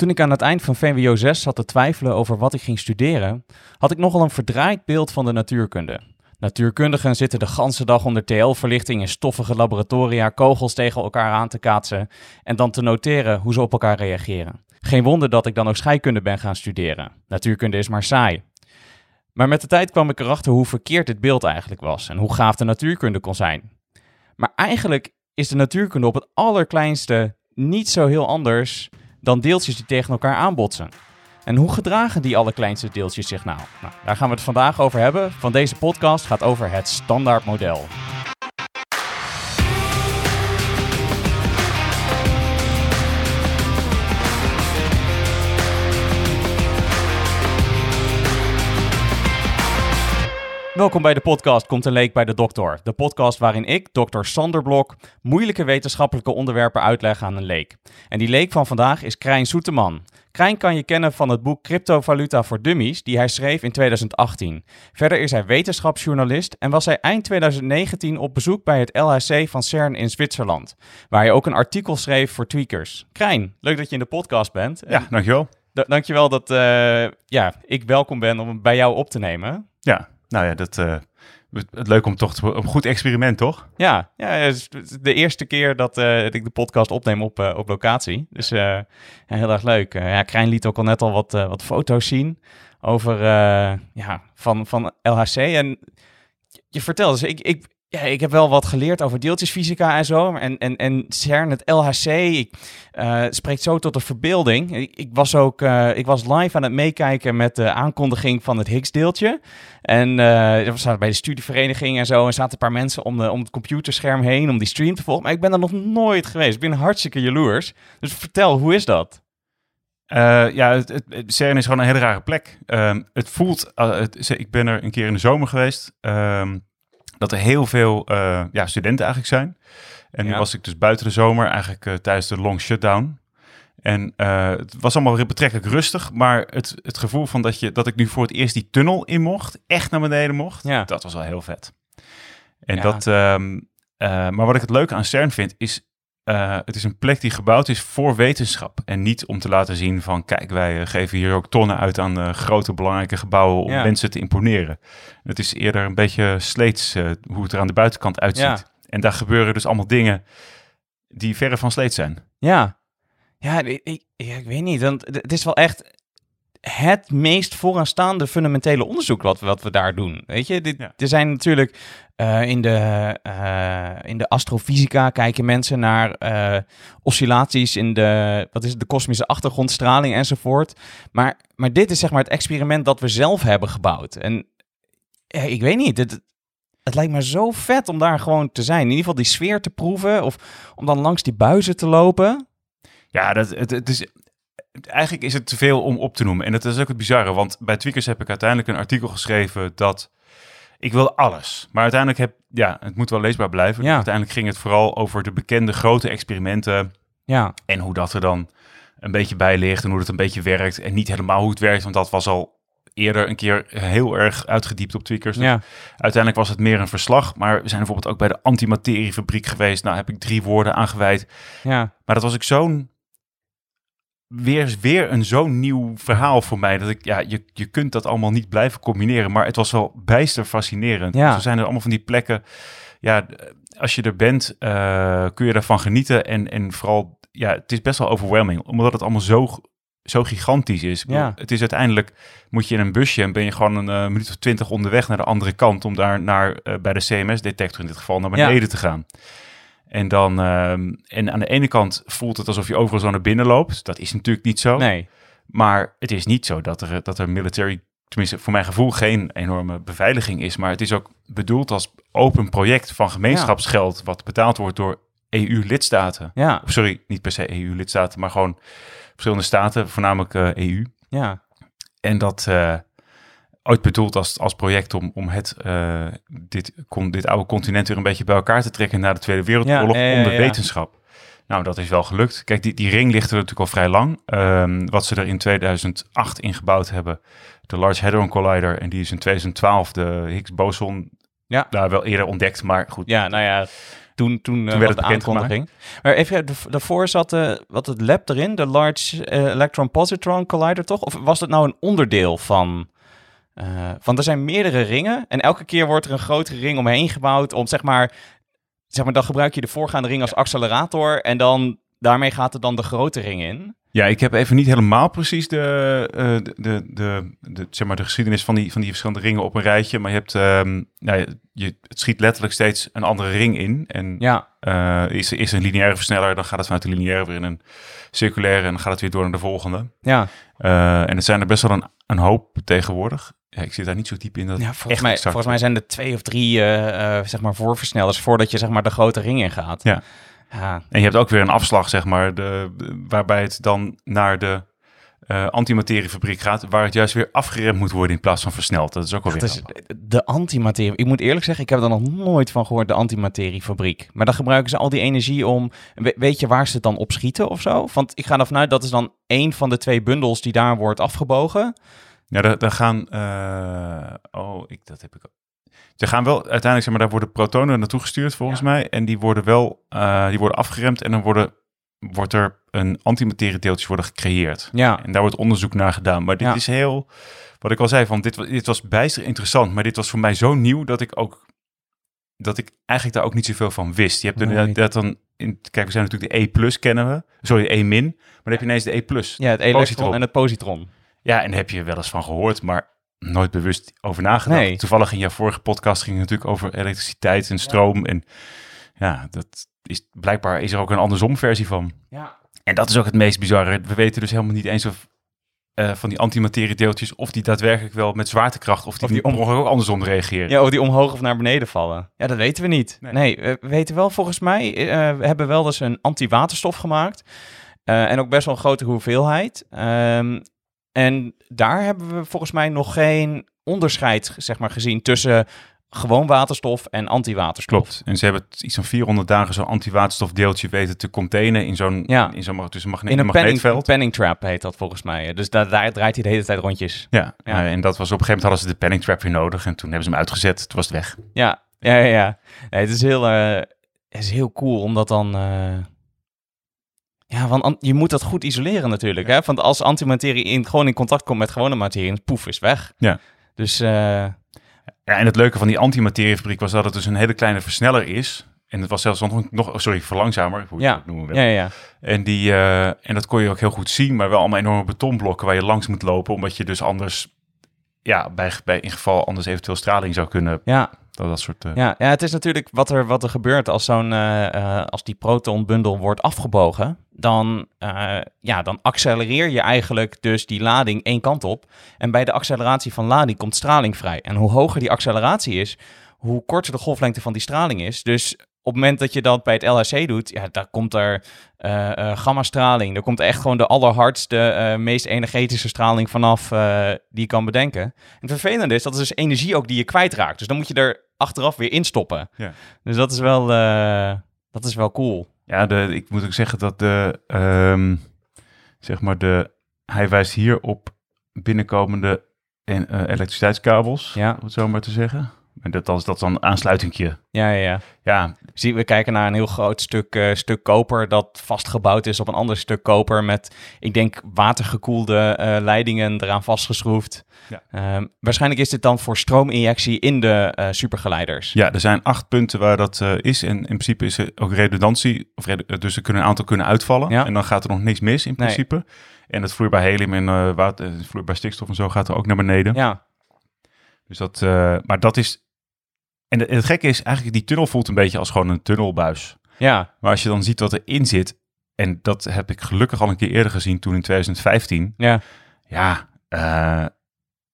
Toen ik aan het eind van VWO 6 zat te twijfelen over wat ik ging studeren, had ik nogal een verdraaid beeld van de natuurkunde. Natuurkundigen zitten de ganse dag onder TL-verlichting in stoffige laboratoria kogels tegen elkaar aan te kaatsen en dan te noteren hoe ze op elkaar reageren. Geen wonder dat ik dan ook scheikunde ben gaan studeren. Natuurkunde is maar saai. Maar met de tijd kwam ik erachter hoe verkeerd dit beeld eigenlijk was en hoe gaaf de natuurkunde kon zijn. Maar eigenlijk is de natuurkunde op het allerkleinste niet zo heel anders dan deeltjes die tegen elkaar aanbotsen. En hoe gedragen die allerkleinste deeltjes zich nou? nou? Daar gaan we het vandaag over hebben. Van deze podcast gaat over het standaardmodel. Welkom bij de podcast Komt een Leek bij de Dokter. De podcast waarin ik, dokter Sander Blok, moeilijke wetenschappelijke onderwerpen uitleg aan een leek. En die leek van vandaag is Krijn Soeteman. Krijn kan je kennen van het boek Cryptovaluta voor Dummies, die hij schreef in 2018. Verder is hij wetenschapsjournalist en was hij eind 2019 op bezoek bij het LHC van CERN in Zwitserland, waar hij ook een artikel schreef voor Tweakers. Krijn, leuk dat je in de podcast bent. Ja, dankjewel. D dankjewel dat uh, ja, ik welkom ben om bij jou op te nemen. Ja, nou ja, dat, uh, het leuk om toch te, een goed experiment, toch? Ja, ja het is de eerste keer dat, uh, dat ik de podcast opneem op, uh, op locatie. Dus heel erg leuk. ja, Krijn liet ook al net al wat, wat foto's zien over, ja, van, van LHC. En je vertelde, dus ik, ik, ja, ik heb wel wat geleerd over deeltjesfysica en zo. En, en, en CERN, het LHC, uh, spreekt zo tot de verbeelding. Ik, was ook uh, ik was live aan het meekijken met de aankondiging van het Higgs-deeltje. En uh, we zaten bij de studievereniging en zo. En zaten een paar mensen om, de, om het computerscherm heen om die stream te volgen. Maar ik ben er nog nooit geweest. Ik ben hartstikke jaloers. Dus vertel, hoe is dat? ja, het, CERN is gewoon een hele rare plek. Ehm, het voelt, ik ben er een keer in de zomer geweest. Um, dat er heel veel uh, ja, studenten eigenlijk zijn. En nu was ik dus buiten de zomer, eigenlijk uh, tijdens de long shutdown. En uh, het was allemaal betrekkelijk rustig, maar het, het gevoel van dat, je, dat ik nu voor het eerst die tunnel in mocht, echt naar beneden mocht, ja. dat was wel heel vet. En ja. dat, um, maar wat ik het leuke aan CERN vind, is uh, het is een plek die gebouwd is voor wetenschap. En niet om te laten zien van, kijk, wij geven hier ook tonnen uit aan uh, grote belangrijke gebouwen om ja. mensen te imponeren. Het is eerder een beetje sleets uh, hoe het er aan de buitenkant uitziet. Ja. En daar gebeuren dus allemaal dingen die verre van sleet zijn. Ja, ja ik, ik, ik weet niet. Want het is wel echt het meest vooraanstaande fundamentele onderzoek wat, wat we daar doen. Weet je, dit, ja. er zijn natuurlijk uh, in, de, uh, in de astrofysica kijken mensen naar uh, oscillaties in de, wat is de kosmische achtergrondstraling enzovoort. Maar, maar dit is zeg maar het experiment dat we zelf hebben gebouwd. En ik weet niet, het, het lijkt me zo vet om daar gewoon te zijn. In ieder geval die sfeer te proeven of om dan langs die buizen te lopen. Ja, dat, het, het is, eigenlijk is het te veel om op te noemen. En dat is ook het bizarre, want bij Tweakers heb ik uiteindelijk een artikel geschreven dat ik wilde alles. Maar uiteindelijk heb, ja, het moet wel leesbaar blijven. Ja. Uiteindelijk ging het vooral over de bekende grote experimenten. Ja. En hoe dat er dan een beetje bij ligt en hoe het een beetje werkt. En niet helemaal hoe het werkt, want dat was al eerder een keer heel erg uitgediept op Tweakers. Dus ja. Uiteindelijk was het meer een verslag. Maar we zijn bijvoorbeeld ook bij de antimateriefabriek geweest. Nou heb ik drie woorden aangeweid. Ja. Maar dat was ik zo'n weer, weer een zo'n nieuw verhaal voor mij. Dat ik, ja, je, je kunt dat allemaal niet blijven combineren. Maar het was wel bijster fascinerend. Ja. Zo zijn er allemaal van die plekken. Ja, als je er bent, uh, kun je ervan genieten. En, en vooral, ja, het is best wel overwhelming. Omdat het allemaal zo, zo gigantisch is. Ja. Het is uiteindelijk, moet je in een busje en ben je gewoon een uh, minuut of twintig onderweg naar de andere kant. Om daar naar, uh, bij de CMS-detector in dit geval, naar beneden ja. te gaan. En dan, um, en aan de ene kant voelt het alsof je overal zo naar binnen loopt. Dat is natuurlijk niet zo. Nee. Maar het is niet zo dat er, dat er military, tenminste voor mijn gevoel, geen enorme beveiliging is. Maar het is ook bedoeld als open project van gemeenschapsgeld, ja. wat betaald wordt door EU-lidstaten. Ja. Sorry, niet per se EU-lidstaten, maar gewoon verschillende staten, voornamelijk uh, EU. Ja. En dat, uh, ooit bedoeld als, als project om, om het, uh, dit, kon, dit oude continent weer een beetje bij elkaar te trekken na de Tweede Wereldoorlog ja, ja, onder wetenschap. Nou, dat is wel gelukt. Kijk, die, die ring ligt er natuurlijk al vrij lang. Um, wat ze er in 2008 ingebouwd hebben, de Large Hadron Collider, en die is in 2012 de Higgs boson ja. daar wel eerder ontdekt, maar goed. Ja, nou ja, toen, toen, eh, werd het de aankondiging. Maar even, de- daarvoor zat eh, wat het lab erin, de Large eh, Electron Positron Collider, toch? Of was dat nou een onderdeel van... eh van er zijn meerdere ringen en elke keer wordt er een grotere ring omheen gebouwd om zeg maar, zeg maar dan gebruik je de voorgaande ring als accelerator en dan daarmee gaat er dan de grote ring in. Ja, ik heb even niet helemaal precies de, eh, de, de, de, de, zeg maar de geschiedenis van die, van die verschillende ringen op een rijtje. Maar je hebt, ehm, nou, je, het schiet letterlijk steeds een andere ring in. En Ja, eh, is, is een lineaire versneller, dan gaat het vanuit de lineaire weer in een circulaire en dan gaat het weer door naar de volgende. ja. En het zijn er best wel een, een hoop tegenwoordig. Ja, ik zit daar niet zo diep in. Dat Ja, echt volgens, mij, volgens mij zijn er twee of drie eh, zeg maar voorversnellers voordat je zeg maar de grote ring in gaat. Ja. ja. En je hebt ook weer een afslag, zeg maar, de, waarbij het dan naar de eh, antimateriefabriek gaat, waar het juist weer afgeremd moet worden in plaats van versneld. Dat is ook wel weer. Het is de antimaterie. Ik moet eerlijk zeggen, ik heb er nog nooit van gehoord, de antimateriefabriek. Maar dan gebruiken ze al die energie om. we- weet je waar ze het dan op schieten of zo? Want ik ga ervan uit dat is dan één van de twee bundels die daar wordt afgebogen. Ja, daar, daar gaan. eh, oh, ik, dat heb ik. ook. Ze gaan wel uiteindelijk, zeg maar, daar worden protonen naartoe gestuurd volgens Ja. mij. En die worden wel, eh, die worden afgeremd en dan worden, wordt er een antimateriedeeltje worden gecreëerd. Ja, En daar wordt onderzoek naar gedaan. Maar dit Ja. is heel, wat ik al zei, van dit, dit was bijster interessant. Maar dit was voor mij zo nieuw dat ik ook, dat ik eigenlijk daar ook niet zoveel van wist. Je hebt Nee, dat dan, in, kijk, we zijn natuurlijk de E plus kennen we. Sorry, de E min. Maar dan heb je ineens de E plus. ja het elektron en het positron. Ja, en daar heb je wel eens van gehoord, maar nooit bewust over nagedacht. Nee. Toevallig in jouw vorige podcast ging het natuurlijk over elektriciteit en stroom. En ja, dat is, blijkbaar is er ook een andersom versie van. Ja. En dat is ook het meest bizarre. We weten dus helemaal niet eens of eh, van die antimateriedeeltjes, of die daadwerkelijk wel met zwaartekracht, of die, Of die om... ook andersom reageren. Ja, of die omhoog of naar beneden vallen. Ja, dat weten we niet. Nee. Nee, we we weten wel volgens mij, eh, we hebben wel dus een anti-waterstof gemaakt. Eh, en ook best wel een grote hoeveelheid. Ehm, en daar hebben we volgens mij nog geen onderscheid zeg maar, gezien tussen gewoon waterstof en anti-waterstof. Klopt. En ze hebben iets van 400 dagen zo'n antiwaterstofdeeltje weten te containen in zo'n Ja. in zo'n mag- dus een magne- In een magneetveld. penning trap heet dat volgens mij. Dus daar, daar draait hij de hele tijd rondjes. Ja, Ja. en dat was op een gegeven moment hadden ze de penning trap weer nodig en toen hebben ze hem uitgezet. Toen was het weg. Ja, ja, ja. ja. Nee, het, is heel, eh, het is heel cool omdat dan... eh, Ja, want an- je moet dat goed isoleren natuurlijk. Hè? Want als antimaterie in, gewoon in contact komt met gewone materie, poef, is weg. Ja. Dus eh, Ja, en het leuke van die antimateriefabriek was dat het dus een hele kleine versneller is. En het was zelfs nog, nog sorry, verlangzamer, hoe je Ja. het ook noemen wil. ja, ja, ja. En, die, eh, en dat kon je ook heel goed zien, maar wel allemaal enorme betonblokken waar je langs moet lopen, omdat je dus anders, ja, bij, bij in geval anders eventueel straling zou kunnen, ja. Dat, dat soort... eh, Ja, ja, het is natuurlijk wat er, wat er gebeurt als, zo'n, eh, als die protonbundel wordt afgebogen. Dan, ja, dan accelereer je eigenlijk dus die lading één kant op. En bij de acceleratie van lading komt straling vrij. En hoe hoger die acceleratie is, hoe korter de golflengte van die straling is. Dus op het moment dat je dat bij het LHC doet, ja, daar komt er eh eh, gamma-straling. Er komt echt gewoon de allerhardste, eh, meest energetische straling vanaf die je kan bedenken. En het vervelende is, dat is dus energie ook die je kwijtraakt. Dus dan moet je er achteraf weer instoppen. Ja. Dus dat is wel, dat is wel cool. Ja, de, ik moet ook zeggen dat de, ehm, zeg maar de, hij wijst hier op binnenkomende en, elektriciteitskabels, Ja. om het zo maar te zeggen. En dat, dat is dat is dan een aansluitingje. Ja, ja, ja. Ja, Zie, we kijken naar een heel groot stuk, eh, stuk koper dat vastgebouwd is op een ander stuk koper met, ik denk, watergekoelde eh, leidingen eraan vastgeschroefd. Ja. Ehm, waarschijnlijk is dit dan voor stroominjectie in de eh, supergeleiders. ja, er zijn acht punten waar dat is. En in principe is er ook redundantie. Of redu- dus er kunnen een aantal kunnen uitvallen. Ja. En dan gaat er nog niks mis in Nee. principe. En het vloeibaar helium en water, vloeibaar stikstof en zo gaat er ook naar beneden. Ja, Dus dat, maar dat is... En het, het gekke is eigenlijk, die tunnel voelt een beetje als gewoon een tunnelbuis. ja, Maar als je dan ziet wat erin zit, en dat heb ik gelukkig al een keer eerder gezien toen in 2015. ja. Ja, eh,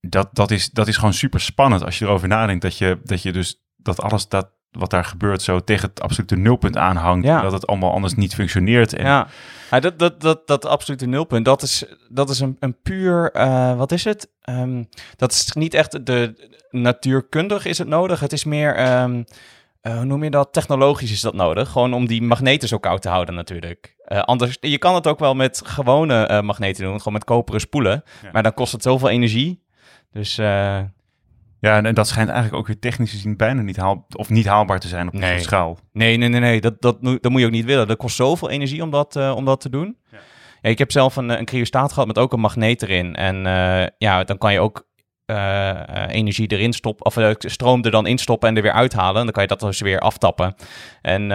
dat, dat, is, dat is gewoon super spannend als je erover nadenkt. Dat je, dat je dus dat alles dat, wat daar gebeurt zo tegen het absolute nulpunt aanhangt. Ja. Dat het allemaal anders niet functioneert. En, Ja, ja dat, dat, dat, dat absolute nulpunt, dat is, dat is een, een puur, eh, wat is het? Ehm, dat is niet echt de natuurkundig is het nodig. Het is meer, ehm, eh, hoe noem je dat? Technologisch is dat nodig. Gewoon om die magneten zo koud te houden natuurlijk. Eh, anders, je kan het ook wel met gewone magneten doen, gewoon met koperen spoelen. Ja. Maar dan kost het zoveel energie. Dus Ja, en, en dat schijnt eigenlijk ook weer technisch gezien bijna niet, haal, of niet haalbaar te zijn op Nee. schaal. Nee, nee, nee, nee. Dat, dat, moet- dat moet je ook niet willen. Dat kost zoveel energie om dat, eh, om dat te doen. Ja. Ja. ik heb zelf een, een cryostaat gehad met ook een magneet erin. En eh, ja, dan kan je ook eh, energie erin stoppen, of stroom er dan instoppen en er weer uithalen. En dan kan je dat dus weer aftappen. En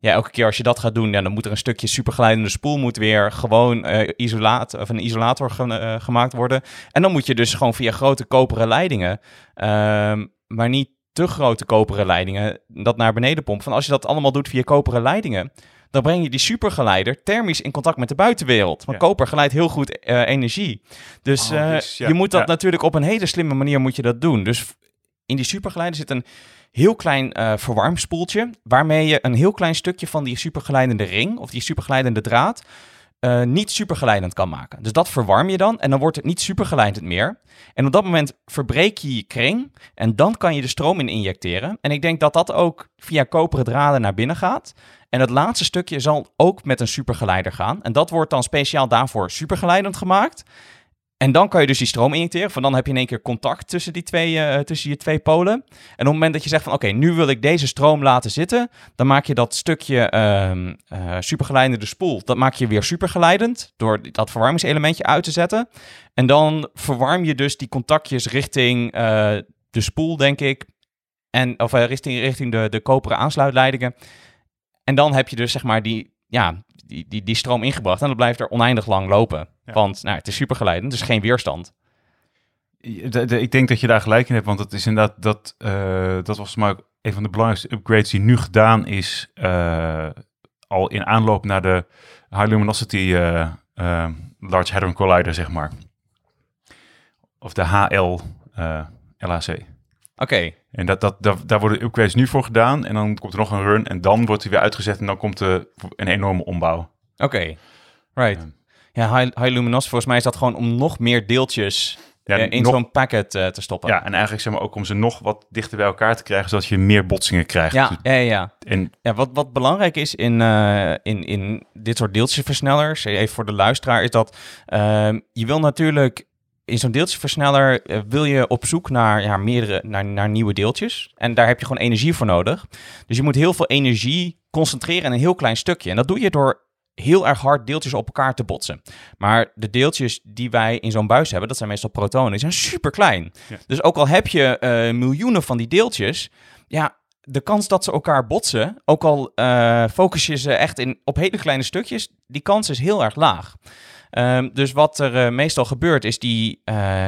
ja, elke keer als je dat gaat doen, ja, dan moet er een stukje supergeleidende spoel moet weer gewoon eh, isolaat, of een isolator ge- eh, gemaakt worden. En dan moet je dus gewoon via grote koperen leidingen, ehm, maar niet te grote koperen leidingen, dat naar beneden pompen. Van als je dat allemaal doet via koperen leidingen, dan breng je die supergeleider thermisch in contact met de buitenwereld. Want Ja. koper geleidt heel goed eh, energie. Dus Oh, dus, ja, je moet dat ja. natuurlijk op een hele slimme manier moet je dat doen. Dus in die supergeleider zit een heel klein eh, verwarmspoeltje, waarmee je een heel klein stukje van die supergeleidende ring of die supergeleidende draad eh, niet supergeleidend kan maken. Dus dat verwarm je dan en dan wordt het niet supergeleidend meer. En op dat moment verbreek je je kring en dan kan je de stroom in injecteren. En ik denk dat dat ook via koperen draden naar binnen gaat. En het laatste stukje zal ook met een supergeleider gaan. En dat wordt dan speciaal daarvoor supergeleidend gemaakt. En dan kan je dus die stroom injecteren. Van dan heb je in één keer contact tussen, die twee, eh, tussen je twee polen. En op het moment dat je zegt van oké, nu wil ik deze stroom laten zitten. Dan maak je dat stukje ehm eh, supergeleidende spoel. Dat maak je weer supergeleidend. Door dat verwarmingselementje uit te zetten. En dan verwarm je dus die contactjes richting eh, de spoel, denk ik. En, of richting, richting de, de koperen aansluitleidingen. En dan heb je dus zeg maar die, ja, die, die, die stroom ingebracht. En dat blijft er oneindig lang lopen. Ja. Want nou, het is supergeleidend, dus geen weerstand. De- de- ik denk dat je daar gelijk in hebt, want het is inderdaad dat, eh, dat was ook een van de belangrijkste upgrades die nu gedaan is, eh, al in aanloop naar de High Luminosity eh, Large Hadron Collider, zeg maar. Of de HL LHC. Oké, En dat, dat, daar, daar worden upgrades nu voor gedaan en dan komt er nog een run en dan wordt hij weer uitgezet en dan komt er een enorme ombouw. oké. Right. Ja. High, high luminosity, volgens mij is dat gewoon om nog meer deeltjes Ja, eh, in nog- zo'n packet eh, te stoppen. ja, en eigenlijk zeg maar ook om ze nog wat dichter bij elkaar te krijgen, zodat je meer botsingen krijgt. ja, ja, ja. En Ja, wat, wat belangrijk is in, eh, in, in dit soort deeltjesversnellers, even voor de luisteraar, is dat ehm, je wil natuurlijk in zo'n deeltjesversneller wil je op zoek naar, ja, meerdere, naar, naar nieuwe deeltjes. En daar heb je gewoon energie voor nodig. Dus je moet heel veel energie concentreren in een heel klein stukje. En dat doe je door heel erg hard deeltjes op elkaar te botsen. Maar de deeltjes die wij in zo'n buis hebben, dat zijn meestal protonen, die zijn super klein. Ja. Dus ook al heb je eh, miljoenen van die deeltjes, ja, de kans dat ze elkaar botsen, ook al eh, focus je ze echt in, op hele kleine stukjes, die kans is heel erg laag. Ehm, dus wat er eh, meestal gebeurt, is die,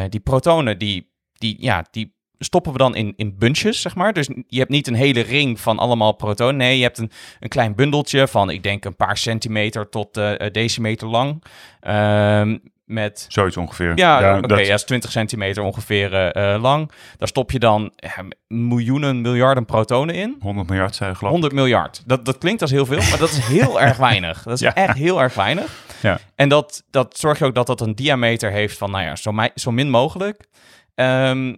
die protonen, die, die, ja, die stoppen we dan in, in bunches, zeg maar. Dus je hebt niet een hele ring van allemaal protonen. Nee, je hebt een, een klein bundeltje van, ik denk, een paar centimeter tot eh, decimeter lang. Ehm, met zoiets ongeveer. ja, oké, dat- ja, is 20 centimeter ongeveer eh, eh, lang. Daar stop je dan eh, miljoenen, miljarden protonen in. 100 miljard zijn geloof ik. 100 miljard. Dat, dat klinkt als heel veel, maar dat is heel erg weinig. Dat is Ja. echt heel erg weinig. Ja. En dat, dat zorgt je ook dat dat een diameter heeft van, nou ja, zo, zo min mogelijk. Ehm,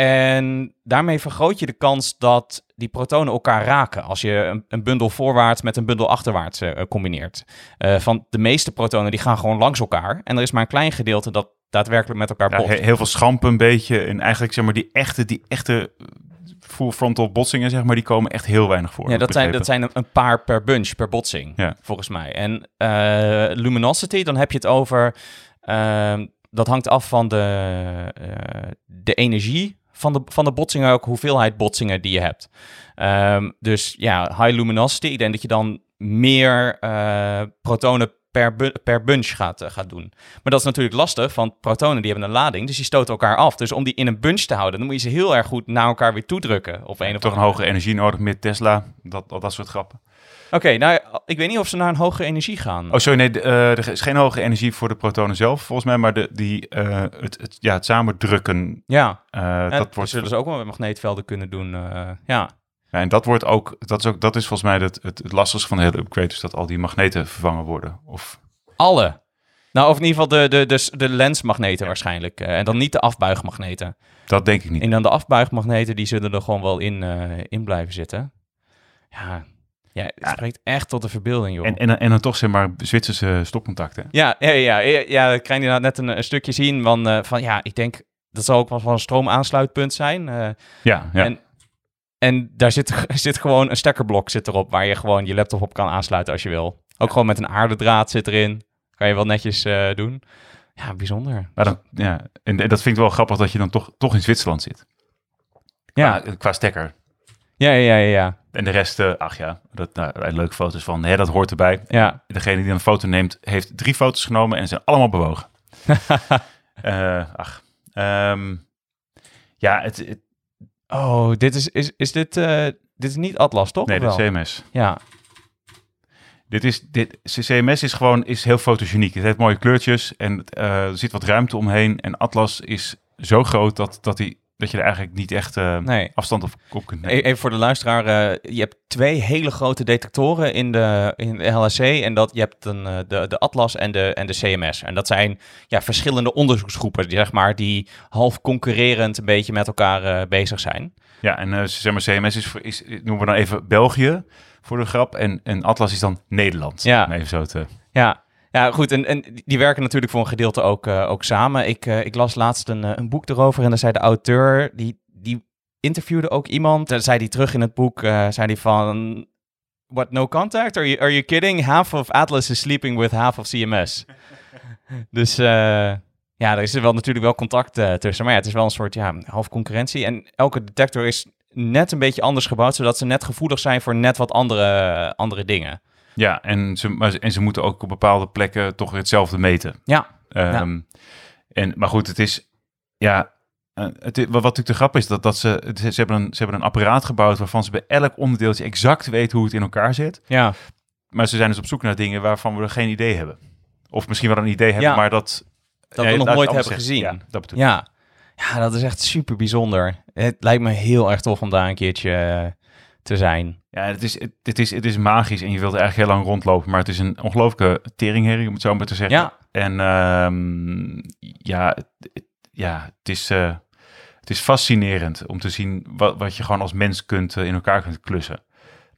en daarmee vergroot je de kans dat die protonen elkaar raken als je een, een bundel voorwaarts met een bundel achterwaarts eh, combineert. Eh, van de meeste protonen die gaan gewoon langs elkaar. En er is maar een klein gedeelte dat daadwerkelijk met elkaar botst. he- heel veel schampen een beetje. En eigenlijk zeg maar die echte, die echte full frontal botsingen, zeg maar, die komen echt heel weinig voor. Ja, dat zijn, dat zijn een paar per bunch, per botsing, Ja. volgens mij. En eh, luminosity, dan heb je het over... dat hangt af van de, eh, de energie van de, van de botsingen, ook hoeveelheid botsingen die je hebt. Ehm, dus ja, high luminosity, ik denk dat je dan meer eh, protonen per, bu- per bunch gaat, eh, gaat doen. Maar dat is natuurlijk lastig, want protonen die hebben een lading, dus die stoten elkaar af. Dus om die in een bunch te houden, dan moet je ze heel erg goed naar elkaar weer toedrukken. Op een of Toch een hogere energie nodig, meer Tesla, dat, dat soort grappen. Oké, nou, ik weet niet of ze naar een hogere energie gaan. Oh, sorry, nee, de, eh, er is geen hoge energie voor de protonen zelf, volgens mij, maar de, die, eh, het, het, ja, het samendrukken, ja, eh, dat wordt... zullen ze ook wel met magneetvelden kunnen doen. ja. ja, en dat wordt ook, dat is ook, dat is volgens mij het, het, het lastigste van de hele upgrade, is dat al die magneten vervangen worden. Of, Alle. Nou, of in ieder geval de, de, de, de lensmagneten waarschijnlijk. en dan niet de afbuigmagneten. dat denk ik niet. En dan de afbuigmagneten, die zullen er gewoon wel in, in blijven zitten. Ja, ja het Ja. spreekt echt tot de verbeelding, joh. En, en, dan- en dan toch zeg maar Zwitserse stopcontacten. Ja, ja, ja, ja, ja, ik krijg inderdaad net een, een stukje zien van, eh, van, ja, ik denk dat zal ook wel van een stroomaansluitpunt zijn. eh, Ja, ja. En, en daar zit, zit gewoon een stekkerblok zit erop waar je gewoon je laptop op kan aansluiten als je wil. Ook gewoon met een aardedraad zit erin. Kan je wel netjes eh, doen. Ja, bijzonder. Maar dan, ja. En, en dat vind ik wel grappig dat je dan toch, toch in Zwitserland zit. Ja, qua stekker. Ja, ja, ja, ja. En de rest, eh, ach ja, dat, nou, leuke foto's van, hè, dat hoort erbij. ja. Degene die een foto neemt, heeft drie foto's genomen en zijn allemaal bewogen. Eh, ach. Ehm, ja, het, het- Oh, dit is, is, is dit, eh, dit is niet Atlas, toch? nee, de wel? CMS. Ja, Dit is, dit, CMS is gewoon is heel fotogeniek. Het heeft mooie kleurtjes en er zit wat ruimte omheen. En Atlas is zo groot dat, dat, die, dat je er eigenlijk niet echt eh, nee. afstand op, op kunt nemen. E- Even voor de luisteraar, eh, je hebt twee hele grote detectoren in de, in de LHC en dat, je hebt een, eh, de, de Atlas en de, en de CMS. En dat zijn ja, verschillende onderzoeksgroepen die, zeg maar, die half concurrerend een beetje met elkaar bezig zijn. Ja, en zeg maar CMS is, voor, is, noemen we dan even België voor de grap. En, en Atlas is dan Nederland. Ja. Om even zo te... Ja, ja goed. En, en die werken natuurlijk voor een gedeelte ook, eh, ook samen. Ik, eh, ik las laatst een, eh, een boek erover en daar zei de auteur, die, die interviewde ook iemand. Daar zei hij terug in het boek, zei hij van... What, no contact? Are you, are you kidding? Half of Atlas is sleeping with half of CMS. dus ja, er is er wel natuurlijk wel contact tussen. Maar ja, het is wel een soort ja, half concurrentie. En elke detector is net een beetje anders gebouwd, zodat ze net gevoelig zijn voor net wat andere, andere dingen. Ja, en ze, en ze moeten ook op bepaalde plekken toch hetzelfde meten. Ja, Ehm, en, maar goed, het is... Ja, eh, het, wat natuurlijk de grap is, dat, dat ze, ze, hebben een, ze hebben een apparaat gebouwd... waarvan ze bij elk onderdeeltje exact weten hoe het in elkaar zit. ja. Maar ze zijn dus op zoek naar dingen waarvan we geen idee hebben. Of misschien wel een idee hebben, Ja. maar dat... Dat Ja, we nog laat ik nooit hebben gezien. Ja, dat bedoel. Ja. ja, dat is echt super bijzonder. Het lijkt me heel erg tof om daar een keertje eh, te zijn. Ja, het is, het, het is, het is magisch en je wilt er eigenlijk heel lang rondlopen. Maar het is een ongelooflijke teringherrie, om het zo maar te zeggen. Ja, En ehm, ja, het, ja het, is, eh, het is fascinerend om te zien wat, wat je gewoon als mens kunt, eh, in elkaar kunt klussen.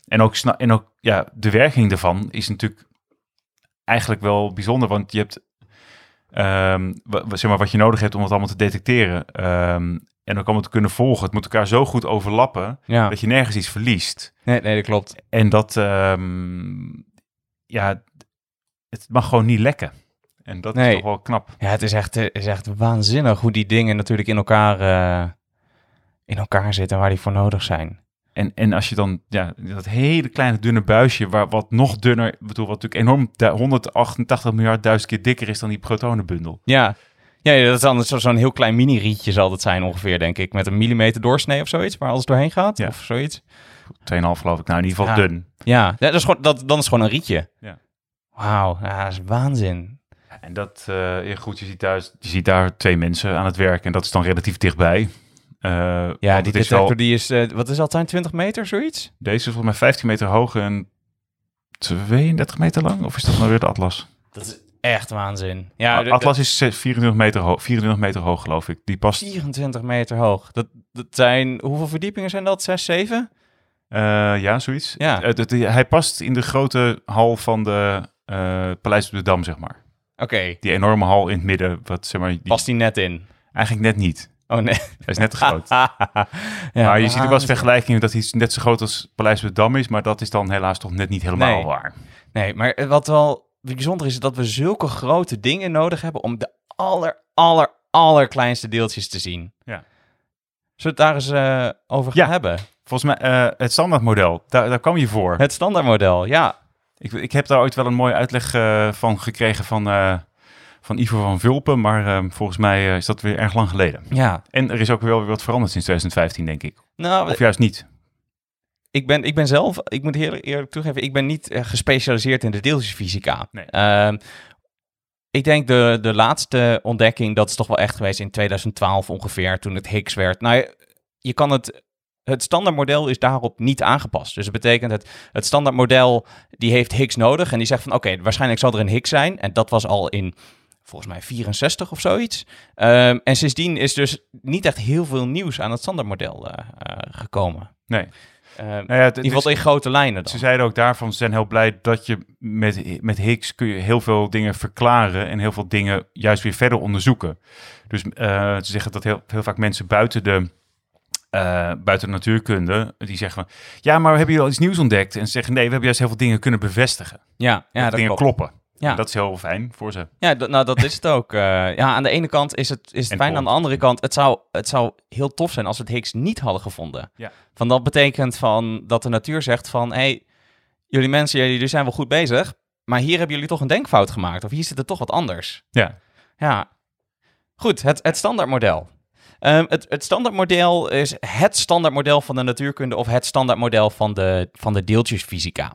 En ook, en ook ja, de werking daarvan is natuurlijk eigenlijk wel bijzonder, want je hebt wa- zeg maar, wat je nodig hebt om het allemaal te detecteren. ehm, en ook allemaal te kunnen volgen. Het moet elkaar zo goed overlappen ja. dat je nergens iets verliest. Nee, nee, dat klopt. En dat, ehm, ja, het mag gewoon niet lekken. En dat Nee. is toch wel knap. Ja, het is echt, is echt waanzinnig hoe die dingen natuurlijk in elkaar, eh, in elkaar zitten en waar die voor nodig zijn. En, en als je dan, ja, dat hele kleine dunne buisje, waar, wat nog dunner, bedoel, wat natuurlijk enorm, du- 188 miljard duizend keer dikker is dan die protonenbundel. Ja, ja dat is dan zo- zo'n heel klein mini-rietje zal het zijn ongeveer, denk ik. Met een millimeter doorsnee of zoiets, waar alles doorheen gaat. Ja. Of zoiets. 2,5 geloof ik, nou in ieder geval Ja. dun. Ja, ja dat is gewoon, dat, dan is het gewoon een rietje. Ja. Wauw, ja, dat is waanzin. En dat, eh, ja, goed, je ziet, thuis, je ziet daar twee mensen aan het werk en dat is dan relatief dichtbij. Eh, Ja, die detector wel- die is, eh, wat is dat zijn, 20 meter, zoiets? deze is volgens mij 15 meter hoog en 32 meter lang. Of is dat nou weer de Atlas? Dat is echt waanzin. Ja, Atlas is zes- 24 meter, hoog, 24 meter hoog, geloof ik. Die past 24 meter hoog. Dat, dat zijn, hoeveel verdiepingen zijn dat? 6, 7? Eh, ja, zoiets. Ja. Eh, dat- hij past in de grote hal van de eh, Paleis op de Dam, zeg maar. Oké, Die enorme hal in het midden, wat zeg maar... Die, past die net in? Eigenlijk net niet. Oh nee. Hij is net te groot. ja, maar je ziet ook wel eens vergelijkingen dat hij net zo groot als Paleis op de Dam is, maar dat is dan helaas toch net niet helemaal Nee. waar. Nee, maar wat wel bijzonder is, dat we zulke grote dingen nodig hebben om de aller, aller, allerkleinste deeltjes te zien. Ja. Zullen we het daar eens eh, over gaan Ja. hebben? Volgens mij, eh, het standaardmodel, daar, daar kwam je voor. Het standaardmodel, ja. Ik, ik heb daar ooit wel een mooie uitleg eh, van gekregen van, van Ivo van Vulpen, maar eh, volgens mij is dat weer erg lang geleden. Ja, En er is ook wel weer wat veranderd sinds 2015, denk ik. nou, Of juist niet. Ik ben, ik ben zelf, ik moet eerlijk, eerlijk toegeven, ik ben niet eh, gespecialiseerd in de deeltjesfysica. Nee. Ehm, ik denk de, de laatste ontdekking, dat is toch wel echt geweest in 2012 ongeveer, toen het Higgs werd. Nou, je- je kan het, het standaardmodel is daarop niet aangepast. Dus dat betekent het, het standaardmodel, die heeft Higgs nodig en die zegt van, oké, waarschijnlijk zal er een Higgs zijn. En dat was al in, volgens mij 64 of zoiets. Ehm, en sindsdien is dus niet echt heel veel nieuws aan het standaardmodel eh, eh, gekomen. Nee. Uh, Nou ja, in ieder geval in grote lijnen dan. Ze zeiden ook daarvan, ze zijn heel blij dat je met, met Higgs kun je heel veel dingen verklaren en heel veel dingen juist weer verder onderzoeken. Dus eh, ze zeggen dat heel, heel vaak mensen buiten de, eh, buiten de natuurkunde, die zeggen van, ja, maar hebben jullie al iets nieuws ontdekt? En ze zeggen, nee, we hebben juist heel veel dingen kunnen bevestigen. Ja, ja dat dat dingen klopt. kloppen. Ja. En dat is heel fijn voor ze. Ja, nou dat is het ook. Eh, ja, aan de ene kant is het, is het fijn. Aan de andere kant, het zou, het zou heel tof zijn als we het Higgs niet hadden gevonden. Ja. Van dat betekent van dat de natuur zegt van, hé, hey, jullie mensen, jullie zijn wel goed bezig, maar hier hebben jullie toch een denkfout gemaakt. Of hier zit het toch wat anders. Ja, Ja. Goed, het, het standaardmodel. Ehm, het, het standaardmodel is het standaardmodel van de natuurkunde of het standaardmodel van de, van de deeltjesfysica.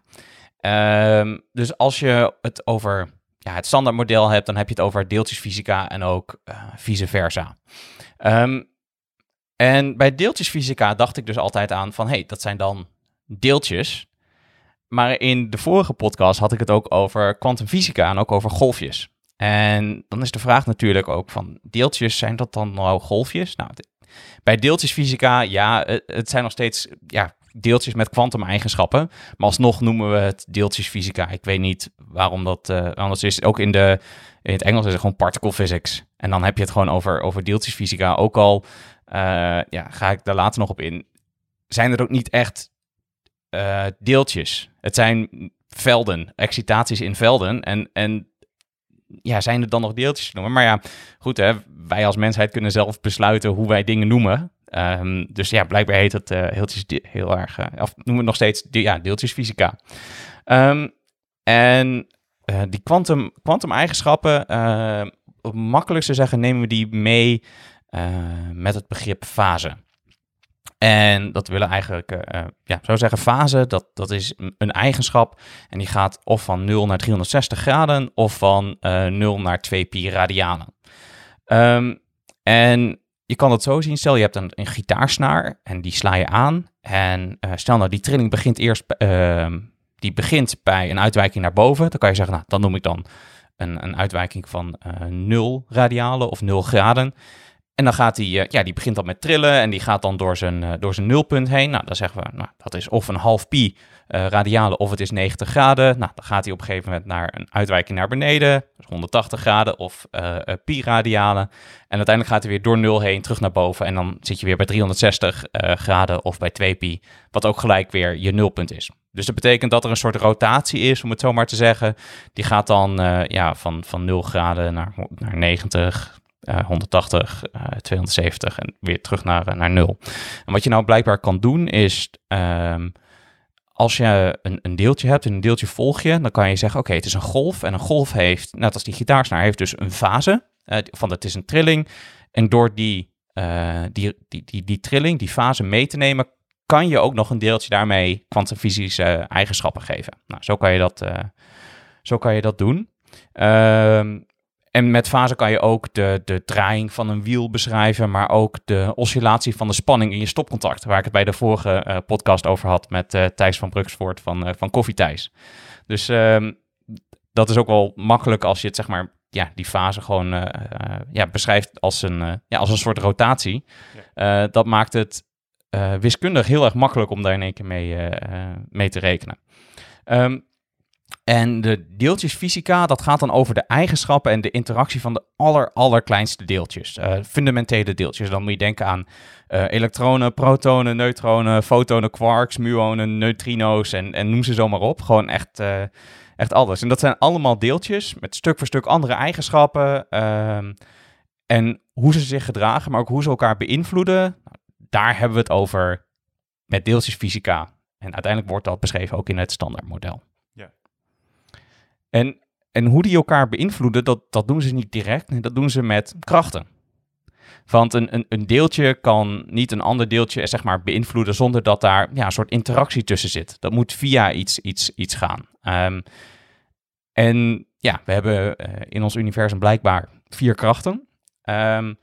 Ehm, dus als je het over ja, het standaardmodel hebt, dan heb je het over deeltjesfysica en ook eh, vice versa. Ehm, en bij deeltjesfysica dacht ik dus altijd aan van, hey, dat zijn dan deeltjes. Maar in de vorige podcast had ik het ook over kwantumfysica en ook over golfjes. En dan is de vraag natuurlijk ook van deeltjes, zijn dat dan nou golfjes? Nou, bij deeltjesfysica, ja, het, het zijn nog steeds ja, deeltjes met kwantumeigenschappen. Maar alsnog noemen we het deeltjesfysica. Ik weet niet waarom dat eh, anders is. Ook in, de, in het Engels is het gewoon particle physics. En dan heb je het gewoon over, over deeltjesfysica. Ook al eh, ja, ga ik daar later nog op in. Zijn er ook niet echt eh, deeltjes? Het zijn velden, excitaties in velden. En, en ja, zijn er dan nog deeltjes te noemen? Maar ja, goed hè, wij als mensheid kunnen zelf besluiten hoe wij dingen noemen. Ehm, dus ja, blijkbaar heet het eh heeltjes heel erg, eh, of noemen we nog steeds de, ja, deeltjesfysica. Ehm, en eh, die kwantum kwantum-eigenschappen, eh, op het makkelijkste zeggen, nemen we die mee met het begrip fase. En dat willen eigenlijk, eh, ja, zou zeggen fase, dat, dat is een- eigenschap en die gaat of van 0 naar 360 graden of van eh 0 naar 2 pi radianen. Ehm, en je kan het zo zien, stel je hebt een, gitaarsnaar en die sla je aan. En eh, stel nou, die trilling begint eerst ehm, die begint bij een uitwijking naar boven. Dan kan je zeggen, nou, dan noem ik dan een, een uitwijking van eh 0 radialen of 0 graden. En dan gaat die, eh, ja, die begint dan met trillen en die gaat dan door zijn, eh, door zijn nulpunt heen. Nou, dan zeggen we, nou, dat is of een half pi eh radialen of het is 90 graden. Nou, dan gaat hij op een gegeven moment naar een uitwijking naar beneden, dus 180 graden of pi radialen. En uiteindelijk gaat hij weer door 0 heen terug naar boven en dan zit je weer bij 360 eh, graden of bij 2 pi, wat ook gelijk weer je nulpunt is. Dus dat betekent dat er een soort rotatie is, om het zo maar te zeggen. Die gaat dan ja, van, van 0 graden naar, naar 90, eh, 180, eh, 270 en weer terug naar, eh, naar 0. En wat je nou blijkbaar kan doen is, ehm, als je een, een deeltje hebt en een deeltje volg je, dan kan je zeggen, oké, het is een golf. En een golf heeft, net als die gitaarsnaar, heeft dus een fase. eh, van het is een trilling. En door die, eh, die, die, die, die trilling, die fase mee te nemen, kan je ook nog een deeltje daarmee kwantumfysische eigenschappen geven. Nou, zo kan je dat, eh, zo kan je dat doen. Ehm, en met fase kan je ook de, de draaiing van een wiel beschrijven, maar ook de oscillatie van de spanning in je stopcontact, waar ik het bij de vorige eh, podcast over had met eh, Thijs van Bruksvoort van, eh van Koffie Thijs. Dus ehm, dat is ook wel makkelijk als je het zeg maar, ja, die fase gewoon ja, beschrijft als een, ja, als een soort rotatie. Dat maakt het wiskundig heel erg makkelijk om daar in één keer mee, mee te rekenen. Ehm, en de deeltjesfysica, dat gaat dan over de eigenschappen en de interactie van de aller, allerkleinste deeltjes. eh, fundamentele deeltjes. Dan moet je denken aan eh, elektronen, protonen, neutronen, fotonen, quarks, muonen, neutrino's en, en noem ze zo maar op. Gewoon echt, eh, echt alles. En dat zijn allemaal deeltjes met stuk voor stuk andere eigenschappen. ehm, en hoe ze zich gedragen, maar ook hoe ze elkaar beïnvloeden. Nou, Daar hebben we het over met deeltjesfysica. En uiteindelijk wordt dat beschreven ook in het standaardmodel. En, en hoe die elkaar beïnvloeden, dat, dat doen ze niet direct. Dat doen ze met krachten. Want een, een, een deeltje kan niet een ander deeltje zeg maar, beïnvloeden zonder dat daar ja, een soort interactie tussen zit. Dat moet via iets, iets, iets gaan. Ehm, en ja, we hebben eh, in ons universum blijkbaar vier krachten. Ehm,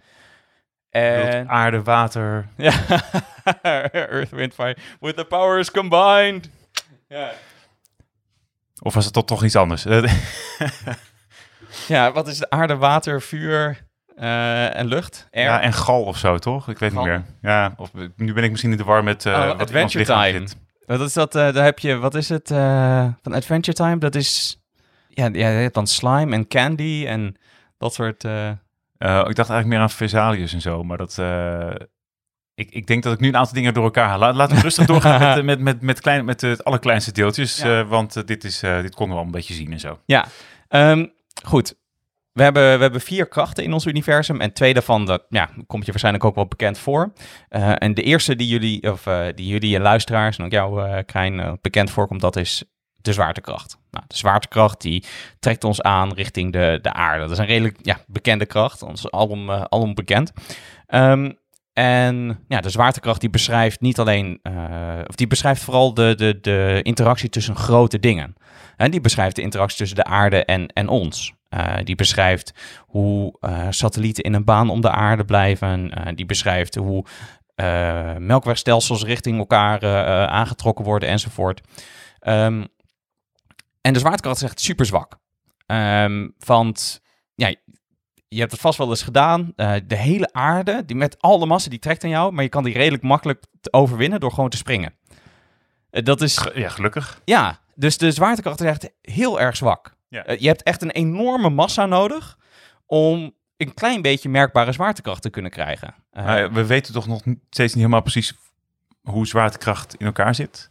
en... Aarde, water. Ja, Earth, Wind, Fire. With the powers combined. Ja. Of was het toch, toch iets anders? Ja, wat is de aarde, water, vuur eh, en lucht? Air. ja, en gal of zo, toch? Ik weet Gal. niet meer. Ja, of nu ben ik misschien in de war met... Oh, wat ons Adventure Time. zit. Wat is dat? eh, daar heb je, wat is het van Adventure Time? Dat is, ja, ja, je hebt dan slime en candy en dat soort... ik dacht eigenlijk meer aan Vesalius en zo, maar dat... eh, ik, ik denk dat ik nu een aantal dingen door elkaar haal. Laat- Laten we rustig doorgaan met, met, met, met, klein, met het allerkleinste deeltjes. Ja. eh, want eh, dit, is, eh, dit konden we al een beetje zien en zo. Ja, Ehm, goed. We hebben, we hebben vier krachten in ons universum en twee daarvan, dat ja, komt je waarschijnlijk ook wel bekend voor. Eh, en de eerste die jullie, of eh, die jullie en luisteraars en ook jou, eh Krijn, eh, bekend voorkomt, dat is de zwaartekracht. Nou, de zwaartekracht die trekt ons aan richting de, de aarde. Dat is een redelijk ja, bekende kracht, ons alom, eh, alom bekend. Ehm, en ja, de zwaartekracht die beschrijft niet alleen, eh, of die beschrijft vooral de, de, de interactie tussen grote dingen. En die beschrijft de interactie tussen de aarde en, en ons. Eh, die beschrijft hoe eh, satellieten in een baan om de aarde blijven. Die beschrijft hoe melkwegstelsels richting elkaar aangetrokken worden enzovoort. Ehm, en de zwaartekracht is echt super zwak. Ehm, want ja, je hebt het vast wel eens gedaan. Eh, de hele aarde, die met al de massa, die trekt aan jou. Maar je kan die redelijk makkelijk overwinnen door gewoon te springen. Eh, dat is... Ja, gelukkig. Ja, dus de zwaartekracht is echt heel erg zwak. Ja. Eh, je hebt echt een enorme massa nodig om een klein beetje merkbare zwaartekracht te kunnen krijgen. We weten toch nog steeds niet helemaal precies hoe zwaartekracht in elkaar zit.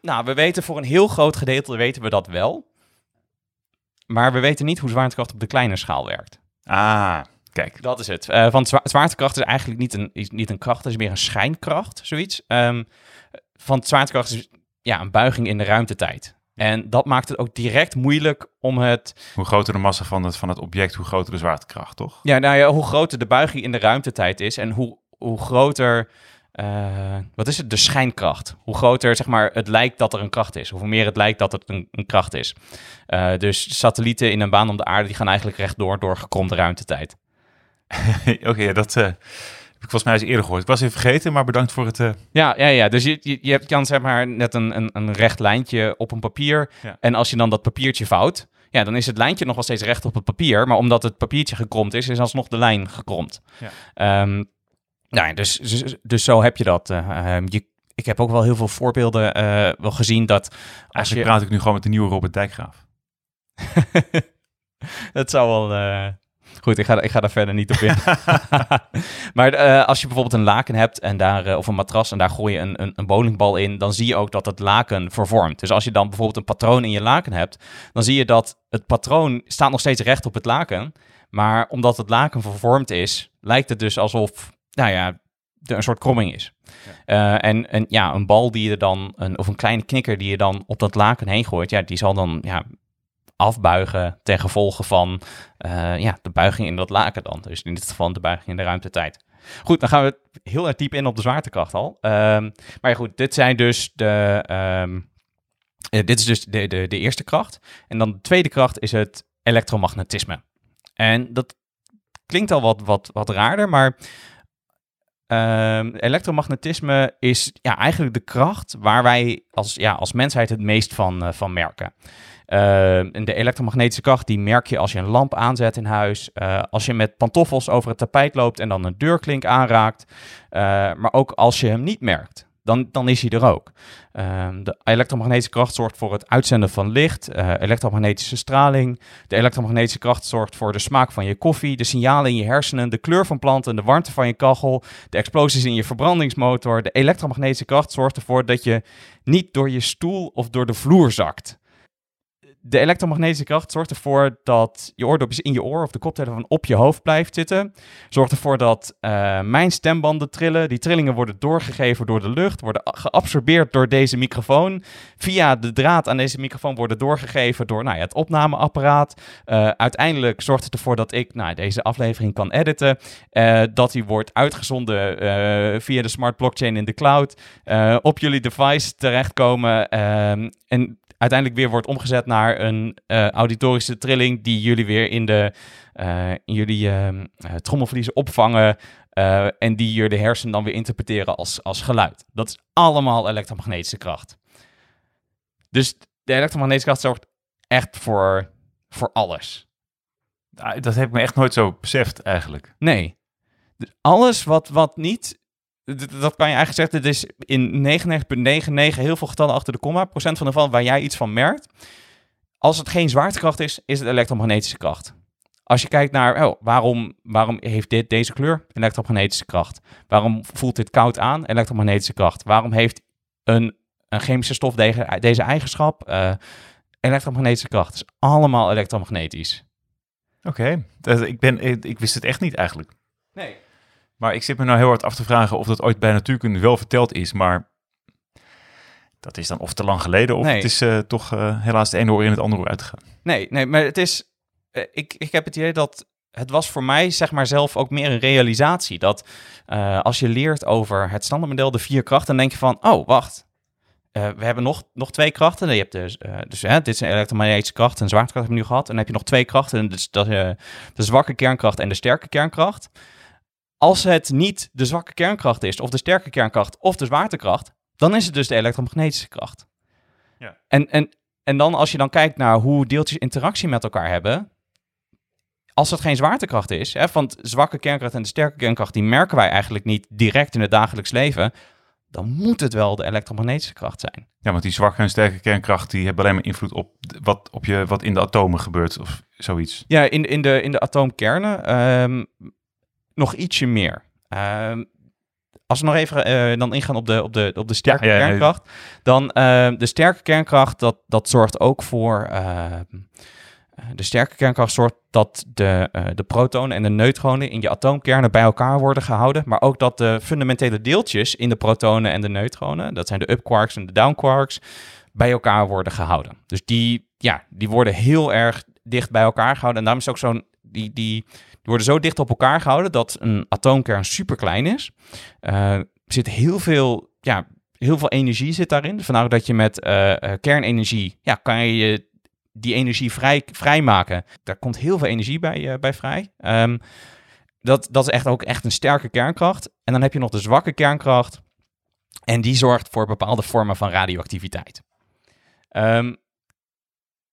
nou, we weten voor een heel groot gedeelte weten we dat wel. Maar we weten niet hoe zwaartekracht op de kleine schaal werkt. Ah, kijk. Dat is het. Eh, want zwa- zwaartekracht is eigenlijk niet een, is niet een kracht, het is meer een schijnkracht, zoiets. Ehm want zwaartekracht is ja, een buiging in de ruimtetijd. En dat maakt het ook direct moeilijk om het Hoe groter de massa van het, van het object, hoe groter de zwaartekracht, toch? Ja, nou ja, hoe groter de buiging in de ruimtetijd is en hoe, hoe groter, eh, wat is het, de schijnkracht. Hoe groter, zeg maar, het lijkt dat er een kracht is. Hoe meer het lijkt dat het een, een kracht is. Eh, dus satellieten in een baan om de aarde, die gaan eigenlijk rechtdoor door gekromde ruimtetijd. Oké, dat eh, heb ik volgens mij eens eerder gehoord. Ik was even vergeten, maar bedankt voor het... Ja, ja, ja. Dus je, je, je hebt- kan zeg maar net een, een, een recht lijntje op een papier. Ja. En als je dan dat papiertje vouwt, ja, dan is het lijntje nog wel steeds recht op het papier. Maar omdat het papiertje gekromd is, is alsnog de lijn gekromd. Ja. Ehm, nou ja, dus, dus, dus zo heb je dat. eh, ehm, je, ik heb ook wel heel veel voorbeelden eh, wel gezien dat als Eigenlijk je... praat ik nu gewoon met de nieuwe Robert Dijkgraaf. Het zou wel... eh, Goed, ik ga, ik ga daar verder niet op in. maar als je bijvoorbeeld een laken hebt en daar, of een matras en daar gooi je een, een, een bowlingbal in, dan zie je ook dat het laken vervormt. Dus als je dan bijvoorbeeld een patroon in je laken hebt, dan zie je dat het patroon staat nog steeds recht op het laken. Maar omdat het laken vervormd is, lijkt het dus alsof, nou ja, er een soort kromming is. Eh, en, en ja, een bal die je dan, een, of een kleine knikker die je dan op dat laken heen gooit, ja, die zal dan ja, afbuigen ten gevolge van eh, ja, de buiging in dat laken dan. Dus in dit geval de buiging in de ruimtetijd. Goed, dan gaan we heel erg diep in op de zwaartekracht al. Ehm, maar goed, dit zijn dus de... ehm, eh, dit is dus de, de, de eerste kracht. En dan de tweede kracht is het elektromagnetisme. En dat klinkt al wat, wat, wat raarder, maar ehm, elektromagnetisme is ja, eigenlijk de kracht waar wij als, ja, als mensheid het meest van, eh, van merken. Uh, de elektromagnetische kracht die merk je als je een lamp aanzet in huis, eh, als je met pantoffels over het tapijt loopt en dan een deurklink aanraakt, eh, maar ook als je hem niet merkt. Dan, dan is hij er ook. Ehm, de elektromagnetische kracht zorgt voor het uitzenden van licht, eh, elektromagnetische straling. De elektromagnetische kracht zorgt voor de smaak van je koffie, de signalen in je hersenen, de kleur van planten, de warmte van je kachel, de explosies in je verbrandingsmotor. De elektromagnetische kracht zorgt ervoor dat je niet door je stoel of door de vloer zakt de elektromagnetische kracht zorgt ervoor dat je oordopjes in je oor of de koptelefoon op je hoofd blijft zitten. Zorgt ervoor dat uh, mijn stembanden trillen. Die trillingen worden doorgegeven door de lucht, worden geabsorbeerd door deze microfoon. Via de draad aan deze microfoon worden doorgegeven door nou ja, het opnameapparaat. Uh, uiteindelijk zorgt het ervoor dat ik nou, deze aflevering kan editen. Uh, dat die wordt uitgezonden eh, via de smart blockchain in de cloud. eh, op jullie device terechtkomen. ehm, en uiteindelijk weer wordt omgezet naar een uh, auditorische trilling die jullie weer in, de, uh, in jullie uh, trommelvliezen opvangen en die je de hersenen dan weer interpreteren als, als geluid. Dat is allemaal elektromagnetische kracht. Dus de elektromagnetische kracht zorgt echt voor, voor alles. Dat heb ik me echt nooit zo beseft eigenlijk. Nee. Dus alles wat, wat niet dat kan je eigenlijk zeggen, dit is in 99,99 heel veel getallen achter de komma, procent van de gevallen waar jij iets van merkt. Als het geen zwaartekracht is, is het elektromagnetische kracht. Als je kijkt naar, oh, waarom, waarom heeft dit deze kleur? Elektromagnetische kracht. Waarom voelt dit koud aan? Elektromagnetische kracht. Waarom heeft een, een chemische stof deze, deze eigenschap? Eh, elektromagnetische kracht. Het is allemaal elektromagnetisch. Oké, ik, ben, ik, ik wist het echt niet eigenlijk. Nee. Maar ik zit me nou heel hard af te vragen of dat ooit bij natuurkunde wel verteld is. Maar dat is dan of te lang geleden of Nee. het is eh, toch eh, helaas de ene oor in het andere oor uitgegaan. Nee, nee, maar het is. eh, ik, ik heb het idee dat. Het was voor mij, zeg maar, zelf ook meer een realisatie. Dat als je leert over het standaardmodel, de vier krachten, dan denk je van: oh, wacht. We hebben nog, nog twee krachten. Je hebt dus, dus hè, dit is een elektromagnetische kracht en zwaartekracht hebben we nu gehad. En dan heb je nog twee krachten. Dus dat, de zwakke kernkracht en de sterke kernkracht. Als het niet de zwakke kernkracht is, of de sterke kernkracht, of de zwaartekracht, dan is het dus de elektromagnetische kracht. Ja. En, en, en dan als je dan kijkt naar hoe deeltjes interactie met elkaar hebben, als het geen zwaartekracht is, hè, want zwakke kernkracht en de sterke kernkracht, die merken wij eigenlijk niet direct in het dagelijks leven, dan moet het wel de elektromagnetische kracht zijn. Ja, want die zwakke en sterke kernkracht die hebben alleen maar invloed op wat, op je, wat in de atomen gebeurt of zoiets. Ja, in, in, de, in de atoomkernen ehm, nog ietsje meer. Ehm, als we nog even eh, dan ingaan op de, op de, op de sterke Ja, ja, nee. kernkracht, dan ehm, de sterke kernkracht, dat, dat zorgt ook voor. ehm, eh, de sterke kernkracht zorgt dat de, eh, de protonen en de neutronen in je atoomkernen bij elkaar worden gehouden. Maar ook dat de fundamentele deeltjes in de protonen en de neutronen, dat zijn de up-quarks en de down-quarks, bij elkaar worden gehouden. Dus die, ja, die worden heel erg dicht bij elkaar gehouden. En daarom is ook zo'n. Die, die worden zo dicht op elkaar gehouden dat een atoomkern super klein is. Eh, er zit heel veel, ja, heel veel energie zit daarin. Vandaar dat je met eh, eh, kernenergie, ja, kan je die energie vrij, vrijmaken. Daar komt heel veel energie bij, bij vrij. Ehm, dat, dat is echt ook echt een sterke kernkracht. En dan heb je nog de zwakke kernkracht. En die zorgt voor bepaalde vormen van radioactiviteit. Ehm,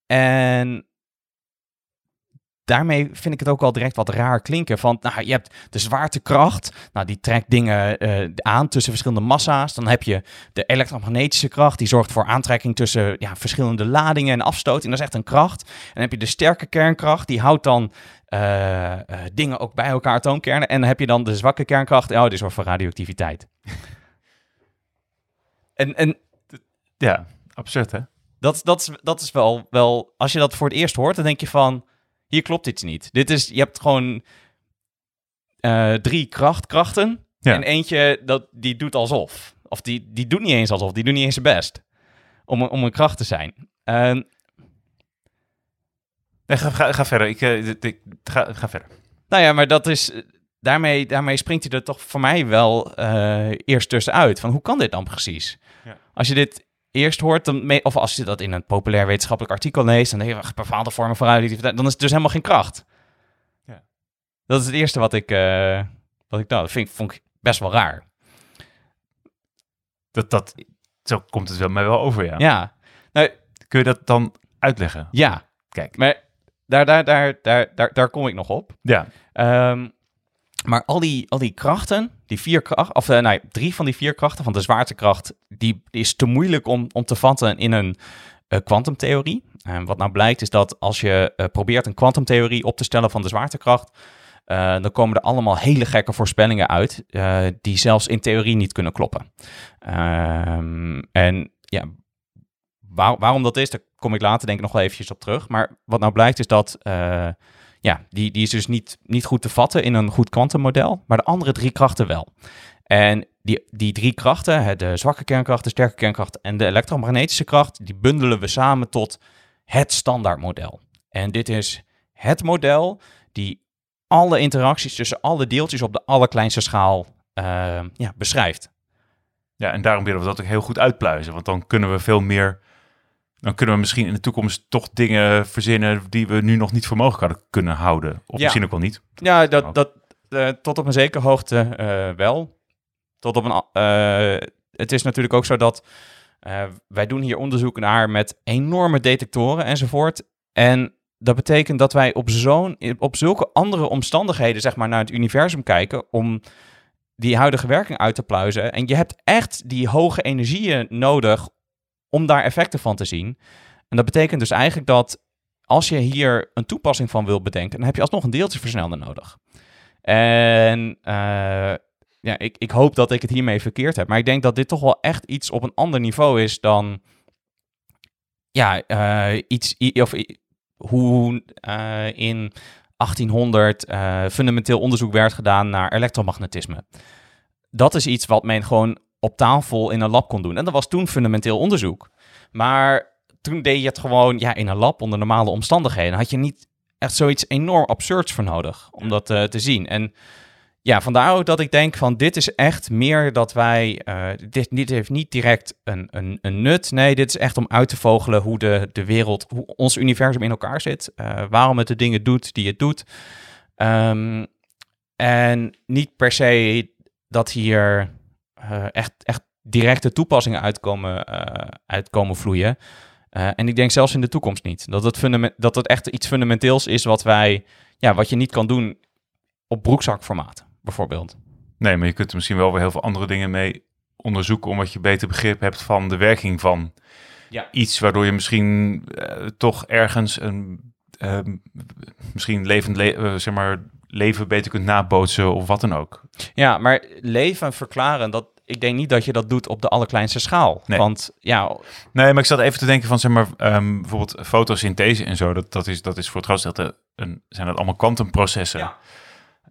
en daarmee vind ik het ook al direct wat raar klinken. Van, nou, je hebt de zwaartekracht. Nou, die trekt dingen eh, aan tussen verschillende massa's. Dan heb je de elektromagnetische kracht. Die zorgt voor aantrekking tussen ja, verschillende ladingen en afstoting. Dat is echt een kracht. En dan heb je de sterke kernkracht. Die houdt dan eh, eh, dingen ook bij elkaar, atoomkernen. En dan heb je dan de zwakke kernkracht. Oh, die zorgt voor radioactiviteit. en, en Ja, absurd hè? dat, dat, is, dat is wel, wel, als je dat voor het eerst hoort, dan denk je van, hier klopt iets niet. Dit is, je hebt gewoon eh, drie krachtkrachten Ja. en eentje dat, die doet alsof. Of die, die doet niet eens alsof, die doet niet eens zijn best om, een- om een kracht te zijn. Ehm, Nee, ga, ga, ga verder. Ik, eh, ik- ga, ga verder. nou ja, maar dat is, daarmee, daarmee springt hij er toch voor mij wel eh, eerst tussenuit. Van hoe kan dit dan precies? Ja. Als je dit eerst hoort, dan me- of als je dat in een populair wetenschappelijk artikel leest, dan denk je, "Ach, bepaalde vormen van radioactiviteit, dan is het dus helemaal geen kracht. Ja. Dat is het eerste wat ik, eh, wat ik nou, dat vind, ik- vond ik best wel raar. Dat, dat, zo komt het wel, mij wel over, ja. Ja, nou, Kun je dat dan uitleggen? ja. Kijk. Maar daar, daar, daar, daar, daar, daar kom ik nog op. Ja, Ehm, maar al die, al die krachten, die vier krachten, of eh, nee, drie van die vier krachten van de zwaartekracht, die is te moeilijk om, om te vatten in een eh, kwantumtheorie. En wat nou blijkt is dat als je eh, probeert een kwantumtheorie op te stellen van de zwaartekracht, dan komen er allemaal hele gekke voorspellingen uit, die zelfs in theorie niet kunnen kloppen. Ehm, en ja, waar- waarom dat is, daar kom ik later denk ik nog wel eventjes op terug. Maar wat nou blijkt is dat, ja, die, die is dus niet, niet goed te vatten in een goed kwantummodel, maar de andere drie krachten wel. En die, die drie krachten, de zwakke kernkracht, de sterke kernkracht en de elektromagnetische kracht, die bundelen we samen tot het standaardmodel. En dit is het model die alle interacties tussen alle deeltjes op de allerkleinste schaal eh, ja, beschrijft. ja, en daarom willen we dat ook heel goed uitpluizen. Want dan kunnen we veel meer... Dan kunnen we misschien in de toekomst toch dingen verzinnen... die we nu nog niet voor mogelijk hadden kunnen houden. Of Ja. misschien ook wel niet. Ja, Ook. dat, dat, eh, tot op een zekere hoogte eh, wel. Tot op een, eh, het is natuurlijk ook zo dat wij doen hier onderzoek naar met enorme detectoren enzovoort. En dat betekent dat wij op, zo'n, op zulke andere omstandigheden zeg maar, naar het universum kijken om die huidige werking uit te pluizen. En je hebt echt die hoge energieën nodig om daar effecten van te zien. En dat betekent dus eigenlijk dat als je hier een toepassing van wil bedenken, dan heb je alsnog een deeltjesversneller nodig. En uh, ja, ik, ik hoop dat ik het hiermee verkeerd heb. Maar ik denk dat dit toch wel echt iets op een ander niveau is dan ja, uh, iets, of hoe uh, in 1800 uh, fundamenteel onderzoek werd gedaan naar elektromagnetisme. Dat is iets wat men gewoon op tafel in een lab kon doen. En dat was toen fundamenteel onderzoek. Maar toen deed je het gewoon ja, in een lab onder normale omstandigheden. Had je niet echt zoiets enorm absurds voor nodig om dat uh, te zien. En ja, vandaar ook dat ik denk van dit is echt meer dat wij, uh, dit, dit heeft niet direct een, een, een, nut. Nee, dit is echt om uit te vogelen hoe de, de wereld, hoe ons universum in elkaar zit. Uh, waarom het de dingen doet die het doet. Um, en niet per se dat hier uh, echt, echt directe toepassingen uitkomen, uitkomen vloeien. en ik denk zelfs in de toekomst niet. Dat het, dat het echt iets fundamenteels is wat wij, ja, wat je niet kan doen op broekzakformaat bijvoorbeeld. Nee, maar je kunt er misschien wel weer heel veel andere dingen mee onderzoeken, omdat je beter begrip hebt van de werking van ja. iets, waardoor je misschien uh, toch ergens een uh, misschien levend le uh, zeg maar, leven beter kunt nabootsen of wat dan ook. Ja, maar leven verklaren, dat, ik denk niet dat je dat doet op de allerkleinste schaal. Nee. Want ja. Nee, maar ik zat even te denken van zeg maar um, bijvoorbeeld fotosynthese en zo. Dat, dat, is, dat is voor het grootste deel een, zijn dat allemaal kwantumprocessen.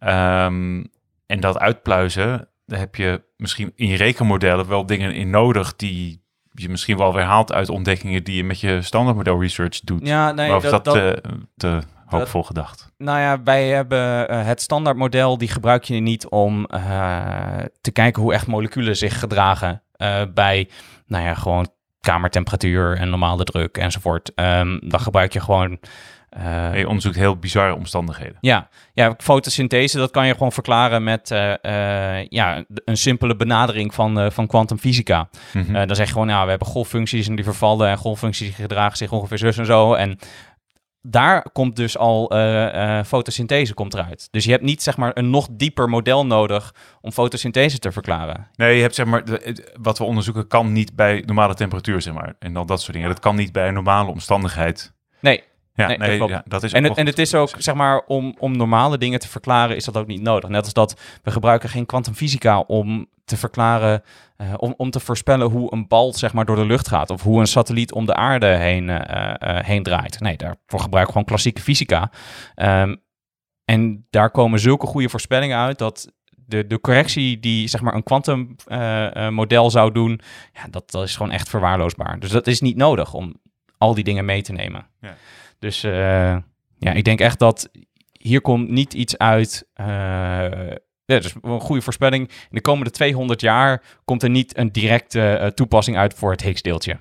Ja. Um, en dat uitpluizen, daar heb je misschien in je rekenmodellen wel dingen in nodig die je misschien wel weer haalt uit ontdekkingen die je met je standaardmodel research doet. Ja, nee, of dat, dat, te, te hoopvol gedacht? Nou ja, wij hebben uh, het standaardmodel, die gebruik je niet om uh, te kijken hoe echt moleculen zich gedragen uh, bij, nou ja, gewoon kamertemperatuur en normale druk enzovoort. Um, dan gebruik je gewoon uh, je onderzoekt heel bizarre omstandigheden. Ja, ja, fotosynthese, dat kan je gewoon verklaren met uh, uh, ja, een simpele benadering van, van kwantumfysica. Mm -hmm. dan zeg je gewoon, ja, we hebben golffuncties en die vervallen en golffuncties gedragen zich ongeveer zus en zo. En daar komt dus al fotosynthese komt eruit. Dus je hebt niet zeg maar een nog dieper model nodig om fotosynthese te verklaren. Nee, je hebt zeg maar wat we onderzoeken kan niet bij normale temperatuur zeg maar en al dat soort dingen. Dat kan niet bij een normale omstandigheid. Nee, ja, nee, nee, dat ja, dat is en, het, en het is ook, zeg maar, om, om normale dingen te verklaren, is dat ook niet nodig. Net als dat we gebruiken geen kwantumfysica om te verklaren, uh, om, om te voorspellen hoe een bal, zeg maar, door de lucht gaat. Of hoe een satelliet om de aarde heen, uh, uh, heen draait. Nee, daarvoor gebruiken we gewoon klassieke fysica. Um, en daar komen zulke goede voorspellingen uit dat de, de correctie die zeg maar een kwantummodel zou doen, ja, dat, dat is gewoon echt verwaarloosbaar. Dus dat is niet nodig om al die dingen mee te nemen. Ja. Dus ja, ik denk echt dat hier komt niet iets uit. Ja, dus een goede voorspelling. In de komende 200 jaar komt er niet een directe uh, toepassing uit voor het Higgs-deeltje.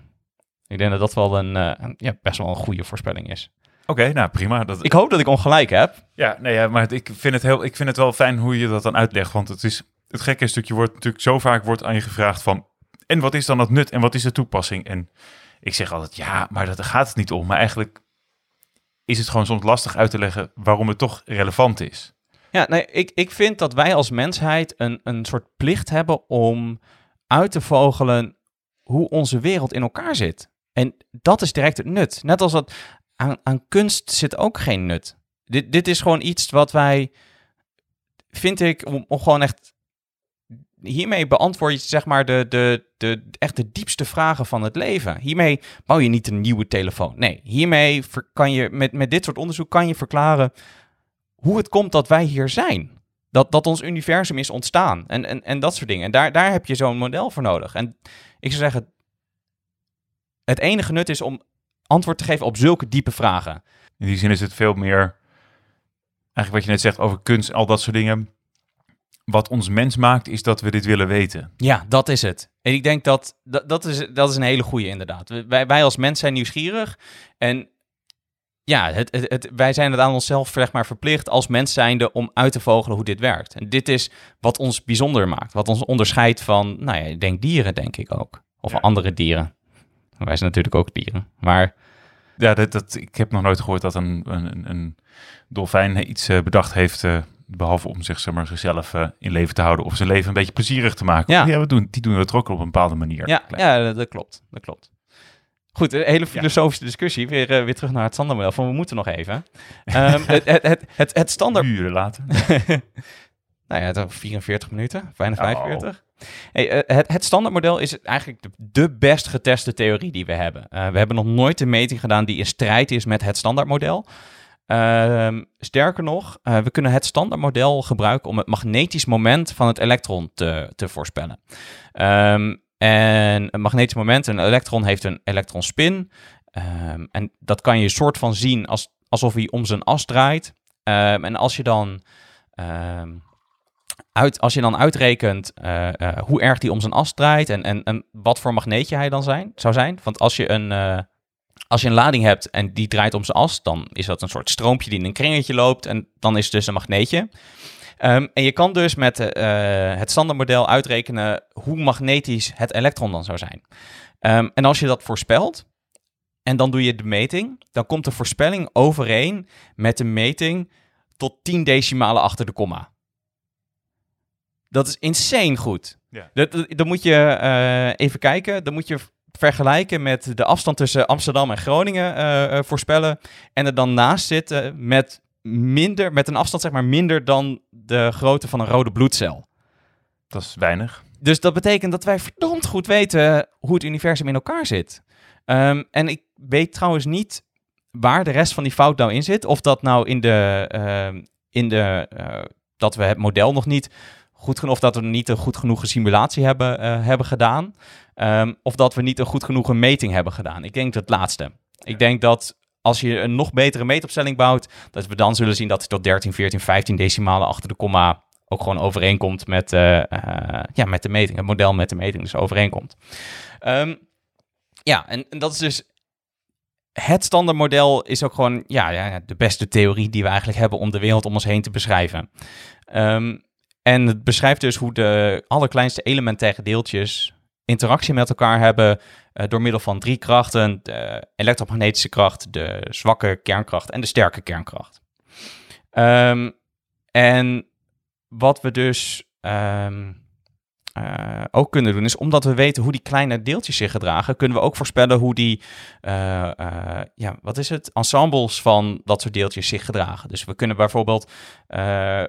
Ik denk dat dat wel een, een, ja, best wel een goede voorspelling is. Oké, okay, nou prima. Dat... Ik hoop dat ik ongelijk heb. Ja, nee, ja, maar ik vind, het heel, ik vind het wel fijn hoe je dat dan uitlegt. Want het is het gekke stukje wordt natuurlijk zo vaak wordt aan je gevraagd van. En wat is dan het nut en wat is de toepassing? En ik zeg altijd ja, maar dat gaat het niet om. Maar eigenlijk is het gewoon soms lastig uit te leggen waarom het toch relevant is. Ja, nee, ik, ik vind dat wij als mensheid een, een soort plicht hebben om uit te vogelen hoe onze wereld in elkaar zit. En dat is direct het nut. Net als dat aan, aan kunst zit ook geen nut. Dit, dit is gewoon iets wat wij, vind ik, om, om gewoon echt hiermee beantwoord je zeg maar de, de, de, echt de diepste vragen van het leven. Hiermee bouw je niet een nieuwe telefoon. Nee, hiermee kan je met, met dit soort onderzoek kan je verklaren hoe het komt dat wij hier zijn. Dat, dat ons universum is ontstaan en, en, en dat soort dingen. En daar, daar heb je zo'n model voor nodig. En ik zou zeggen, het enige nut is om antwoord te geven op zulke diepe vragen. In die zin is het veel meer, eigenlijk wat je net zegt over kunst, al dat soort dingen wat ons mens maakt, is dat we dit willen weten. Ja, dat is het. En ik denk dat dat, dat, is, dat is een hele goede inderdaad. Wij, wij als mens zijn nieuwsgierig. En ja, het, het, het, wij zijn het aan onszelf zeg maar, verplicht als mens zijnde om uit te vogelen hoe dit werkt. En dit is wat ons bijzonder maakt. Wat ons onderscheidt van, nou ja, ik denk dieren denk ik ook. Of ja. andere dieren. Wij zijn natuurlijk ook dieren. Maar... Ja, dat, dat, ik heb nog nooit gehoord dat een, een, een dolfijn iets uh, bedacht heeft... Uh behalve om zich, zeg maar, zichzelf eh, in leven te houden of zijn leven een beetje plezierig te maken. Ja. we doen, die doen we het ook op een bepaalde manier. Ja, ja dat, dat klopt. Dat klopt. Goed, een hele filosofische discussie. Weer, eh, weer terug naar het standaardmodel. Van we moeten nog even. Ehm, het, het, het, het, het standaard. Uren later. nou ja, dan 44 minuten, bijna Oh. 45. Hey, eh, het, het standaardmodel is eigenlijk de, de best geteste theorie die we hebben. Eh, we hebben nog nooit een meting gedaan die in strijd is met het standaardmodel. Ehm, sterker nog, we kunnen het standaardmodel gebruiken om het magnetisch moment van het elektron te, te voorspellen. Ehm, en een magnetisch moment, een elektron heeft een elektronspin. Ehm, en dat kan je soort van zien als, alsof hij om zijn as draait. Ehm, en als je dan, ehm, uit, als je dan uitrekent eh, eh, hoe erg die om zijn as draait en, en, en wat voor magneetje hij dan zijn, zou zijn. Want als je, een, eh, als je een lading hebt en die draait om zijn as, dan is dat een soort stroompje die in een kringetje loopt. En dan is het dus een magneetje. Ehm, en je kan dus met eh, het standaardmodel uitrekenen hoe magnetisch het elektron dan zou zijn. Ehm, en als je dat voorspelt, en dan doe je de meting, dan komt de voorspelling overeen met de meting tot 10 decimalen achter de komma. Dat is insane goed. Ja. Dat, moet je eh, even kijken, dan moet je vergelijken met de afstand tussen Amsterdam en Groningen eh, voorspellen en er dan naast zitten met minder, met een afstand zeg maar minder dan de grootte van een rode bloedcel. Dat is weinig. Dus dat betekent dat wij verdomd goed weten hoe het universum in elkaar zit. Ehm, en ik weet trouwens niet waar de rest van die fout nou in zit. Of dat nou in de, ehm, in de eh, dat we het model nog niet goed genoeg, of dat we niet een goed genoeg simulatie hebben, eh, hebben gedaan. Ehm, of dat we niet een goed genoeg meting hebben gedaan. Ik denk het laatste. Ik denk dat als je een nog betere meetopstelling bouwt, dat we dan zullen zien dat het tot 13, 14, 15 decimalen achter de komma ook gewoon overeenkomt met, eh, eh, ja, met de meting. Het model met de meting dus overeenkomt. Ehm, ja, en, en dat is dus... Het standaardmodel is ook gewoon ja, ja, de beste theorie die we eigenlijk hebben om de wereld om ons heen te beschrijven. Ehm, en het beschrijft dus hoe de allerkleinste elementaire deeltjes interactie met elkaar hebben eh, door middel van drie krachten: de elektromagnetische kracht, de zwakke kernkracht en de sterke kernkracht. Ehm, en wat we dus ehm, eh, ook kunnen doen, is omdat we weten hoe die kleine deeltjes zich gedragen, kunnen we ook voorspellen hoe die, eh, ja, wat is het, ensembles van dat soort deeltjes zich gedragen. Dus we kunnen bijvoorbeeld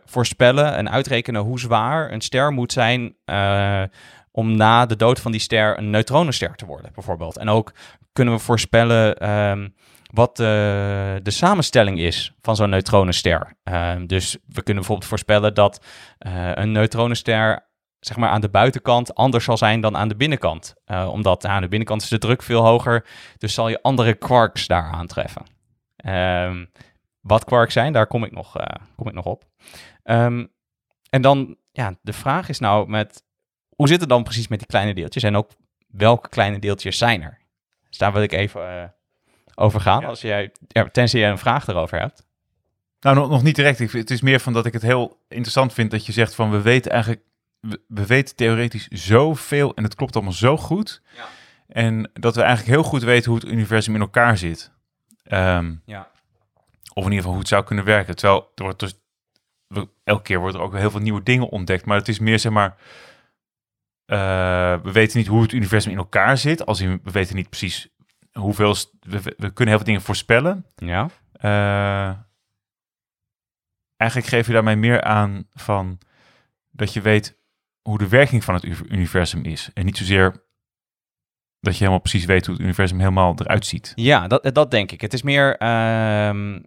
voorspellen en uitrekenen hoe zwaar een ster moet zijn om na de dood van die ster een neutronenster te worden, bijvoorbeeld. En ook kunnen we voorspellen ehm, wat de, de samenstelling is van zo'n neutronenster. Ehm, dus we kunnen bijvoorbeeld voorspellen dat eh, een neutronenster zeg maar aan de buitenkant anders zal zijn dan aan de binnenkant. Eh, omdat aan de binnenkant is de druk veel hoger, dus zal je andere quarks daar aantreffen. Ehm, wat quarks zijn, daar kom ik nog, eh, kom ik nog op. En dan, ja, de vraag is nou met, hoe zit het dan precies met die kleine deeltjes? En ook welke kleine deeltjes zijn er? Dus daar wil ik even eh, over gaan, Ja. als jij, ja, tenzij je een vraag erover hebt. Nou, nog, nog niet direct. Ik, het is meer van dat ik het heel interessant vind dat je zegt van we weten eigenlijk, we, we weten theoretisch zoveel en het klopt allemaal zo goed. Ja. En dat we eigenlijk heel goed weten hoe het universum in elkaar zit. Ehm, Ja. Of in ieder geval hoe het zou kunnen werken. Terwijl er wordt dus, we- elke keer wordt er ook heel veel nieuwe dingen ontdekt. Maar het is meer zeg maar, eh, we weten niet hoe het universum in elkaar zit. Als in, we weten niet precies hoeveel, we, we kunnen heel veel dingen voorspellen. Ja. Eh, eigenlijk geef je daarmee meer aan van dat je weet hoe de werking van het universum is. En niet zozeer dat je helemaal precies weet hoe het universum helemaal eruit ziet. Ja, dat, dat denk ik. Het is meer. ehm,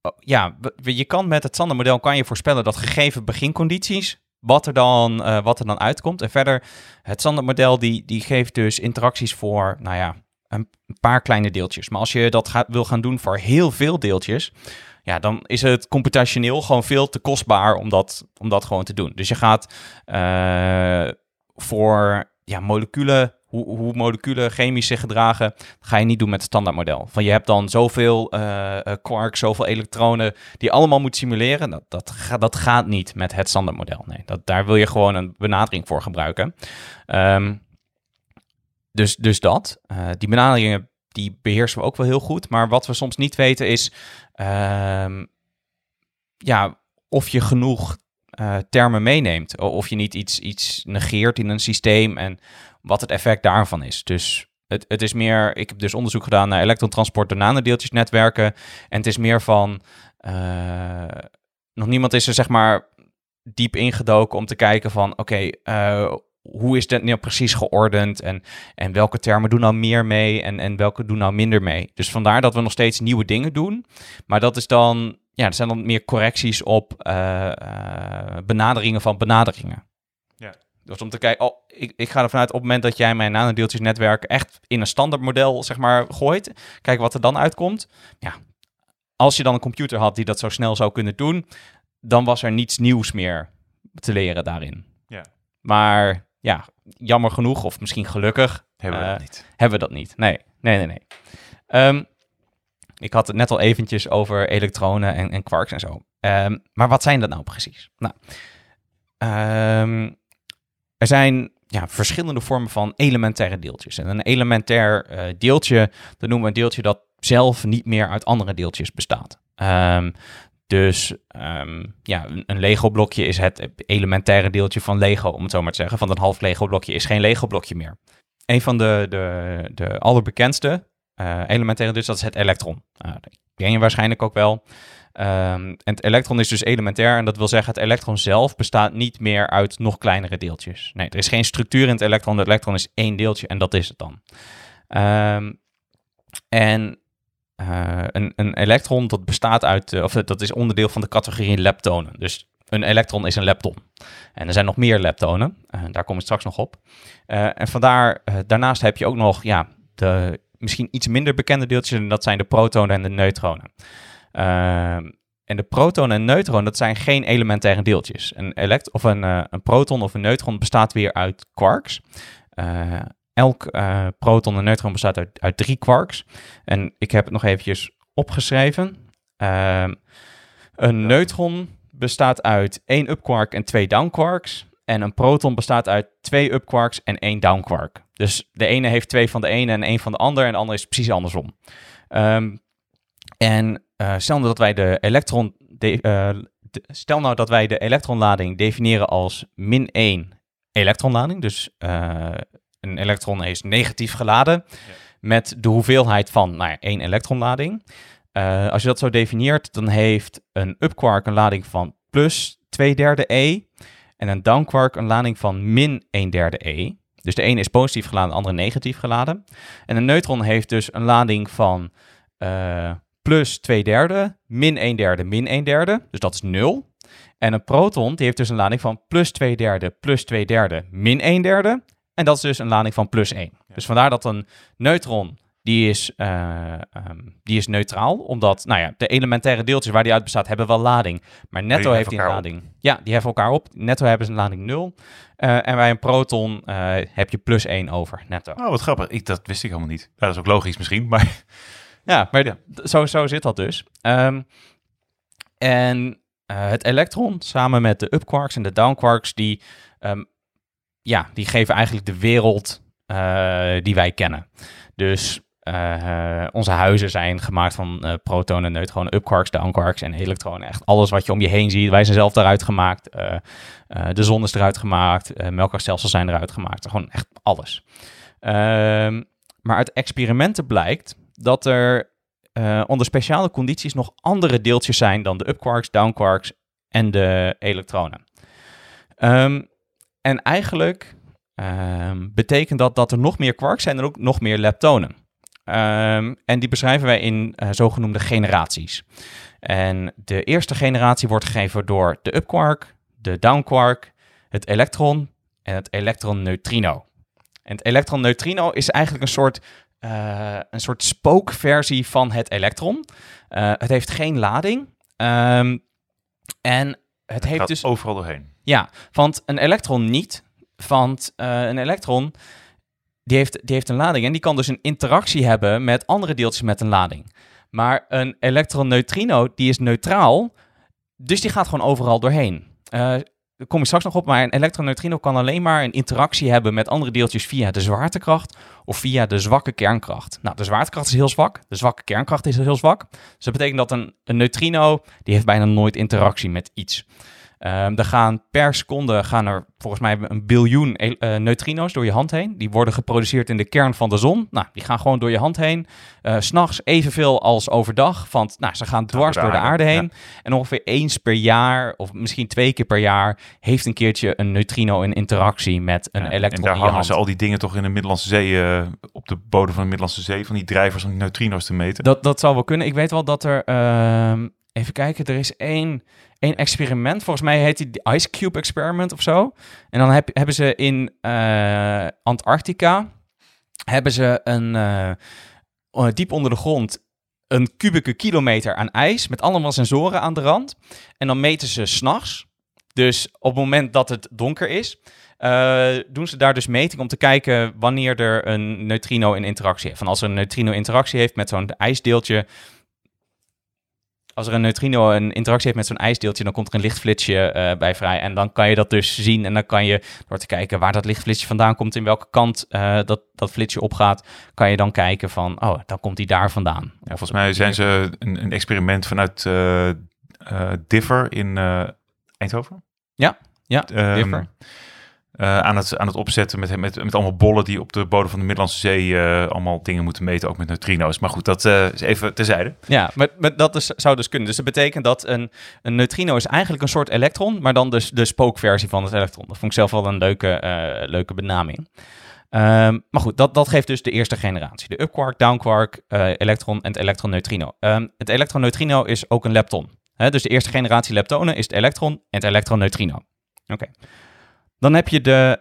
oh, ja, je kan met het standaardmodel kan je voorspellen dat gegeven begincondities. Wat er, dan, eh, wat er dan uitkomt. En verder, het standaardmodel die, die geeft dus interacties voor, nou ja, een paar kleine deeltjes. Maar als je dat gaat, wil gaan doen voor heel veel deeltjes, ja, dan is het computationeel gewoon veel te kostbaar om dat, om dat gewoon te doen. Dus je gaat eh, voor ja, moleculen, hoe, hoe moleculen chemisch zich gedragen, ga je niet doen met het standaardmodel. Van je hebt dan zoveel eh, quarks, zoveel elektronen, die allemaal moet simuleren. Dat, dat, dat gaat niet met het standaardmodel. Nee, dat, daar wil je gewoon een benadering voor gebruiken. Ehm, dus, dus dat. Eh, die benaderingen die beheersen we ook wel heel goed. Maar wat we soms niet weten is, ehm, ja, of je genoeg uh, termen meeneemt. Of je niet iets, iets negeert in een systeem en wat het effect daarvan is. Dus het, het is meer, ik heb dus onderzoek gedaan naar elektrontransport door nanodeeltjesnetwerken. En het is meer van, uh, nog niemand is er zeg maar diep ingedoken om te kijken van, oké, uh, hoe is dit nou precies geordend en, en welke termen doen nou meer mee en, en welke doen nou minder mee. Dus vandaar dat we nog steeds nieuwe dingen doen. Maar dat is dan, ja, er zijn dan meer correcties op uh, benaderingen van benaderingen. Dus om te kijken, oh, ik, ik ga ervan uit op het moment dat jij mijn nanodeeltjesnetwerk echt in een standaard model, zeg maar, gooit, kijk wat er dan uitkomt. Ja, als je dan een computer had die dat zo snel zou kunnen doen, dan was er niets nieuws meer te leren daarin. Ja. Maar ja, jammer genoeg, of misschien gelukkig, Hebben we eh, dat niet. hebben we dat niet. Nee, nee, nee, nee. Ehm, ik had het net al eventjes over elektronen en, en quarks en zo. Ehm, maar wat zijn dat nou precies? Nou, ehm, er zijn ja, verschillende vormen van elementaire deeltjes. En een elementair eh, deeltje, dat noemen we een deeltje dat zelf niet meer uit andere deeltjes bestaat. Ehm, dus ehm, ja, een, Lego-blokje is het elementaire deeltje van Lego, om het zo maar te zeggen. Van een half Lego-blokje is geen Lego-blokje meer. Een van de, de, de allerbekendste eh, elementaire dus, dat is het elektron. Uh, dat ken je waarschijnlijk ook wel. Ehm, en het elektron is dus elementair en dat wil zeggen het elektron zelf bestaat niet meer uit nog kleinere deeltjes. Nee, er is geen structuur in het elektron. Het elektron is één deeltje en dat is het dan. Ehm, en uh, een, een elektron dat bestaat uit, uh, of dat is onderdeel van de categorie leptonen. Dus een elektron is een lepton. En er zijn nog meer leptonen. Uh, daar kom ik straks nog op. en vandaar, daarnaast heb je ook nog ja, de misschien iets minder bekende deeltjes. En dat zijn de protonen en de neutronen. Ehm, en de protonen en neutronen, dat zijn geen elementaire deeltjes. Een, elekt of een, een proton of een neutron bestaat weer uit quarks elk uh, proton en neutron bestaat uit, uit, drie quarks. En ik heb het nog eventjes opgeschreven. Uh, een neutron bestaat uit één upquark en twee downquarks. En een proton bestaat uit twee upquarks en één downquark. Dus de ene heeft twee van de ene en één van de ander. En de andere is precies andersom. Um, en uh, stel nou dat wij de elektron... De, de, stel nou dat wij de elektronlading definiëren als min 1 elektronlading. Dus een elektron is negatief geladen ja. met de hoeveelheid van nou ja, één elektronlading. Als je dat zo definieert, dan heeft een upquark een lading van plus 2 derde E en een downquark een lading van min 1 derde E. Dus de ene is positief geladen, de andere negatief geladen. En een neutron heeft dus een lading van plus 2 derde, min 1 derde, min 1 derde. Dus dat is 0. En een proton die heeft dus een lading van plus 2 derde, plus 2 derde, min 1 derde. En dat is dus een lading van plus 1. Ja. Dus vandaar dat een neutron, die is, uh, um, die is neutraal. Omdat, nou ja, de elementaire deeltjes waar die uit bestaat, hebben wel lading. Maar netto heeft die een lading. Op. Ja, die heffen elkaar op. Netto hebben ze een lading 0. Uh, en bij een proton uh, heb je plus 1 over, netto. Oh, wat grappig. Ik, dat wist ik helemaal niet. Ja, dat is ook logisch misschien, maar... Ja, maar ja. Zo, zo zit dat dus. Um, en het elektron, samen met de upquarks en de downquarks, die... Um, ja, die geven eigenlijk de wereld uh, die wij kennen. Dus uh, onze huizen zijn gemaakt van protonen, neutronen, upquarks, downquarks en elektronen. Echt alles wat je om je heen ziet. Wij zijn zelf eruit gemaakt. de zon is eruit gemaakt. melkwegstelsels zijn eruit gemaakt. Gewoon echt alles. Ehm, maar uit experimenten blijkt dat er onder speciale condities nog andere deeltjes zijn dan de upquarks, downquarks en de elektronen. Um, en eigenlijk um, betekent dat dat er nog meer quarks zijn en ook nog meer leptonen. Um, en die beschrijven wij in uh, zogenoemde generaties. En de eerste generatie wordt gegeven door de upquark, de downquark, het elektron en het elektron-neutrino. En het elektron-neutrino is eigenlijk een soort, uh, een soort spookversie van het elektron. Uh, het heeft geen lading. Um, en het, het heeft gaat dus overal doorheen. ja, want een elektron niet. Want uh, een elektron die heeft, die heeft een lading en die kan dus een interactie hebben met andere deeltjes met een lading. Maar een elektron-neutrino die is neutraal, dus die gaat gewoon overal doorheen. Uh, kom je straks nog op, maar een elektroneutrino kan alleen maar een interactie hebben met andere deeltjes via de zwaartekracht of via de zwakke kernkracht. Nou, de zwaartekracht is heel zwak, de zwakke kernkracht is heel zwak. Dus dat betekent dat een, een neutrino, die heeft bijna nooit interactie met iets. Um, er gaan per seconde gaan er volgens mij een biljoen uh, neutrino's door je hand heen. Die worden geproduceerd in de kern van de zon. Nou, die gaan gewoon door je hand heen. Uh, S'nachts evenveel als overdag. Want nou, ze gaan dwars door de aarde heen. En ongeveer eens per jaar, of misschien twee keer per jaar, heeft een keertje een neutrino een interactie met een ja, elektron. En daar hangen ze al die dingen toch in de Middellandse Zee, uh, op de bodem van de Middellandse Zee, van die drijvers om die neutrino's te meten. Dat, dat zou wel kunnen. Ik weet wel dat er. Ehm, even kijken, er is één een experiment. Volgens mij heet die Ice Cube Experiment of zo. En dan heb, hebben ze in uh, Antarctica hebben ze een uh, diep onder de grond een kubieke kilometer aan ijs met allemaal sensoren aan de rand. En dan meten ze s'nachts. Dus op het moment dat het donker is, doen ze daar dus meting om te kijken wanneer er een neutrino in interactie heeft. Van als een neutrino interactie heeft met zo'n ijsdeeltje, als er een neutrino een interactie heeft met zo'n ijsdeeltje, dan komt er een lichtflitsje uh, bij vrij. En dan kan je dat dus zien. En dan kan je, door te kijken waar dat lichtflitsje vandaan komt, in welke kant uh, dat, dat flitsje opgaat, kan je dan kijken van, oh, dan komt die daar vandaan. Ja, volgens mij zijn ze een, een experiment vanuit uh, Differ in Eindhoven. Ja, ja, um, Differ. Uh, aan, het, aan het opzetten met, met, met allemaal bollen die op de bodem van de Middellandse Zee uh, allemaal dingen moeten meten, ook met neutrino's. Maar goed, dat uh, is even terzijde. Ja, maar, dat zou dus kunnen. Dus dat betekent dat een, een neutrino is eigenlijk een soort elektron, maar dan dus de spookversie van het elektron. Dat vond ik zelf wel een leuke, leuke benaming. Um, maar goed, dat, dat geeft dus de eerste generatie. De upquark, downquark, elektron en het elektron-neutrino. Um, het elektron-neutrino is ook een lepton. Dus de eerste generatie leptonen is het elektron en het elektron-neutrino. Oké. Dan heb je de,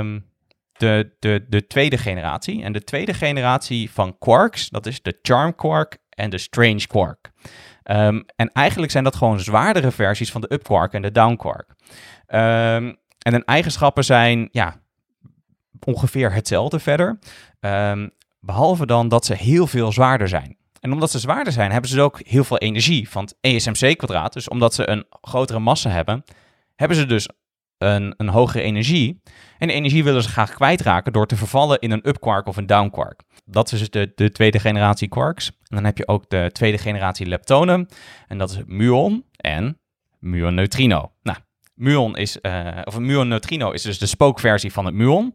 um, de, de, de tweede generatie. En de tweede generatie van quarks, dat is de charm quark en de strange quark. Um, en eigenlijk zijn dat gewoon zwaardere versies van de up quark en de down quark. Um, en hun eigenschappen zijn ja, ongeveer hetzelfde verder. behalve dan dat ze heel veel zwaarder zijn. En omdat ze zwaarder zijn, hebben ze dus ook heel veel energie van ESMC kwadraat. Dus omdat ze een grotere massa hebben, hebben ze dus een, een hogere energie. En de energie willen ze graag kwijtraken door te vervallen in een up-quark of een down-quark. Dat is dus de, de tweede generatie quarks. En dan heb je ook de tweede generatie leptonen. En dat is muon en muon-neutrino. Nou, muon is, uh, of een muon-neutrino is dus de spookversie van het muon.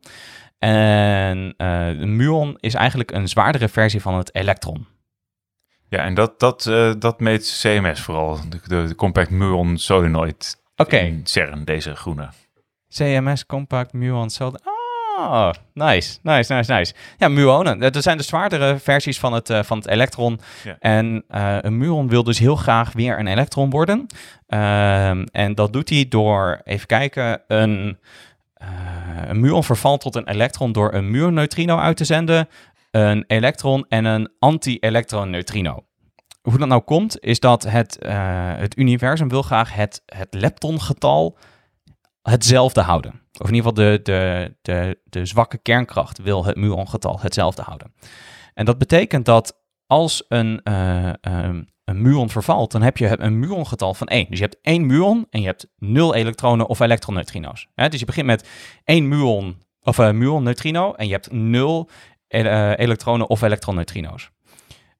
En uh, muon is eigenlijk een zwaardere versie van het elektron. Ja, en dat, dat, uh, dat meet CMS vooral, de compact muon solenoid Oké. Okay. CERN, deze groene. CMS Compact Muon Cell. Ah, nice, nice, nice, nice. Ja, muonen. Dat zijn de zwaardere versies van het, uh, van het elektron. Ja. En uh, een muon wil dus heel graag weer een elektron worden. Uh, en dat doet hij door, even kijken, een, uh, een muon vervalt tot een elektron door een muonneutrino uit te zenden, een elektron en een anti-elektron-neutrino hoe dat nou komt, is dat het, uh, het universum wil graag het, het leptongetal hetzelfde houden. Of in ieder geval de, de, de, de zwakke kernkracht wil het muongetal hetzelfde houden. En dat betekent dat als een, uh, um, een muon vervalt, dan heb je een muongetal van 1. Dus je hebt één muon en je hebt 0 elektronen of elektroneutrino's. Ja, dus je begint met één muon of een uh, muon-neutrino en je hebt 0 uh, elektronen of elektronneutrino's.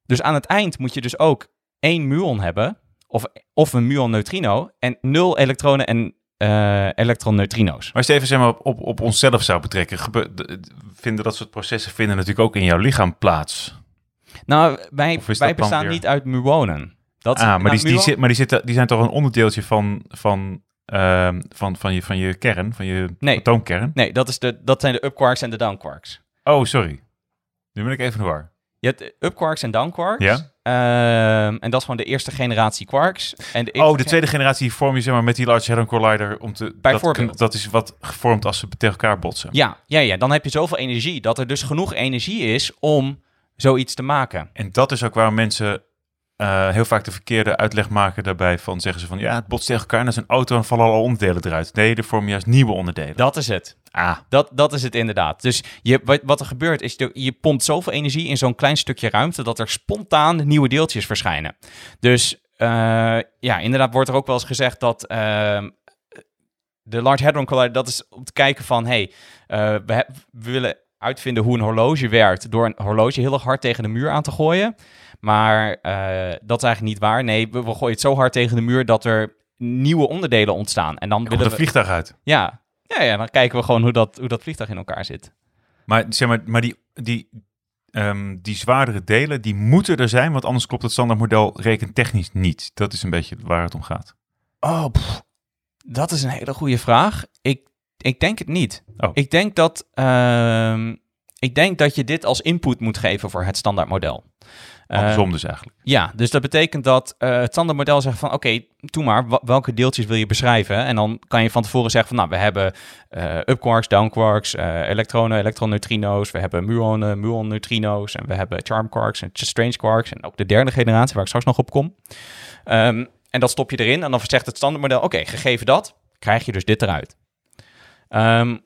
Dus aan het eind moet je dus ook één muon hebben, of, of een muon-neutrino, en nul elektronen en uh, elektron-neutrino's. Maar als je even zeg maar, op, op, op onszelf zou betrekken, vinden dat soort processen vinden natuurlijk ook in jouw lichaam plaats. Nou, wij, wij bestaan niet uit muonen. Dat, ah, maar, nou, die, die, maar die, zitten, die zijn toch een onderdeeltje van, van, uh, van, van, je, van je kern, van je nee, atoomkern? Nee, dat, is de, dat zijn de up quarks en de down quarks. Oh, sorry. Nu ben ik even waar. Je hebt up quarks en down quarks. Ja. Um, en dat is gewoon de eerste generatie quarks. En de oh, de tweede generatie vorm je zeg maar met die Large Hadron Collider om te. Bijvoorbeeld. Dat, dat is wat gevormd als ze tegen elkaar botsen. Ja, ja, ja, dan heb je zoveel energie dat er dus genoeg energie is om zoiets te maken. En dat is ook waar mensen uh, heel vaak de verkeerde uitleg maken daarbij van zeggen ze van ja, het botst tegen elkaar en dat is een auto en vallen alle onderdelen eruit. Nee, er vormen juist nieuwe onderdelen. Dat is het. Ah. Dat, dat is het inderdaad. Dus je, wat, wat er gebeurt is, je, je pompt zoveel energie in zo'n klein stukje ruimte dat er spontaan nieuwe deeltjes verschijnen. Dus uh, ja, inderdaad wordt er ook wel eens gezegd dat uh, de Large Hadron Collider, dat is om te kijken van, hey, uh, we, we, willen uitvinden hoe een horloge werkt door een horloge heel erg hard tegen de muur aan te gooien. Maar uh, dat is eigenlijk niet waar. Nee, we, we, gooien het zo hard tegen de muur dat er nieuwe onderdelen ontstaan. En dan willen we... vliegtuig uit. Ja. Ja, ja, dan kijken we gewoon hoe dat, hoe dat vliegtuig in elkaar zit. Maar, zeg maar, maar die, die, um, die zwaardere delen, die moeten er zijn, want anders klopt het standaardmodel rekentechnisch niet. Dat is een beetje waar het om gaat. Oh, pff, dat is een hele goede vraag. Ik, ik denk het niet. Oh. Ik denk dat... Uh, ik denk dat je dit als input moet geven voor het standaardmodel. Andersom uh, dus eigenlijk. Ja, dus dat betekent dat uh, het standaardmodel zegt van... oké, okay, doe maar, welke deeltjes wil je beschrijven? En dan kan je van tevoren zeggen van... nou, we hebben uh, upquarks, downquarks, elektronen, elektroneutrino's... we hebben muonen, muonneutrino's... en we hebben charm quarks en strange quarks... en ook de derde generatie waar ik straks nog op kom. Um, en dat stop je erin en dan zegt het standaardmodel... oké, okay, gegeven dat, krijg je dus dit eruit. Um,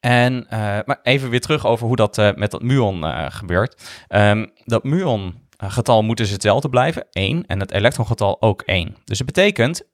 en, uh, maar even weer terug over hoe dat uh, met dat muon uh, gebeurt. Um, dat muon-getal moet dus hetzelfde blijven, 1, en het elektrongetal ook 1. Dus het betekent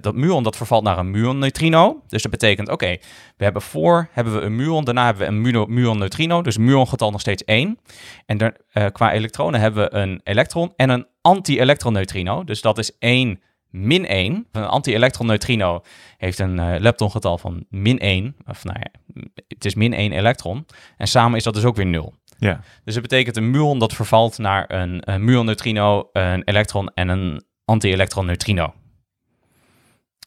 dat muon dat vervalt naar een muon-neutrino. Dus dat betekent, oké, we hebben voor hebben we een muon, daarna hebben we een muon-neutrino, dus muon-getal nog steeds 1. En er, qua elektronen hebben we een elektron en een anti-elektroneutrino, dus dat is 1 min 1. Een anti-elektron-neutrino heeft een uh, leptongetal van min 1. Of nou ja, het is min 1 elektron. En samen is dat dus ook weer 0. Ja. Dus dat betekent een muon dat vervalt naar een, een muon-neutrino, een elektron en een anti-elektron-neutrino.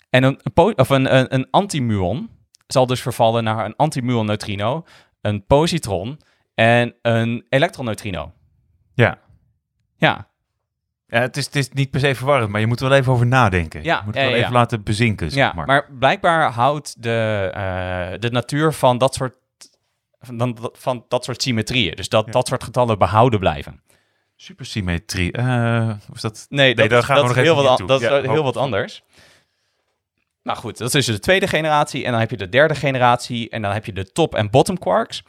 En een, of een, een, een antimuon zal dus vervallen naar een antimuon-neutrino, een positron en een elektron-neutrino. Ja. Ja, ja, het is, het is niet per se verwarrend, maar je moet er wel even over nadenken. Ja, je moet ja, wel even laten bezinken, zeg ja, maar. maar blijkbaar houdt de, uh, de natuur van dat soort, van, van dat soort symmetrieën. Dus dat dat soort getallen behouden blijven. Supersymmetrie, uh, is dat... Nee, dat, daar gaan dat we nog is heel, wat, dat is heel wat anders. Nou goed, dat is dus de tweede generatie. En dan heb je de derde generatie. En dan heb je de top- en bottom quarks.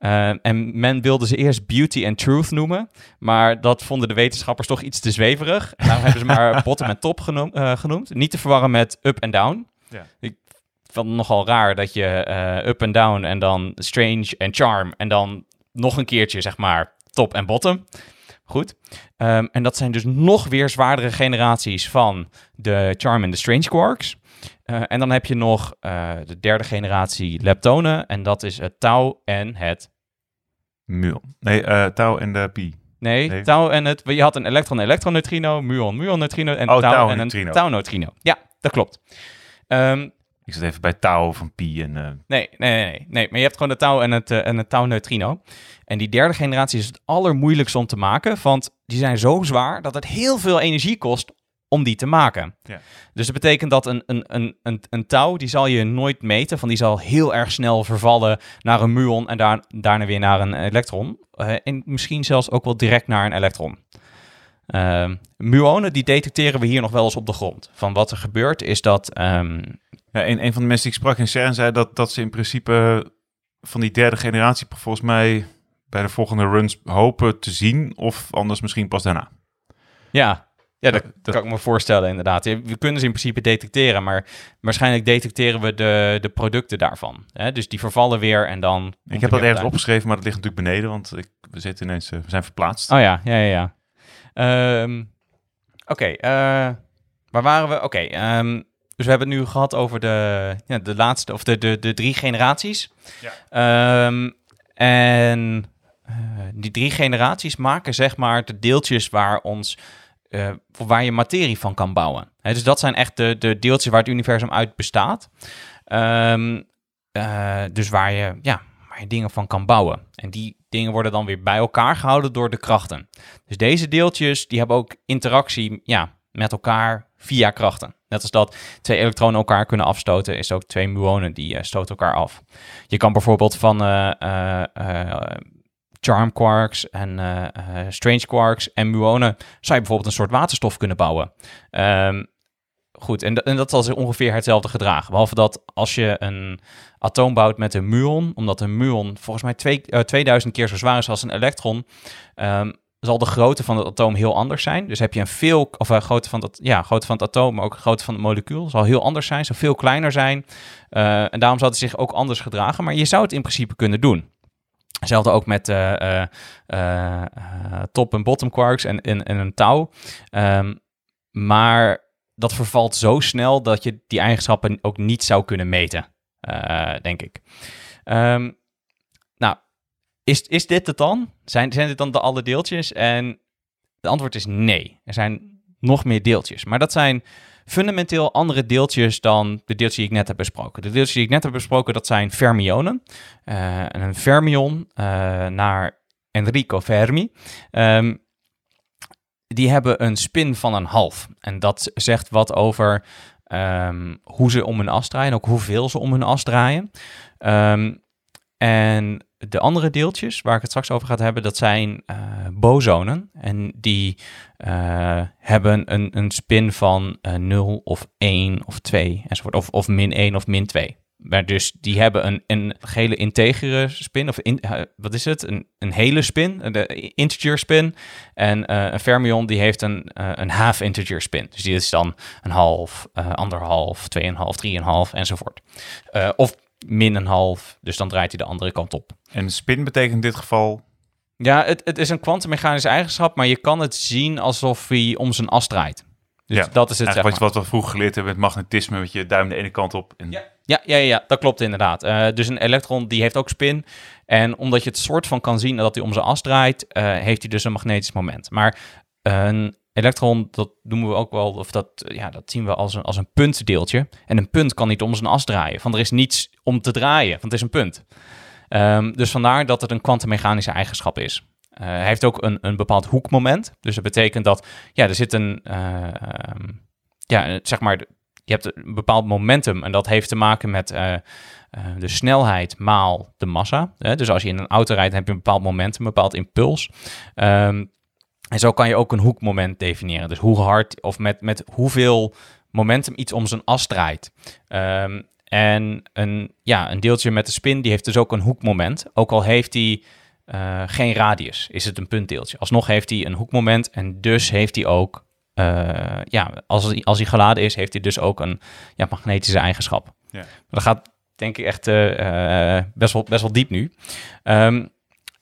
Uh, en men wilde ze eerst beauty and truth noemen. Maar dat vonden de wetenschappers toch iets te zweverig. En daarom hebben ze maar bottom en top genoem, uh, genoemd. Niet te verwarren met up en down. Ja. Ik vond het nogal raar dat je uh, up en down en dan strange en charm. En dan nog een keertje, zeg maar, top en bottom. Goed. Um, en dat zijn dus nog weer zwaardere generaties van de charm en de strange quarks. Uh, en dan heb je nog uh, de derde generatie leptonen. En dat is het tau en het... Muon. Nee, uh, tau en de pi. Nee, nee, tau en het... Je had een elektron-elektron-neutrino, muon, muon-neutrino en oh, tau, tau en een tau-neutrino. Ja, dat klopt. Um, ik zit even bij tau van pi en... Nee, nee, nee, nee. Maar je hebt gewoon de tau en het, en het tau-neutrino. En die derde generatie is het allermoeilijkste om te maken. Want die zijn zo zwaar dat het heel veel energie kost om die te maken. Ja. Dus dat betekent dat een, een, een, een, een touw, die zal je nooit meten, van die zal heel erg snel vervallen naar een muon en daar, daarna weer naar een elektron. Uh, en misschien zelfs ook wel direct naar een elektron. Uh, muonen, die detecteren we hier nog wel eens op de grond. Van wat er gebeurt is dat... Um... Ja, een, een van de mensen die ik sprak in CERN zei dat, dat ze in principe van die derde generatie volgens mij bij de volgende runs hopen te zien of anders misschien pas daarna. Ja, ja, dat, dat, kan ik me voorstellen, inderdaad. We kunnen ze in principe detecteren, maar waarschijnlijk detecteren we de, de producten daarvan. Hè? Dus die vervallen weer en dan... Ik heb dat ergens opgeschreven, maar dat ligt natuurlijk beneden, want ik, we zitten ineens, uh, we zijn verplaatst. Oh ja, ja, ja. ja. Um, Oké, okay, uh, waar waren we? Oké, okay, um, dus we hebben het nu gehad over de, ja, de laatste, of de, de, de drie generaties. Ja. Um, en uh, die drie generaties maken zeg maar de deeltjes waar ons... Uh, waar je materie van kan bouwen. Dus dat zijn echt de, de deeltjes waar het universum uit bestaat. Um, uh, dus waar je, ja, waar je dingen van kan bouwen. En die dingen worden dan weer bij elkaar gehouden door de krachten. Dus deze deeltjes die hebben ook interactie ja, met elkaar via krachten. Net als dat twee elektronen elkaar kunnen afstoten, is ook twee muonen die uh, stoten elkaar af. Je kan bijvoorbeeld van charm quarks en uh, uh, strange quarks en muonen zou je bijvoorbeeld een soort waterstof kunnen bouwen. Um, goed, en, en dat zal ongeveer hetzelfde gedragen. Behalve dat als je een atoom bouwt met een muon, omdat een muon volgens mij twee, uh, 2000 keer zo zwaar is als een elektron, um, zal de grootte van het atoom heel anders zijn. Dus heb je een veel, of een grootte van het, ja, grootte van het atoom, maar ook grootte van het molecuul, zal heel anders zijn, zal veel kleiner zijn. En daarom zal het zich ook anders gedragen. Maar je zou het in principe kunnen doen. Hetzelfde ook met uh, uh, top- en bottom quarks en, en, en een touw. Um, maar dat vervalt zo snel dat je die eigenschappen ook niet zou kunnen meten, denk ik. Um, nou, is, is dit het dan? Zijn, zijn dit dan de alle deeltjes? En de antwoord is nee. Er zijn nog meer deeltjes. Maar dat zijn fundamenteel andere deeltjes dan de deeltjes die ik net heb besproken. De deeltjes die ik net heb besproken, dat zijn fermionen. Uh, en een fermion, uh, naar Enrico Fermi, um, die hebben een spin van een half. En dat zegt wat over um, hoe ze om hun as draaien en ook hoeveel ze om hun as draaien. Um, en de andere deeltjes waar ik het straks over ga hebben, dat zijn uh, bosonen. En die uh, hebben een, een spin van uh, 0 of 1 of 2 enzovoort. Of, of min 1 of min 2. Maar dus die hebben een, een gele integere spin, of in, wat is het? Een, een hele spin, de integer spin. En een fermion die heeft een, een half integer spin. Dus die is dan een half, anderhalf, tweeënhalf, drieënhalf enzovoort. of min een half, dus dan draait hij de andere kant op. En spin betekent in dit geval... Ja, het, het is een kwantummechanische eigenschap, maar je kan het zien alsof hij om zijn as draait. Dus ja, dat is het. Zeg maar. wat we vroeger geleerd hebben met magnetisme, met je duim de ene kant op. En... Ja. Ja, ja, ja, dat klopt inderdaad. Uh, dus een elektron die heeft ook spin. En omdat je het soort van kan zien dat hij om zijn as draait, uh, heeft hij dus een magnetisch moment. Maar een elektron, dat noemen we ook wel, of dat, ja, dat zien we als een, als een puntdeeltje. En een punt kan niet om zijn as draaien, want er is niets om te draaien, want het is een punt. Um, dus vandaar dat het een kwantummechanische eigenschap is. Uh, hij heeft ook een, een bepaald hoekmoment. Dus dat betekent dat, ja, er zit een, uh, um, ja, zeg maar, je hebt een bepaald momentum en dat heeft te maken met uh, de snelheid maal de massa. Dus als je in een auto rijdt, heb je een bepaald momentum, een bepaald impuls. Um, en zo kan je ook een hoekmoment definiëren. Dus hoe hard of met, met hoeveel momentum iets om zijn as draait. Um, en een, ja, een deeltje met de spin, die heeft dus ook een hoekmoment. Ook al heeft hij uh, geen radius, is het een puntdeeltje. Alsnog heeft hij een hoekmoment en dus heeft hij ook, uh, ja, als, hij, als hij geladen is, heeft hij dus ook een ja, magnetische eigenschap. Ja. Dat gaat denk ik echt uh, best, wel, best wel diep nu. Um,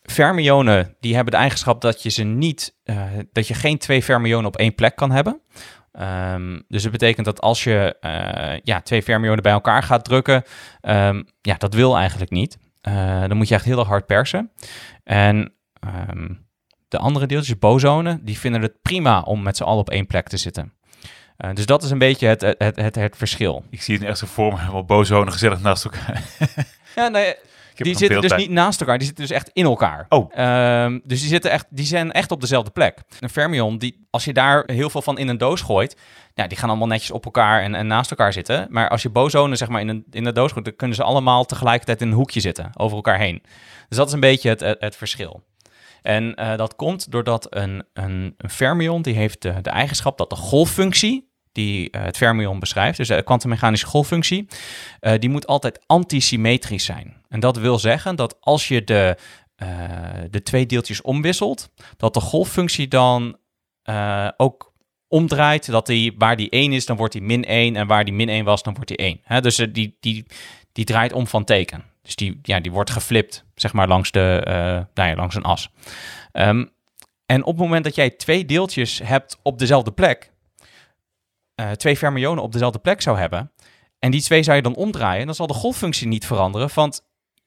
fermionen, die hebben de eigenschap dat je ze niet, dat je geen twee fermionen op één plek kan hebben. Um, dus dat betekent dat als je uh, ja, twee fermionen bij elkaar gaat drukken, um, ja, dat wil eigenlijk niet. Uh, dan moet je echt heel erg hard persen. En um, de andere deeltjes, bosonen, die vinden het prima om met z'n allen op één plek te zitten. Uh, dus dat is een beetje het, het, het, het, verschil. Ik zie het echt zo voor me, wel bosonen gezellig naast elkaar. ja, nee, die zitten dus niet naast elkaar, die zitten dus echt in elkaar. Oh. Um, dus die, zitten echt, die zijn echt op dezelfde plek. Een fermion, die, als je daar heel veel van in een doos gooit, ja, die gaan allemaal netjes op elkaar en, en naast elkaar zitten. Maar als je bosonen zeg maar in een, in de doos gooit, dan kunnen ze allemaal tegelijkertijd in een hoekje zitten, over elkaar heen. Dus dat is een beetje het, het, het verschil. En uh, dat komt doordat een, een, een fermion, die heeft de, de eigenschap dat de golffunctie, die uh, het fermion beschrijft, dus de kwantummechanische golffunctie, uh, die moet altijd antisymmetrisch zijn. En dat wil zeggen dat als je de, uh, de twee deeltjes omwisselt, dat de golffunctie dan ook omdraait, dat die, waar die 1 is, dan wordt die min 1 en waar die min 1 was, dan wordt die 1. Hè? Dus die, die, die draait om van teken. Dus die, ja, die wordt geflipt, zeg maar, langs, de, nou ja, langs een as. Um, en op het moment dat jij twee deeltjes hebt op dezelfde plek, uh, twee fermionen op dezelfde plek zou hebben, en die twee zou je dan omdraaien, dan zal de golffunctie niet veranderen. Want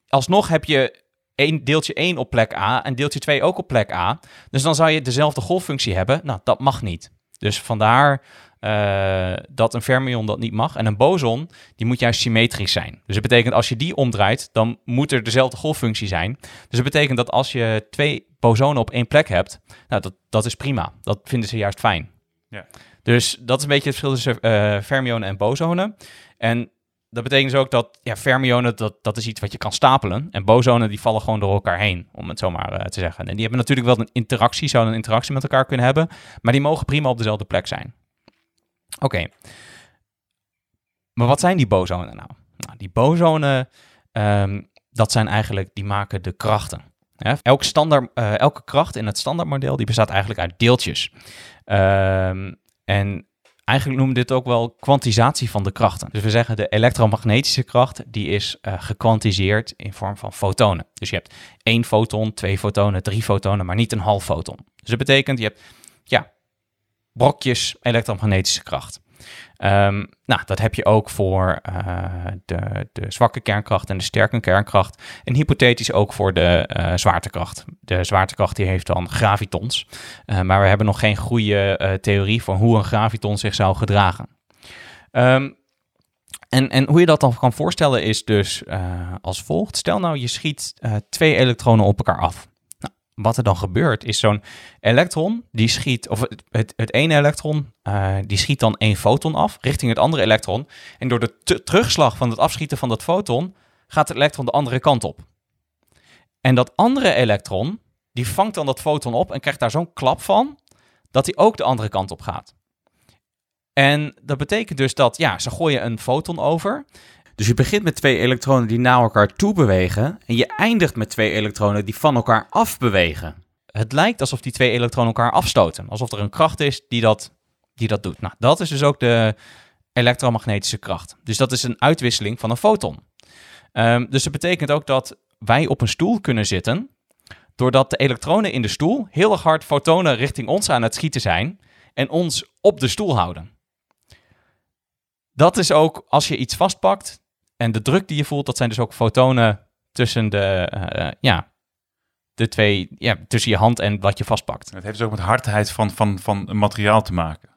alsnog heb je één, deeltje 1 op plek A en deeltje 2 ook op plek A. Dus dan zou je dezelfde golffunctie hebben. Nou, dat mag niet. Dus vandaar uh, dat een fermion dat niet mag. En een boson, die moet juist symmetrisch zijn. Dus dat betekent als je die omdraait, dan moet er dezelfde golffunctie zijn. Dus dat betekent dat als je twee bosonen op één plek hebt, nou, dat, dat is prima. Dat vinden ze juist fijn. Ja. Dus dat is een beetje het verschil tussen uh, fermionen en bosonen. En dat betekent dus ook dat ja, fermionen, dat, dat is iets wat je kan stapelen. En bosonen, die vallen gewoon door elkaar heen, om het zo maar uh, te zeggen. En die hebben natuurlijk wel een interactie, zouden een interactie met elkaar kunnen hebben. Maar die mogen prima op dezelfde plek zijn. Oké. Maar wat zijn die bosonen nou? nou die bosonen, um, dat zijn eigenlijk, die maken de krachten. Ja, elk standaard, eh, elke kracht in het standaardmodel die bestaat eigenlijk uit deeltjes. Ehm, en eigenlijk noemen we dit ook wel kwantisatie van de krachten. Dus we zeggen de elektromagnetische kracht die is uh, gekwantiseerd in vorm van fotonen. Dus je hebt één foton, twee fotonen, drie fotonen, maar niet een half foton. Dus dat betekent je hebt ja, brokjes elektromagnetische kracht. Um, nou, dat heb je ook voor uh, de, de zwakke kernkracht en de sterke kernkracht. En hypothetisch ook voor de uh, zwaartekracht. De zwaartekracht die heeft dan gravitons. Uh, maar we hebben nog geen goede theorie voor hoe een graviton zich zou gedragen. Um, en, en hoe je dat dan kan voorstellen is dus als volgt. Stel nou je schiet twee elektronen op elkaar af wat er dan gebeurt, is zo'n elektron, die schiet, of het, het, ene elektron, uh, die schiet dan één foton af richting het andere elektron. En door de terugslag van het afschieten van dat foton, gaat het elektron de andere kant op. En dat andere elektron, die vangt dan dat foton op en krijgt daar zo'n klap van, dat hij ook de andere kant op gaat. En dat betekent dus dat, ja, ze gooien een foton over. Dus je begint met twee elektronen die naar elkaar toe bewegen en je eindigt met twee elektronen die van elkaar af bewegen. Het lijkt alsof die twee elektronen elkaar afstoten, alsof er een kracht is die dat, die dat doet. Nou, dat is dus ook de elektromagnetische kracht. Dus dat is een uitwisseling van een foton. Um, dus dat betekent ook dat wij op een stoel kunnen zitten, doordat de elektronen in de stoel heel erg hard fotonen richting ons aan het schieten zijn en ons op de stoel houden. Dat is ook als je iets vastpakt, en de druk die je voelt, dat zijn dus ook fotonen tussen de, uh, ja, de twee, ja, tussen je hand en wat je vastpakt. Het heeft dus ook met hardheid van, van, van een materiaal te maken.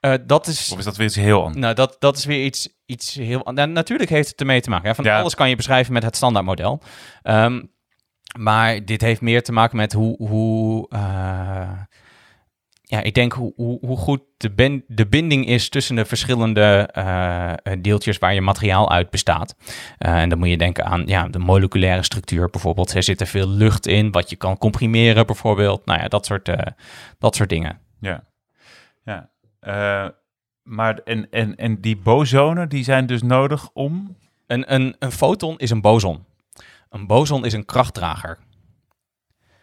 Uh, dat is, of is dat weer iets heel anders? Nou, dat, dat is weer iets, iets heel nou, Natuurlijk heeft het ermee te maken. Hè? Van ja. alles kan je beschrijven met het standaardmodel. Um, maar dit heeft meer te maken met hoe, hoe uh, ja, ik denk hoe, hoe, hoe goed de, ben, de binding is tussen de verschillende uh, deeltjes waar je materiaal uit bestaat. Uh, en dan moet je denken aan ja, de moleculaire structuur bijvoorbeeld. Er zit er veel lucht in, wat je kan comprimeren bijvoorbeeld. Nou ja, dat soort, uh, dat soort dingen. Ja, ja. maar en, en, en die bosonen, die zijn dus nodig om... Een, een, een foton is een boson. Een boson is een krachtdrager.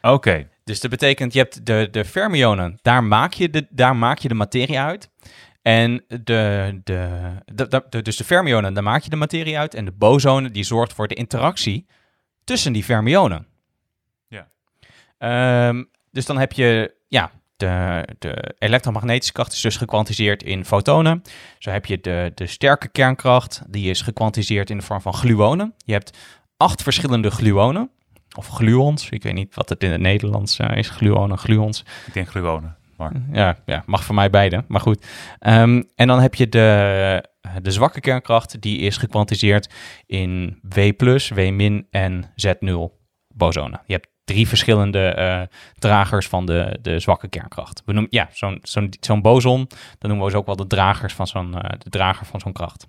Oké. Dus dat betekent, je hebt de, de fermionen, daar maak, je de, daar maak je de materie uit. En de, de, de, de, dus de fermionen, daar maak je de materie uit. En de bosonen, die zorgt voor de interactie tussen die fermionen. Ja. Um, dus dan heb je, ja, de, de elektromagnetische kracht is dus gekwantiseerd in fotonen. Zo heb je de, de sterke kernkracht, die is gekwantiseerd in de vorm van gluonen. Je hebt acht verschillende gluonen. Of gluons. Ik weet niet wat het in het Nederlands uh, is. Gluonen, gluons. Ik denk gluonen. Maar... Ja, ja, mag voor mij beide. Maar goed. Um, en dan heb je de, de zwakke kernkracht. Die is gekwantiseerd in W+, W- en Z0 bosonen. Je hebt drie verschillende uh, dragers van de, de zwakke kernkracht. We noemen, ja, zo'n zo'n zo'n boson, dan noemen we ze ook wel de dragers van zo'n uh, de drager van zo'n kracht.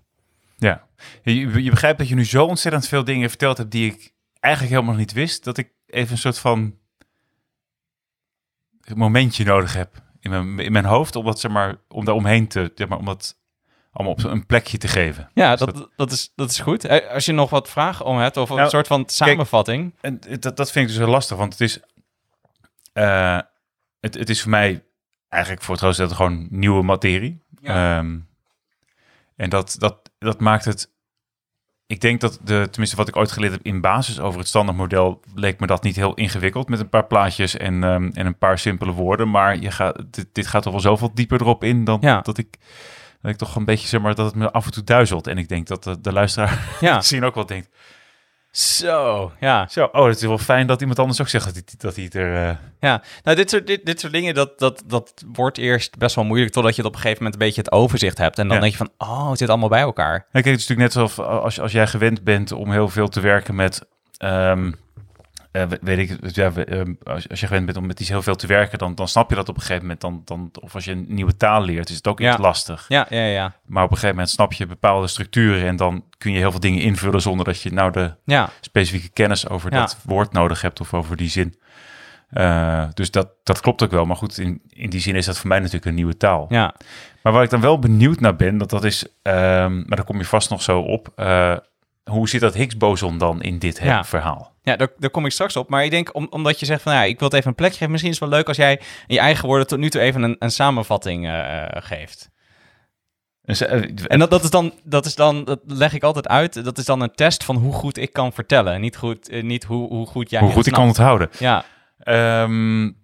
Ja, je, je begrijpt dat je nu zo ontzettend veel dingen verteld hebt die ik eigenlijk helemaal nog niet wist, dat ik even een soort van momentje nodig heb in mijn, in mijn hoofd, om, dat, zeg maar, om daar omheen te, zeg maar, om dat allemaal op een plekje te geven. Ja, dat, dat, is, dat is goed. Eh, als je nog wat vragen om hebt, of een nou, soort van samenvatting. en dat, dat vind ik dus heel lastig, want het is, uh, het, het is voor mij eigenlijk voor het grootste deel gewoon nieuwe materie. Ja. Um, en dat, dat, dat maakt het ik denk dat, de, tenminste wat ik ooit geleerd heb in basis over het standaardmodel, leek me dat niet heel ingewikkeld met een paar plaatjes en, um, en een paar simpele woorden. Maar je gaat, dit, dit, gaat toch wel zoveel dieper erop in dan ja. dat ik dat ik toch een beetje zeg maar dat het me af en toe duizelt. En ik denk dat de, de luisteraar ja. misschien ook wel denkt. Zo, ja. Zo, oh, het is wel fijn dat iemand anders ook zegt dat hij, dat hij het er... Uh... Ja, nou, dit soort, dit, dit soort dingen, dat, dat, dat wordt eerst best wel moeilijk... totdat je het op een gegeven moment een beetje het overzicht hebt. En dan denk je van, oh, het zit allall bij elkaar. Ja, kijk, het is natuurlijk net alsof als, als jij gewend bent om heel veel te werken met... Um, uh, weet ik, ja, uh, als, als je gewend bent om met iets heel veel te werken, dan, dan snap je dat op een gegeven moment. Dan, dan, of als je een nieuwe taal leert, is het ook iets lastig. Ja, ja, ja. Maar op een gegeven moment snap je bepaalde structuren en dan kun je heel veel dingen invullen zonder dat je nou de ja. specifieke kennis over dat woord nodig hebt of over die zin. Uh, dus dat, dat klopt ook wel. Maar goed, in, in die zin is dat voor mij natuurlijk een nieuwe taal. Ja. Maar waar ik dan wel benieuwd naar ben, dat dat is, um, maar daar kom je vast nog zo op. hoe zit dat Higgs boson dan in dit verhaal? Ja, daar, daar kom ik straks op. Maar ik denk, om, omdat je zegt van, ja, ik wil het even een plekje geven. Misschien is het wel leuk als jij in je eigen woorden tot nu toe even een, een samenvatting uh, geeft. Dus, en dat, dat, is dan, dat is dan, dat leg ik altijd uit, dat is dan een test van hoe goed ik kan vertellen. Niet, goed, niet hoe, hoe goed jij Hoe goed ik kan onthouden. Ja. Um,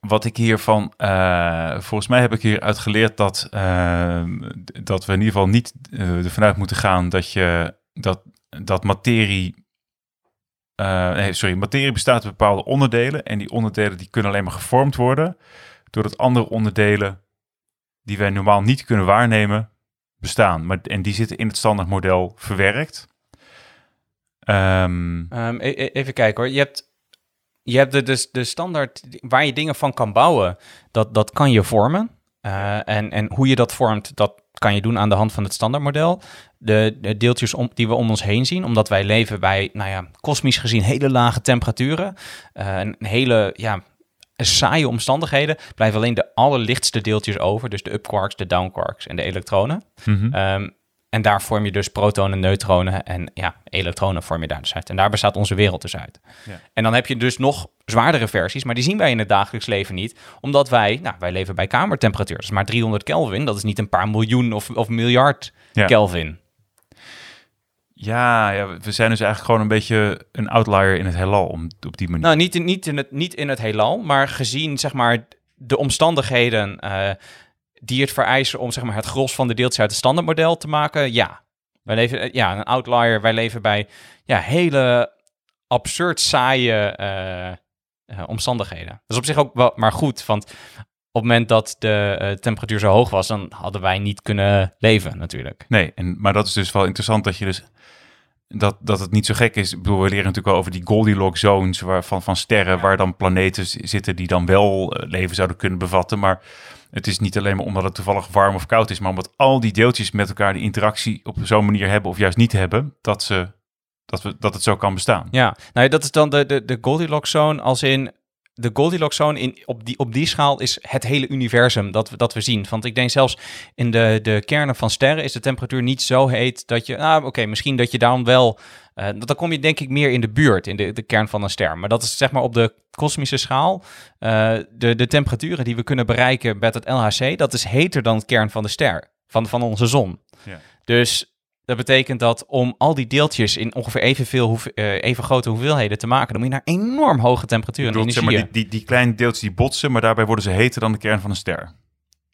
wat ik hiervan, uh, volgens mij heb ik hieruit geleerd dat, uh, dat we in ieder geval niet uh, ervan uit moeten gaan dat je dat, dat materie. Nee, sorry, materie bestaat uit bepaalde onderdelen. En die onderdelen die kunnen alleen maar gevormd worden. Doordat andere onderdelen die wij normaal niet kunnen waarnemen, bestaan. Maar, en die zitten in het standaardmodel verwerkt. Um, um, even kijken hoor. Je hebt je hebt de, de, de standaard waar je dingen van kan bouwen, dat, dat kan je vormen. Uh, en, en hoe je dat vormt, dat kan je doen aan de hand van het standaardmodel. De, de deeltjes om, die we om ons heen zien, omdat wij leven bij, nou ja, kosmisch gezien hele lage temperaturen. Uh, een hele, ja, saaie omstandigheden, blijven alleen de allerlichtste deeltjes over. Dus de upquarks, de downquarks en de elektronen. Mm -hmm. um, en daar vorm je dus protonen, neutronen en ja, elektronen vorm je daar dus uit. En daar bestaat onze wereld dus uit. Ja. En dan heb je dus nog zwaardere versies, maar die zien wij in het dagelijks leven niet. Omdat wij, nou, wij leven bij kamertemperatuur. Dat is maar 300 Kelvin. Dat is niet een paar miljoen of, of miljard ja. Kelvin. Ja, ja, we zijn dus eigenlijk gewoon een beetje een outlier in het heelal om, op die manier. Nou, niet in, niet, in het, niet in het heelal, maar gezien zeg maar de omstandigheden... Uh, die het vereisen om zeg maar, het gros van de deeltjes uit het standaardmodel te maken, ja. Wij leven, ja, een outlier. Wij leven bij ja, hele absurd saaie uh, uh, omstandigheden. Dat is op zich ook wel maar goed, want op het moment dat de uh, temperatuur zo hoog was, dan hadden wij niet kunnen leven natuurlijk. Nee, en, maar dat is dus wel interessant dat je dus dat, dat het niet zo gek is. Ik bedoel, we leren natuurlijk wel over die Goldilocks zones waar, van, van sterren, ja. waar dan planeten zitten die dan wel leven zouden kunnen bevatten. Maar het is niet alleen maar omdat het toevallig warm of koud is, maar omdat al die deeltjes met elkaar die interactie op zo'n manier hebben of juist niet hebben, dat, ze, dat, we, dat het zo kan bestaan. Ja, nou dat is dan de, de, de Goldilocks zone als in de Goldilocks zone in, op, die, op die schaal is het hele universum dat we, dat we zien. Want ik denk zelfs in de, de kernen van sterren is de temperatuur niet zo heet dat je... Nou, oké, misschien dat je dan wel... Uh, dan kom je denk ik meer in de buurt, in de, de kern van een ster. Maar dat is zeg maar op de kosmische schaal. Uh, de, de temperaturen die we kunnen bereiken met het LHC, dat is heter dan het kern van de ster, van, van onze zon. Ja. Dus dat betekent dat om al die deeltjes in ongeveer evenveel hoeve, uh, even grote hoeveelheden te maken, dan moet je naar enorm hoge temperaturen bedoelt, zeg maar, die, die, die kleine deeltjes die botsen, maar daarbij worden ze heter dan de kern van een ster.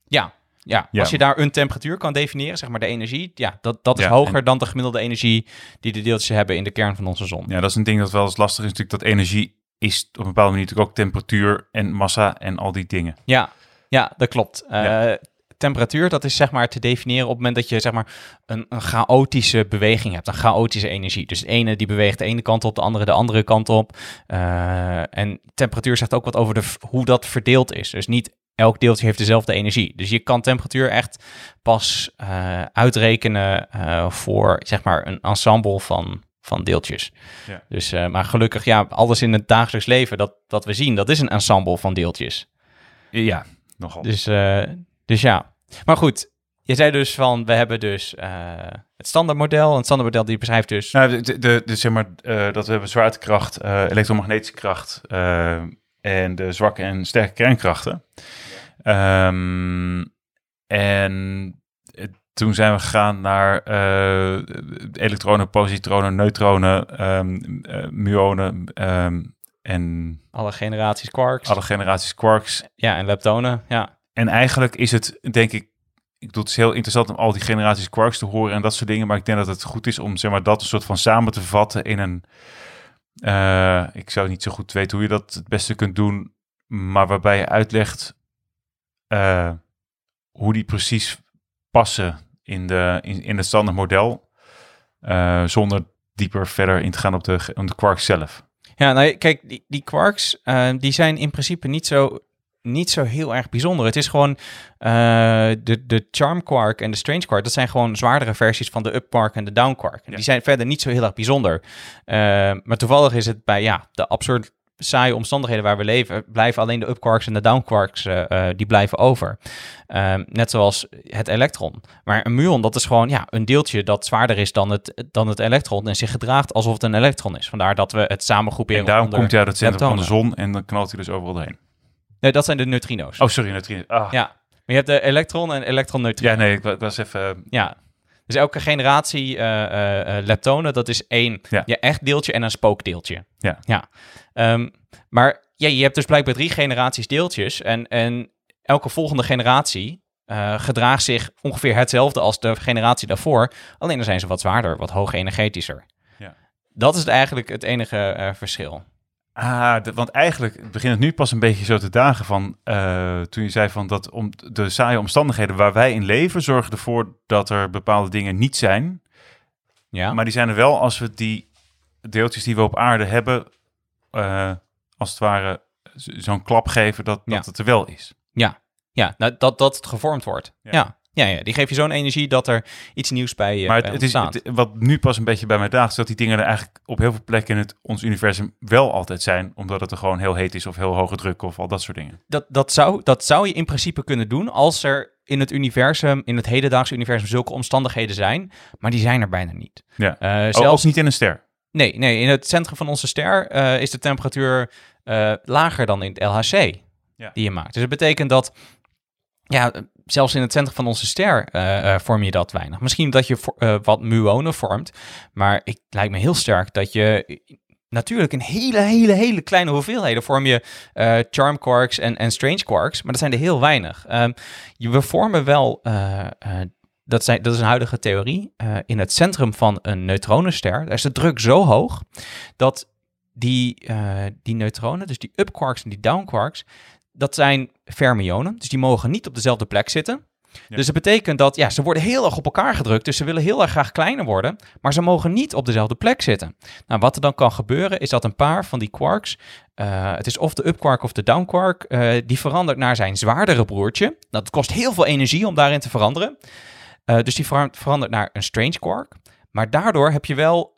Ja, ja, ja, als je daar een temperatuur kan definiëren, zeg maar de energie, ja, dat, dat is ja, hoger en... dan de gemiddelde energie die de deeltjes hebben in de kern van onze zon. Ja, dat is een ding dat wel eens lastig is, natuurlijk dat energie is op een bepaalde manier natuurlijk ook temperatuur en massa en al die dingen. Ja, ja dat klopt. Uh, temperatuur, dat is zeg maar te definiëren op het moment dat je zeg maar een, een chaotische beweging hebt, een chaotische energie. Dus de ene die beweegt de ene kant op, de andere de andere kant op. Uh, en temperatuur zegt ook wat over de, hoe dat verdeeld is. Dus niet elk deeltje heeft dezelfde energie. Dus je kan temperatuur echt pas uh, uitrekenen uh, voor zeg maar een ensemble van, van deeltjes. Ja. Dus, uh, maar gelukkig, ja, alles in het dagelijks leven dat, dat we zien, dat is een ensemble van deeltjes. Ja, nogal. Dus, dus ja. Maar goed, je zei dus van, we hebben dus het standaardmodel. Een standaardmodel die beschrijft dus... Nou, de, de, de, zeg maar, dat we hebben zwaartekracht, elektromagnetische kracht en de zwakke en sterke kernkrachten. Um, en toen zijn we gegaan naar uh, elektronen, positronen, neutronen, um, uh, muonen um, en... Alle generaties quarks. Alle generaties quarks. Ja, en leptonen, ja. En eigenlijk is het, denk ik, ik bedoel, het heel interessant om al die generaties quarks te horen en dat soort dingen, maar ik denk dat het goed is om zeg maar, dat een soort van samen te vatten in een... Uh, ik zou niet zo goed weten hoe je dat het beste kunt doen, maar waarbij je uitlegt uh, hoe die precies passen in, de, in, in het standaard model. Uh, zonder dieper verder in te gaan op de, op de quarks zelf. Ja, nou kijk, die, die quarks die zijn in principe niet zo, niet zo heel erg bijzonder. Het is gewoon de, de charm quark en de strange quark. Dat zijn gewoon zwaardere versies van de up quark en de down quark. Ja. Die zijn verder niet zo heel erg bijzonder. maar toevallig is het bij ja, de absurd saaie omstandigheden waar we leven, blijven alleen de upquarks en de downquarks, uh, die blijven over. Net zoals het elektron. Maar een muon, dat is gewoon ja, een deeltje dat zwaarder is dan het, dan het elektron en zich gedraagt alsof het een elektron is. Vandaar dat we het samen groeperen. En daarom komt hij uit het centrum van de zon en dan knalt hij dus overal heen. Nee, dat zijn de neutrino's. Oh, sorry, neutrino's. Ah. Ja, maar je hebt de elektron en elektron-neutrino. Ja, nee, ik was even... Ja, dus elke generatie uh, leptonen, dat is één ja. echt deeltje en een spookdeeltje. Ja. ja. Um, maar ja, je hebt dus blijkbaar drie generaties deeltjes. En, en elke volgende generatie uh, gedraagt zich ongeveer hetzelfde als de generatie daarvoor. Alleen dan zijn ze wat zwaarder, wat hoger energetischer. Ja. Dat is eigenlijk het enige verschil. Ah, want eigenlijk begint het nu pas een beetje zo te dagen van uh, toen je zei van dat om de saaie omstandigheden waar wij in leven zorgen ervoor dat er bepaalde dingen niet zijn. Ja. Maar die zijn er wel als we die deeltjes die we op aarde hebben, uh, als het ware zo'n klap geven dat, dat het er wel is. Ja, ja nou, dat, dat het gevormd wordt. Ja. ja. Ja, die geef je zo'n energie dat er iets nieuws bij je Maar het, is wat nu pas een beetje bij mij daagt, is dat die dingen er eigenlijk op heel veel plekken in het, ons universum wel altijd zijn, omdat het er gewoon heel heet is of heel hoge druk of al dat soort dingen. Dat, dat, zou, dat zou je in principe kunnen doen als er in het universum, in het hedendaagse universum, zulke omstandigheden zijn, maar die zijn er bijna niet. Ja. Uh, zelfs... ook niet in een ster. Nee, nee, in het centrum van onze ster uh, is de temperatuur uh, lager dan in het LHC ja. die je maakt. Dus dat betekent dat ja, zelfs in het centrum van onze ster uh, vorm je dat weinig. Misschien dat je uh, wat muonen vormt, maar het lijkt me heel sterk dat je natuurlijk in hele, hele, hele kleine hoeveelheden vorm je charm quarks en, en strange quarks, maar dat zijn er heel weinig. Um, we vormen wel, dat, zijn, dat is een huidige theorie, in het centrum van een neutronenster, daar is de druk zo hoog dat die, die neutronen, dus die up quarks en die down quarks, dat zijn fermionen, dus die mogen niet op dezelfde plek zitten. Dus dat betekent dat ja, ze worden heel erg op elkaar gedrukt. Dus ze willen heel erg graag kleiner worden. Maar ze mogen niet op dezelfde plek zitten. Nou, wat er dan kan gebeuren is dat een paar van die quarks. Uh, het is of de upquark of de downquark. Uh, die verandert naar zijn zwaardere broertje. Dat kost heel veel energie om daarin te veranderen. Uh, dus die verandert naar een strange quark. Maar daardoor heb je wel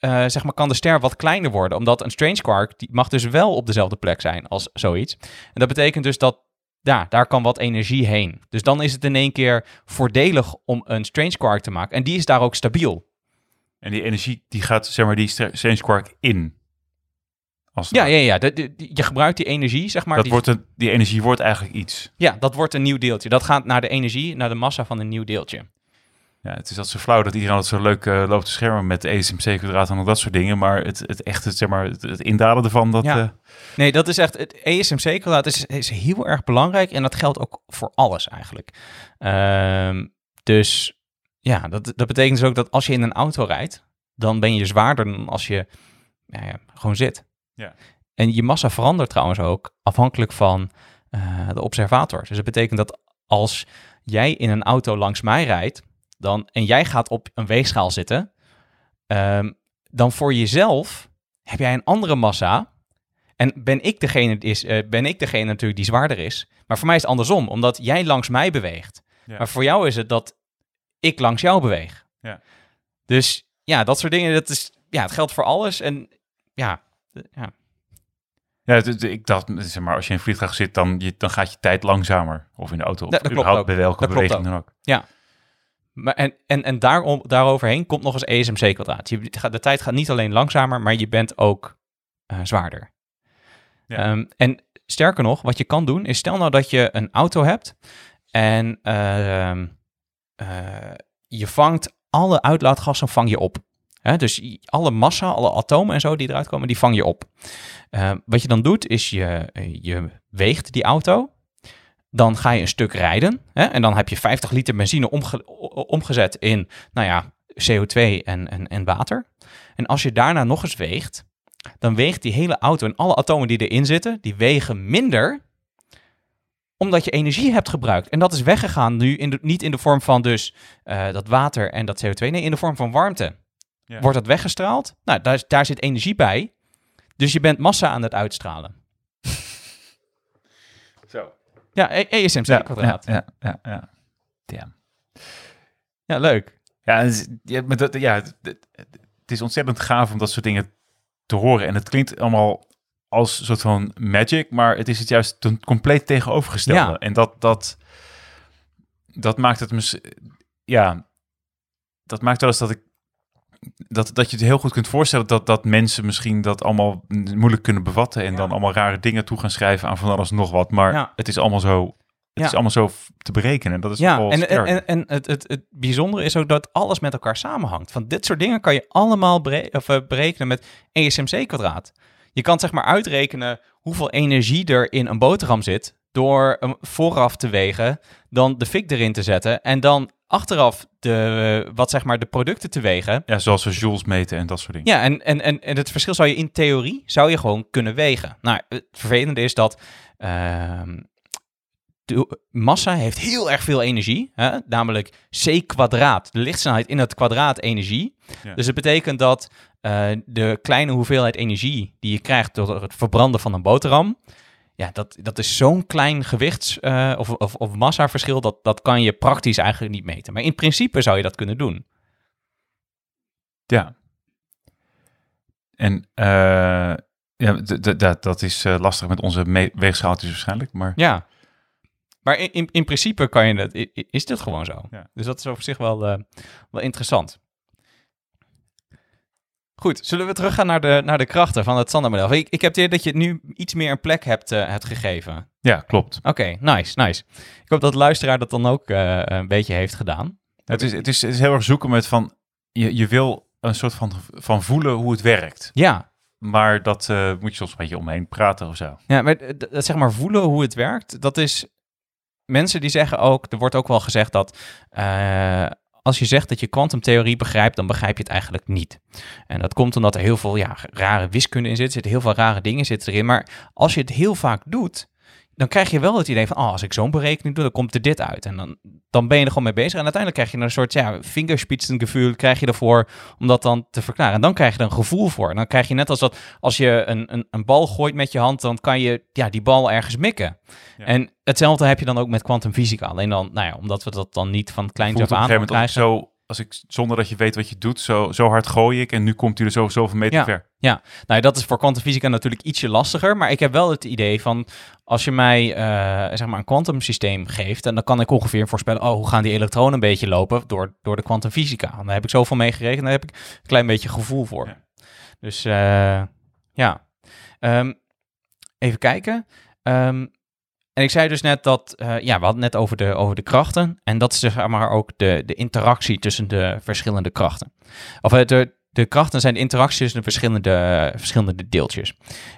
uh, zeg maar, kan de ster wat kleiner worden. Omdat een strange quark, die mag dus wel op dezelfde plek zijn als zoiets. En dat betekent dus dat, ja, daar kan wat energie heen. Dus dan is het in één keer voordelig om een strange quark te maken. En die is daar ook stabiel. En die energie, die gaat, zeg maar, die strange quark in. Als ja, ja, ja. De, de, je gebruikt die energie, zeg maar. Dat die, wordt een, die energie wordt eigenlijk iets. Ja, dat wordt een nieuw deeltje. Dat gaat naar de energie, naar de massa van een nieuw deeltje. Ja, het is dat zo flauw dat iedereen altijd zo leuk uh, loopt te schermen met ESMC-kwadraat en al dat soort dingen. Maar het, het echte, zeg maar, het, het indalen ervan, dat... Ja. Uh... Nee, dat is echt... Het ESMC-kwadraat is, is heel erg belangrijk en dat geldt ook voor alles eigenlijk. Uh, dus ja, dat, dat betekent dus ook dat als je in een auto rijdt, dan ben je zwaarder dan als je ja, ja, gewoon zit. Ja. En je massa verandert trouwens ook afhankelijk van uh, de observator. Dus dat betekent dat als jij in een auto langs mij rijdt, dan, en jij gaat op een weegschaal zitten, um, dan voor jezelf heb jij een andere massa. En ben ik, degene, is, uh, ben ik degene natuurlijk die zwaarder is. Maar voor mij is het andersom, omdat jij langs mij beweegt. Ja. Maar voor jou is het dat ik langs jou beweeg. Ja. Dus ja, dat soort dingen, dat is, ja, het geldt voor alles. En ja, ja. Ja, ik dacht, zeg maar, als je in een vliegtuig zit, dan, je, dan gaat je tijd langzamer. Of in de auto, of dat, klopt ook. bij welke dat beweging dan ook. Ja, maar en en, en daarom, daaroverheen komt nog eens ESMC kwadraat. Je, de tijd gaat niet alleen langzamer, maar je bent ook uh, zwaarder. Ja. Um, en sterker nog, wat je kan doen, is stel nou dat je een auto hebt en uh, uh, je vangt alle uitlaatgassen vang je op. He, dus alle massa, alle atomen en zo die eruit komen, die vang je op. wat je dan doet, is je, je weegt die auto dan ga je een stuk rijden. Hè, en dan heb je 50 liter benzine omge omgezet in, nou ja, CO2 en, en, en water. En als je daarna nog eens weegt, dan weegt die hele auto en alle atomen die erin zitten, die wegen minder omdat je energie hebt gebruikt. En dat is weggegaan nu in de, niet in de vorm van dus uh, dat water en dat CO2, nee, in de vorm van warmte. Ja. Wordt dat weggestraald? Nou, daar, daar zit energie bij. Dus je bent massa aan het uitstralen. Ja, ESMC ja, kwadraat. Ja, ja, ja. Ja, ja leuk. Ja, ja, maar dat, ja het, het is ontzettend gaaf om dat soort dingen te horen. En het klinkt allemaal als een soort van magic, maar het is het juist ten compleet tegenovergestelde. Ja. En dat, dat, dat maakt het mis, ja, dat maakt wel eens dat ik dat, dat je het heel goed kunt voorstellen dat, dat mensen misschien dat allemaal moeilijk kunnen bevatten en Ja. dan allemaal rare dingen toe gaan schrijven aan van alles nog wat. Maar Ja. het is allemaal zo, het Ja. is allemaal zo te berekenen. Dat is Ja, en, en, en, en het, het, het bijzondere is ook dat alles met elkaar samenhangt. Van dit soort dingen kan je allemaal bere- of, eh, berekenen met ESMC kwadraat. Je kan zeg maar uitrekenen hoeveel energie er in een boterham zit door hem vooraf te wegen, dan de fik erin te zetten en dan achteraf de, wat zeg maar de producten te wegen. ja, zoals we joules meten en dat soort dingen. Ja, en, en, en, en het verschil zou je in theorie zou je gewoon kunnen wegen. Nou, het vervelende is dat ehm, de massa heeft heel erg veel energie, hè? namelijk c kwadraat, de lichtsnelheid in het kwadraat energie. Ja. Dus het betekent dat eh, de kleine hoeveelheid energie die je krijgt door het verbranden van een boterham, ja, dat, dat is zo'n klein gewichts- eh, of, of, of massaverschil, dat, dat kan je praktisch eigenlijk niet meten. Maar in principe zou je dat kunnen doen. Ja. En eh, ja, dat- dat is eh, lastig met onze weegschaaltjes waarschijnlijk, maar Ja. Maar in, in, in principe kan je i- is dit gewoon zo. Ja. Dus dat is op zich wel, wel interessant. Goed, zullen we teruggaan naar de, naar de krachten van het standaardmodel? Ik, ik heb het dat je het nu iets meer een plek hebt, eh, hebt gegeven. ja, klopt. Oké, nice, nice. Ik hoop dat de luisteraar dat dan ook eh, een beetje heeft gedaan. Het is, het, is, het is heel erg zoeken met van, je, je wil een soort van, van voelen hoe het werkt. Ja, Maar dat eh, moet je soms een beetje omheen praten of zo. Ja, maar dat zeg maar voelen hoe het werkt, dat is... Mensen die zeggen ook, er wordt ook wel gezegd dat als je zegt dat je kwantumtheorie begrijpt, dan begrijp je het eigenlijk niet. En dat komt omdat er heel veel ja, rare wiskunde in zit, er zitten heel veel rare dingen zitten erin. Maar als je het heel vaak doet, dan krijg je wel het idee van, oh, als ik zo'n berekening doe, dan komt er dit uit. En dan, dan ben je er gewoon mee bezig. En uiteindelijk krijg je een soort ja, vingerspitsengevoel krijg je ervoor om dat dan te verklaren. En dan krijg je er een gevoel voor. En dan krijg je net als dat, als je een, een, een bal gooit met je hand, dan kan je ja, die bal ergens mikken. Ja. En hetzelfde heb je dan ook met kwantumfysica. Alleen dan, nou ja, omdat we dat dan niet van klein af op een aan gegeven moment zo, als ik zonder dat je weet wat je doet, zo, zo hard gooi ik en nu komt hij er zo zoveel meter Ja. ver. Nou, ja, dat is voor kwantumfysica natuurlijk ietsje lastiger. Maar ik heb wel het idee van, als je mij eh, zeg maar een kwantumsysteem geeft, en dan kan ik ongeveer voorspellen, oh, hoe gaan die elektronen een beetje lopen door, door de kwantumfysica. Dan heb ik zoveel meegerekend, daar heb ik een klein beetje gevoel voor. Ja. Dus eh, ja, Ehm, even kijken. Ehm, en ik zei dus net dat, eh, ja, we hadden het net over de, over de krachten. En dat is zeg maar ook de, de interactie tussen de verschillende krachten. Of eh, de, de krachten zijn de interactie tussen de verschillende, verschillende deeltjes.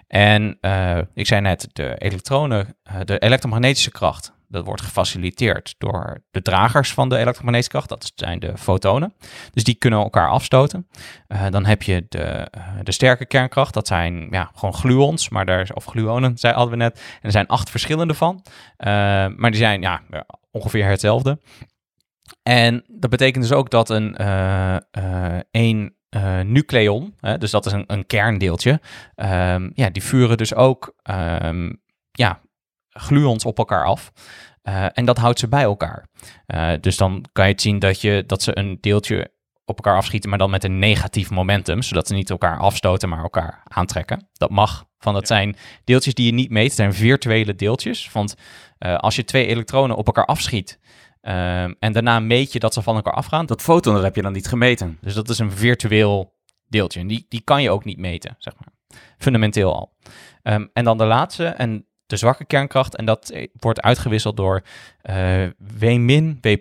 En eh, ik zei net, de elektronen, de elektromagnetische kracht, dat wordt gefaciliteerd door de dragers van de elektromagnetische kracht. Dat zijn de fotonen. Dus die kunnen elkaar afstoten. Eh, dan heb je de, eh, de sterke kernkracht. Dat zijn ja, gewoon gluons, maar daar, of gluonen, zei hadden we net. En er zijn acht verschillende van. Eh, maar die zijn ja, ongeveer hetzelfde. En dat betekent dus ook dat een één nucleon, hè, dus dat is een, een kerndeeltje, ehm, ja, die vuren dus ook ehm, ja, gluons op elkaar af. Eh, en dat houdt ze bij elkaar. Eh, dus dan kan je het zien dat, je, dat ze een deeltje op elkaar afschieten, maar dan met een negatief momentum, zodat ze niet elkaar afstoten, maar elkaar aantrekken. Dat mag. Van dat Ja. zijn deeltjes die je niet meet, het zijn virtuele deeltjes. Want eh, als je twee elektronen op elkaar afschiet en daarna meet je dat ze van elkaar afgaan, dat foton dat heb je dan niet gemeten. Dus dat is een virtueel deeltje. En die, die kan je ook niet meten, zeg maar. Fundamenteel al. Ehm, en dan de laatste, en de zwakke kernkracht. En dat eh, wordt uitgewisseld door eh, W-, W+,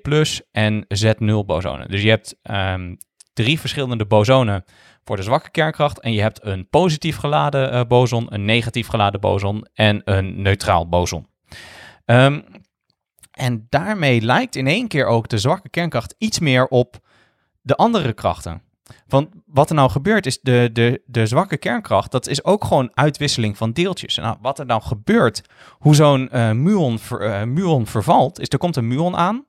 en Z0 bosonen. Dus je hebt ehm, drie verschillende bosonen voor de zwakke kernkracht. En je hebt een positief geladen eh, boson, een negatief geladen boson en een neutraal boson. Ehm, en daarmee lijkt in één keer ook de zwakke kernkracht iets meer op de andere krachten. Want wat er nou gebeurt is, de, de, de zwakke kernkracht, dat is ook gewoon uitwisseling van deeltjes. Nou, wat er nou gebeurt, hoe zo'n eh, muon, eh, muon vervalt, is er komt een muon aan.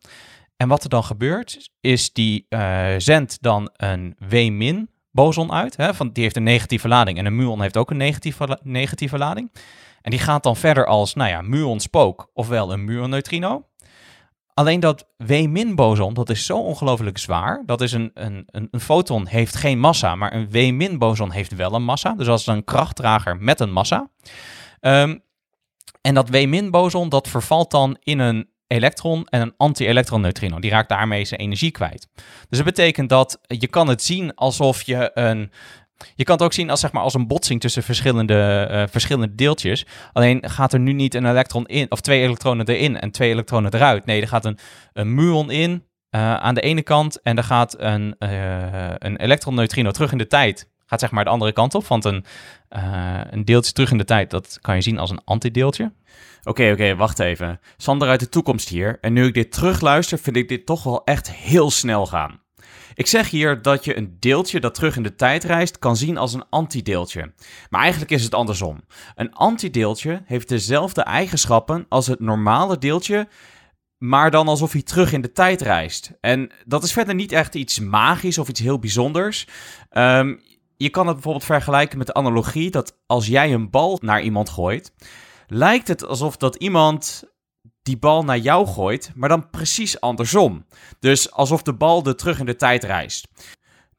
En wat er dan gebeurt, is die eh, zendt dan een W- boson uit. Hè, van, die heeft een negatieve lading. En een muon heeft ook een negatieve, negatieve lading. En die gaat dan verder als, nou ja, muon spook, ofwel een muon neutrino. Alleen dat W-boson, dat is zo ongelooflijk zwaar. Dat is een, een, een, foton heeft geen massa, maar een W-boson heeft wel een massa. Dus als een krachtdrager met een massa. Ehm, en dat W-boson, dat vervalt dan in een elektron en een anti-elektron-neutrino. Die raakt daarmee zijn energie kwijt. Dus dat betekent dat je kan het zien alsof je een... Je kan het ook zien als, zeg maar, als een botsing tussen verschillende, uh, verschillende deeltjes. Alleen gaat er nu niet een elektron in, of twee elektronen erin en twee elektronen eruit. Nee, er gaat een, een muon in uh, aan de ene kant en er gaat een, uh, een elektron-neutrino terug in de tijd. Gaat zeg maar de andere kant op, want een, een deeltje terug in de tijd, dat kan je zien als een antideeltje. Oké, oké, wacht even. Sander uit de toekomst hier. En nu ik dit terugluister, vind ik dit toch wel echt heel snel gaan. Ik zeg hier dat je een deeltje dat terug in de tijd reist kan zien als een antideeltje. Maar eigenlijk is het andersom. Een antideeltje heeft dezelfde eigenschappen als het normale deeltje, maar dan alsof hij terug in de tijd reist. En dat is verder niet echt iets magisch of iets heel bijzonders. Um, je kan het bijvoorbeeld vergelijken met de analogie dat als jij een bal naar iemand gooit, lijkt het alsof dat iemand die bal naar jou gooit, maar dan precies andersom. Dus alsof de bal er terug in de tijd reist.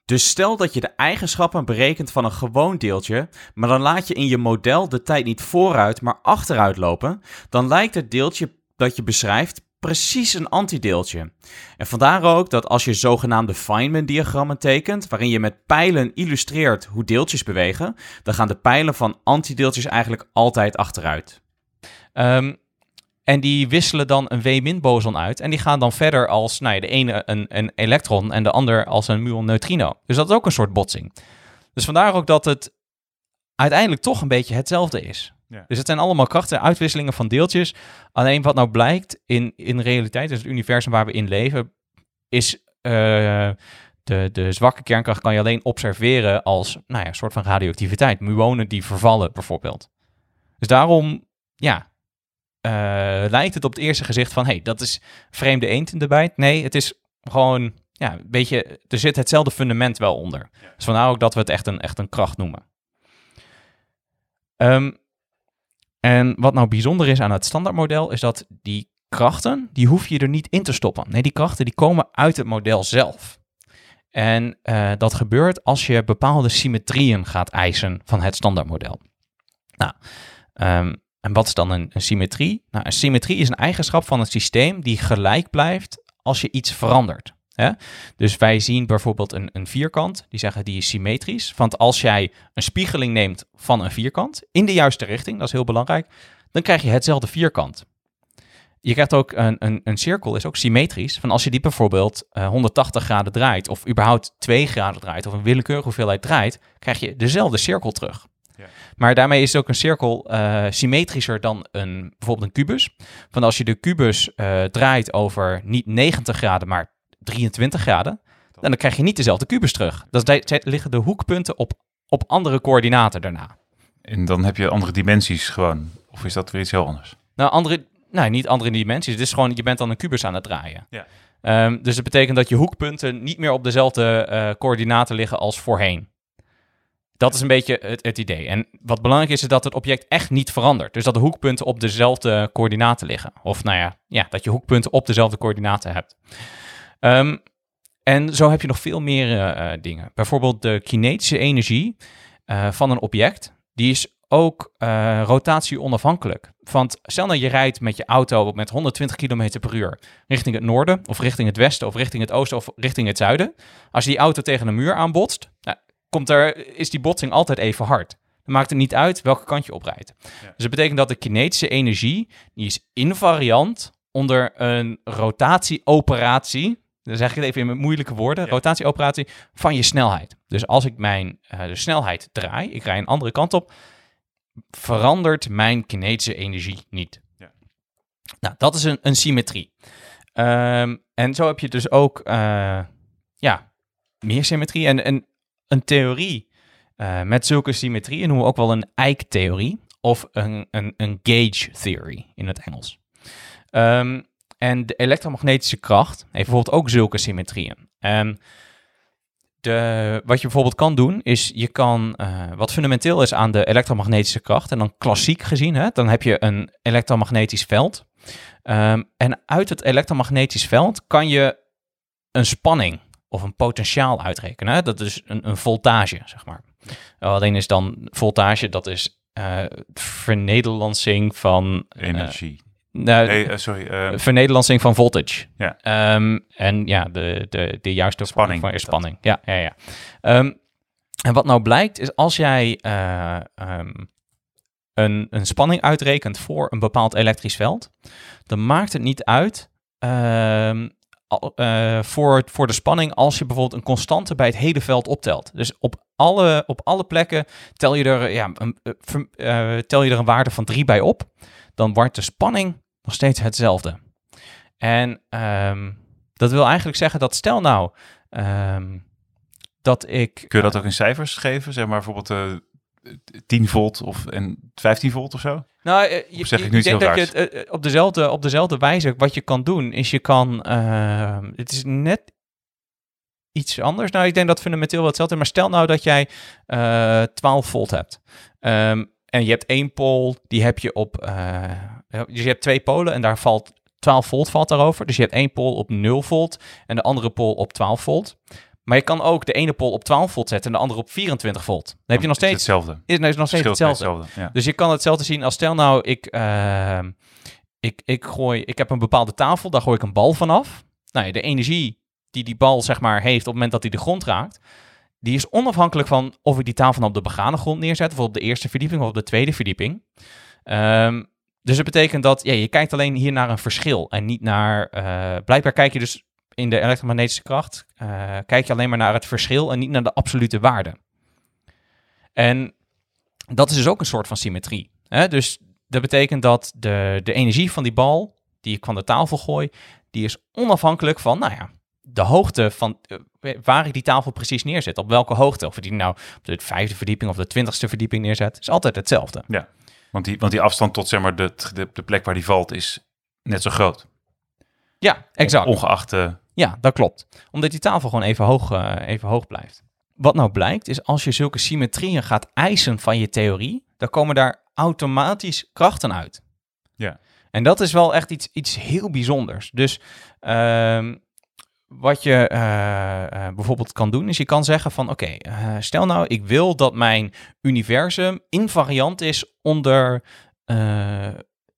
Dus stel dat je de eigenschappen berekent van een gewoon deeltje, maar dan laat je in je model de tijd niet vooruit, maar achteruit lopen, dan lijkt het deeltje dat je beschrijft precies een antideeltje. En vandaar ook dat als je zogenaamde Feynman-diagrammen tekent, waarin je met pijlen illustreert hoe deeltjes bewegen, dan gaan de pijlen van antideeltjes eigenlijk altijd achteruit. Um, en die wisselen dan een W-boson uit. En die gaan dan verder als nou ja, de ene een, een elektron en de ander als een muon-neutrino. Dus dat is ook een soort botsing. Dus vandaar ook dat het uiteindelijk toch een beetje hetzelfde is. Ja. Dus het zijn allemaal krachten en uitwisselingen van deeltjes. Alleen wat nou blijkt in, in realiteit, dus het universum waar we in leven, is uh, de, de zwakke kernkracht kan je alleen observeren als nou ja, een soort van radioactiviteit. Muonen die vervallen bijvoorbeeld. Dus daarom, ja, lijkt het op het eerste gezicht van, hey, dat is vreemde eend in de bijt. Nee, het is gewoon, ja, een beetje, er zit hetzelfde fundament wel onder. Ja. Dus vandaar ook dat we het echt een, echt een kracht noemen. Um, en wat nou bijzonder is aan het standaardmodel, is dat die krachten, die hoef je er niet in te stoppen. Nee, die krachten die komen uit het model zelf. En uh, dat gebeurt als je bepaalde symmetrieën gaat eisen van het standaardmodel. Nou, um, en wat is dan een, symmetrie? Nou, een symmetrie is een eigenschap van het systeem die gelijk blijft als je iets verandert. Hè? Dus wij zien bijvoorbeeld een, een vierkant, die zeggen die is symmetrisch. Want als jij een spiegeling neemt van een vierkant in de juiste richting, dat is heel belangrijk, dan krijg je hetzelfde vierkant. Je krijgt ook een, een, een cirkel, is ook symmetrisch. Van als je die bijvoorbeeld uh, 180 graden draait, of überhaupt 2 graden draait, of een willekeurige hoeveelheid draait, krijg je dezelfde cirkel terug. Ja. Maar daarmee is ook een cirkel uh, symmetrischer dan een, bijvoorbeeld een kubus. Van als je de kubus uh, draait over niet 90 graden, maar 23 graden, dan krijg je niet dezelfde kubus terug. Dan liggen de hoekpunten op, op andere coördinaten daarna. En dan heb je andere dimensies gewoon. Of is dat weer iets heel anders? Nou, andere, nou niet andere dimensies. Het is gewoon, je bent dan een kubus aan het draaien. Ja. Um, dus dat betekent dat je hoekpunten niet meer op dezelfde uh, coördinaten liggen als voorheen. Dat is een beetje het, het, idee. En wat belangrijk is, is dat het object echt niet verandert. Dus dat de hoekpunten op dezelfde coördinaten liggen. Of nou ja, ja dat je hoekpunten op dezelfde coördinaten hebt. Um, en zo heb je nog veel meer uh, dingen. Bijvoorbeeld de kinetische energie uh, van een object. Die is ook uh, rotatie onafhankelijk. Want stel nou je rijdt met je auto met 120 km per uur richting het noorden, of richting het westen, of richting het oosten, of richting het zuiden. Als je die auto tegen een muur aanbotst, nou, komt er, is die botsing altijd even hard. Dan maakt het niet uit welke kant je oprijdt. Ja. Dus dat betekent dat de kinetische energie, die is invariant onder een rotatieoperatie dan zeg ik het even in moeilijke woorden, rotatieoperatie van je snelheid. Dus als ik mijn uh, de snelheid draai, ik rij een andere kant op, verandert mijn kinetische energie niet. Ja. Nou, dat is een, een symmetrie. Um, en zo heb je dus ook uh, ja, meer symmetrie. En, en een theorie uh, met zulke symmetrieën noemen we ook wel een Eijk-theorie of een, een, een gauge theory in het Engels. Um, en de elektromagnetische kracht heeft bijvoorbeeld ook zulke symmetrieën. Um, de, wat je bijvoorbeeld kan doen, is je kan, uh, wat fundamenteel is aan de elektromagnetische kracht, en dan klassiek gezien, hè, dan heb je een elektromagnetisch veld. Ehm, en uit het elektromagnetisch veld kan je een spanning of een potentiaal uitrekenen. Hè? Dat is een, een voltage, zeg maar. Alleen is dan voltage, dat is eh vernederlandsing van... eh, Energie. nou, nee, eh, sorry. eh, vernederlandsing van voltage. Ja. Ehm, en ja, de, de, de juiste Spanning van dat. spanning. Ja, ja, ja. Ehm, en wat nou blijkt is als jij eh, ehm, een, een spanning uitrekent voor een bepaald elektrisch veld, dan maakt het niet uit eh, voor, voor de spanning als je bijvoorbeeld een constante bij het hele veld optelt. Dus op alle, op alle plekken tel je, er, ja, een, eh, tel je er een waarde van 3 bij op, dan wordt de spanning nog steeds hetzelfde. En ehm, dat wil eigenlijk zeggen dat stel nou ehm, dat ik... kun je dat ook in cijfers geven? Zeg maar bijvoorbeeld 10 volt of en 15 volt of zo? Nou, eh, je, zeg ik nu denk dat je het eh, eh, op dezelfde, op dezelfde wijze, wat je kan doen, is je kan, ehm, het is net iets anders. Nou, ik denk dat fundamenteel wel hetzelfde is, maar stel nou dat jij eh 12 volt hebt. Ehm, en je hebt één pol, die heb je op, eh, dus je hebt twee polen en daar valt 12 volt valt daarover. Dus je hebt één pol op 0 volt en de andere pol op 12 volt. Maar je kan ook de ene pol op 12 volt zetten en de andere op 24 volt. Dan heb je nog Is steeds, hetzelfde. is, is nog steeds Verschilt hetzelfde. hetzelfde. Ja. Dus je kan hetzelfde zien als stel nou, ik, ehm, ik, ik, gooi, ik heb een bepaalde tafel, daar gooi ik een bal vanaf. Nou ja, de energie die die bal zeg maar heeft op het moment dat hij de grond raakt, die is onafhankelijk van of ik die tafel nou op de begane grond neerzet, of op de eerste verdieping of op de tweede verdieping. Ehm, dus het betekent dat ja, je kijkt alleen hier naar een verschil en niet naar. eh, blijkbaar kijk je dus in de elektromagnetische kracht, eh, kijk je alleen maar naar het verschil en niet naar de absolute waarde. En dat is dus ook een soort van symmetrie. Hè? Dus dat betekent dat de, de energie van die bal, die ik van de tafel gooi, die is onafhankelijk van, nou ja, de hoogte van eh, waar ik die tafel precies neerzet. Op welke hoogte. Of ik die nou op de vijfde verdieping of de twintigste verdieping neerzet, is altijd hetzelfde. Want, die, want die afstand tot zeg maar, de, de, de plek waar die valt is net zo groot. Ja, exact. Ongeacht... eh, Ja, dat klopt. Omdat die tafel gewoon even hoog, eh, even hoog blijft. Wat nou blijkt, is als je zulke symmetrieën gaat eisen van je theorie, dan komen daar automatisch krachten uit. Ja. En dat is wel echt iets, iets heel bijzonders. Dus ehm, wat je eh, eh, bijvoorbeeld kan doen, is je kan zeggen van oké, stel nou ik wil dat mijn universum invariant is onder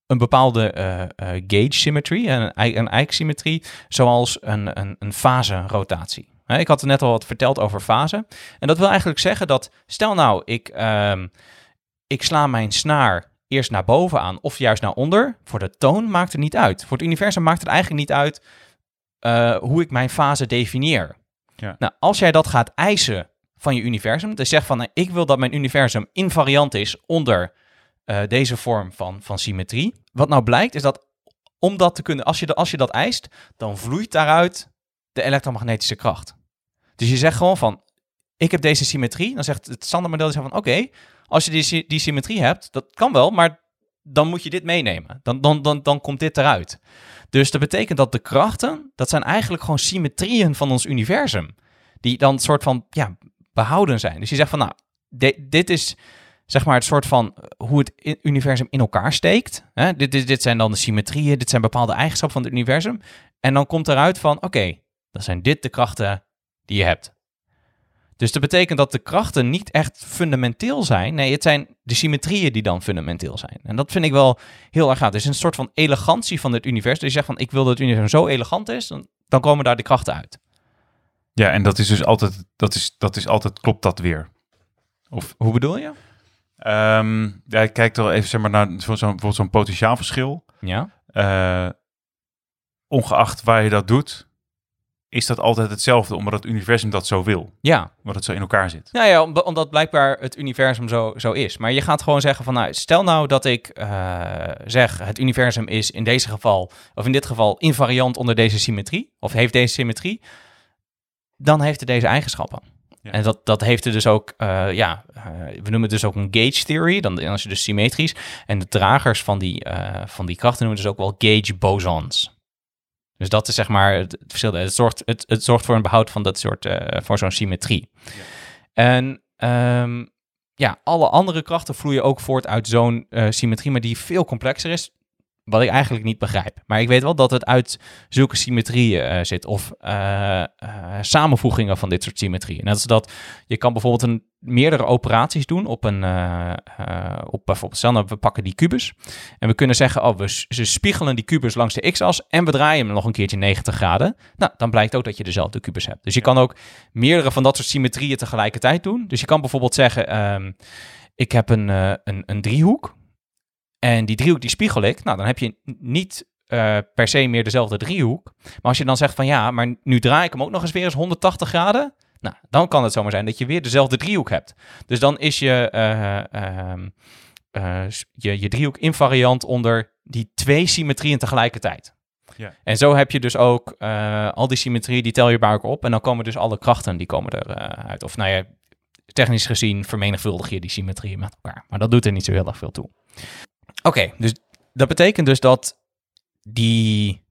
een bepaalde eh, eh, gauge symmetry, een, een Eick-symmetrie, zoals een, een, een fase-rotatie. Ik had er net al wat verteld over fase. En dat wil eigenlijk zeggen dat, stel nou, ik, ehm, ik sla mijn snaar eerst naar boven aan of juist naar onder. Voor de toon maakt het niet uit. Voor het universum maakt het eigenlijk niet uit eh, hoe ik mijn fase definieer. Ja. Nou, als jij dat gaat eisen van je universum, dus zeg van, nou, ik wil dat mijn universum invariant is onder eh, deze vorm van, van symmetrie. Wat nou blijkt, is dat om dat te kunnen, als je, als je dat eist, dan vloeit daaruit de elektromagnetische kracht. Dus je zegt gewoon van, ik heb deze symmetrie. Dan zegt het standaardmodel van, oké, als je die, die symmetrie hebt, dat kan wel, maar dan moet je dit meenemen. Dan, dan, dan, dan komt dit eruit. Dus dat betekent dat de krachten, dat zijn eigenlijk gewoon symmetrieën van ons universum. Die dan soort van, ja, behouden zijn. Dus je zegt van, nou, di- dit is zeg maar het soort van eh, hoe het universum in elkaar steekt. Hè? Dit, dit, dit zijn dan de symmetrieën, dit zijn bepaalde eigenschappen van het universum. En dan komt eruit van, oké, dan zijn dit de krachten die je hebt. Dus dat betekent dat de krachten niet echt fundamenteel zijn. Nee, het zijn de symmetrieën die dan fundamenteel zijn. En dat vind ik wel heel erg gaaf. Het is een soort van elegantie van het universum. Dus je zegt van, ik wil dat het universum zo elegant is, dan, dan komen daar de krachten uit. ja, en dat is dus altijd... Dat is, dat is altijd... Klopt dat weer? Hoe bedoel je? Ehm ja, ik kijk toch even zeg maar, naar zo- zo'n bijvoorbeeld zo'n potentiaalverschil. Ja. Eh, ongeacht waar je dat doet, is dat altijd hetzelfde, omdat het universum dat zo wil. Ja, Omdat het zo in elkaar zit. Nou ja, om- omdat blijkbaar het universum zo, zo is. Maar je gaat gewoon zeggen van, nou, stel nou dat ik eh, zeg, het universum is in deze geval, of in dit geval, invariant onder deze symmetrie, of heeft deze symmetrie, dan heeft het deze eigenschappen. Ja. En dat, dat heeft er dus ook, eh, ja, eh, we noemen het dus ook een gauge theory, dan dan is het dus symmetrisch. En de dragers van die, eh, van die krachten noemen dus ook wel gauge bosons. Dus dat is zeg maar het, het verschil. Het zorgt, het, het zorgt voor een behoud van dat soort, voor zo'n symmetrie. En ehm, ja, alle andere krachten vloeien ook voort uit zo'n symmetrie, maar die veel complexer is. Wat ik eigenlijk niet begrijp. Maar ik weet wel dat het uit zulke symmetrieën eh, zit. Of eh, eh, samenvoegingen van dit soort symmetrieën. Net als dat je kan bijvoorbeeld een, meerdere operaties doen op een. op bijvoorbeeld, stel nou, we pakken die kubus. En we kunnen zeggen, oh, we ze spiegelen die kubus langs de x-as. En we draaien hem nog een keertje 90 graden. Nou, dan blijkt ook dat je dezelfde kubus hebt. Dus je kan ook meerdere van dat soort symmetrieën tegelijkertijd doen. Dus je kan bijvoorbeeld zeggen, ehm, ik heb een, een, een driehoek. En die driehoek die spiegel ik. Nou, dan heb je niet eh, per se meer dezelfde driehoek. Maar als je dan zegt van ja, maar nu draai ik hem ook nog eens weer eens 180 graden. Nou, dan kan het zomaar zijn dat je weer dezelfde driehoek hebt. Dus dan is je, eh, ehm, eh, je, je driehoek invariant onder die twee symmetrieën tegelijkertijd. Ja. En zo heb je dus ook al die symmetrieën, die tel je bij elkaar op. En dan komen dus alle krachten, die komen eruit. uit. Of nou ja, technisch gezien vermenigvuldig je die symmetrieën met elkaar. Maar dat doet er niet zo heel erg veel toe. Oké, dus dat betekent dus dat die,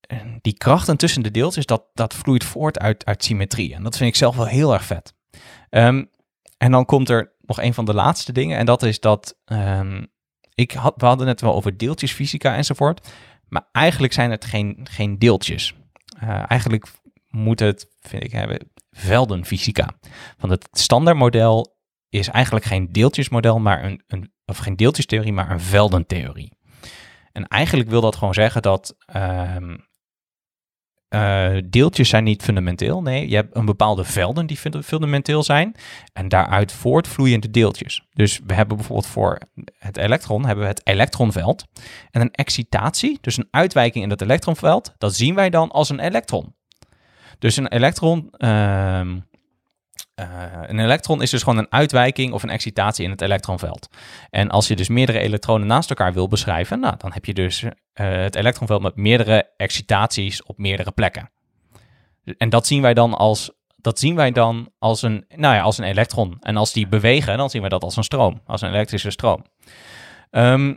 eh, die krachten tussen de deeltjes, dat, dat vloeit voort uit, uit symmetrie. En dat vind ik zelf wel heel erg vet. Ehm, en dan komt er nog een van de laatste dingen. En dat is dat, ehm, ik had, we hadden het wel over deeltjesfysica enzovoort. Maar eigenlijk zijn het geen, geen deeltjes. Eh, eigenlijk moet het, vind ik, hebben veldenfysica. Want het standaardmodel is eigenlijk geen deeltjesmodel, maar een, een of geen deeltjestheorie, maar een veldentheorie. En eigenlijk wil dat gewoon zeggen dat ehm, eh, deeltjes zijn niet fundamenteel. Nee, je hebt een bepaalde velden die funda- fundamenteel zijn. En daaruit voortvloeiende deeltjes. Dus we hebben bijvoorbeeld voor het elektron hebben we het elektronveld. En een excitatie, dus een uitwijking in dat elektronveld, dat zien wij dan als een elektron. Dus een elektron, ehm, eh, een elektron is dus gewoon een uitwijking of een excitatie in het elektronveld. En als je dus meerdere elektronen naast elkaar wil beschrijven, nou, dan heb je dus eh, het elektronveld met meerdere excitaties op meerdere plekken. En dat zien wij dan als, dat zien wij dan als een, nou ja, als een elektron. En als die bewegen, dan zien wij dat als een stroom, als een elektrische stroom. Ehm,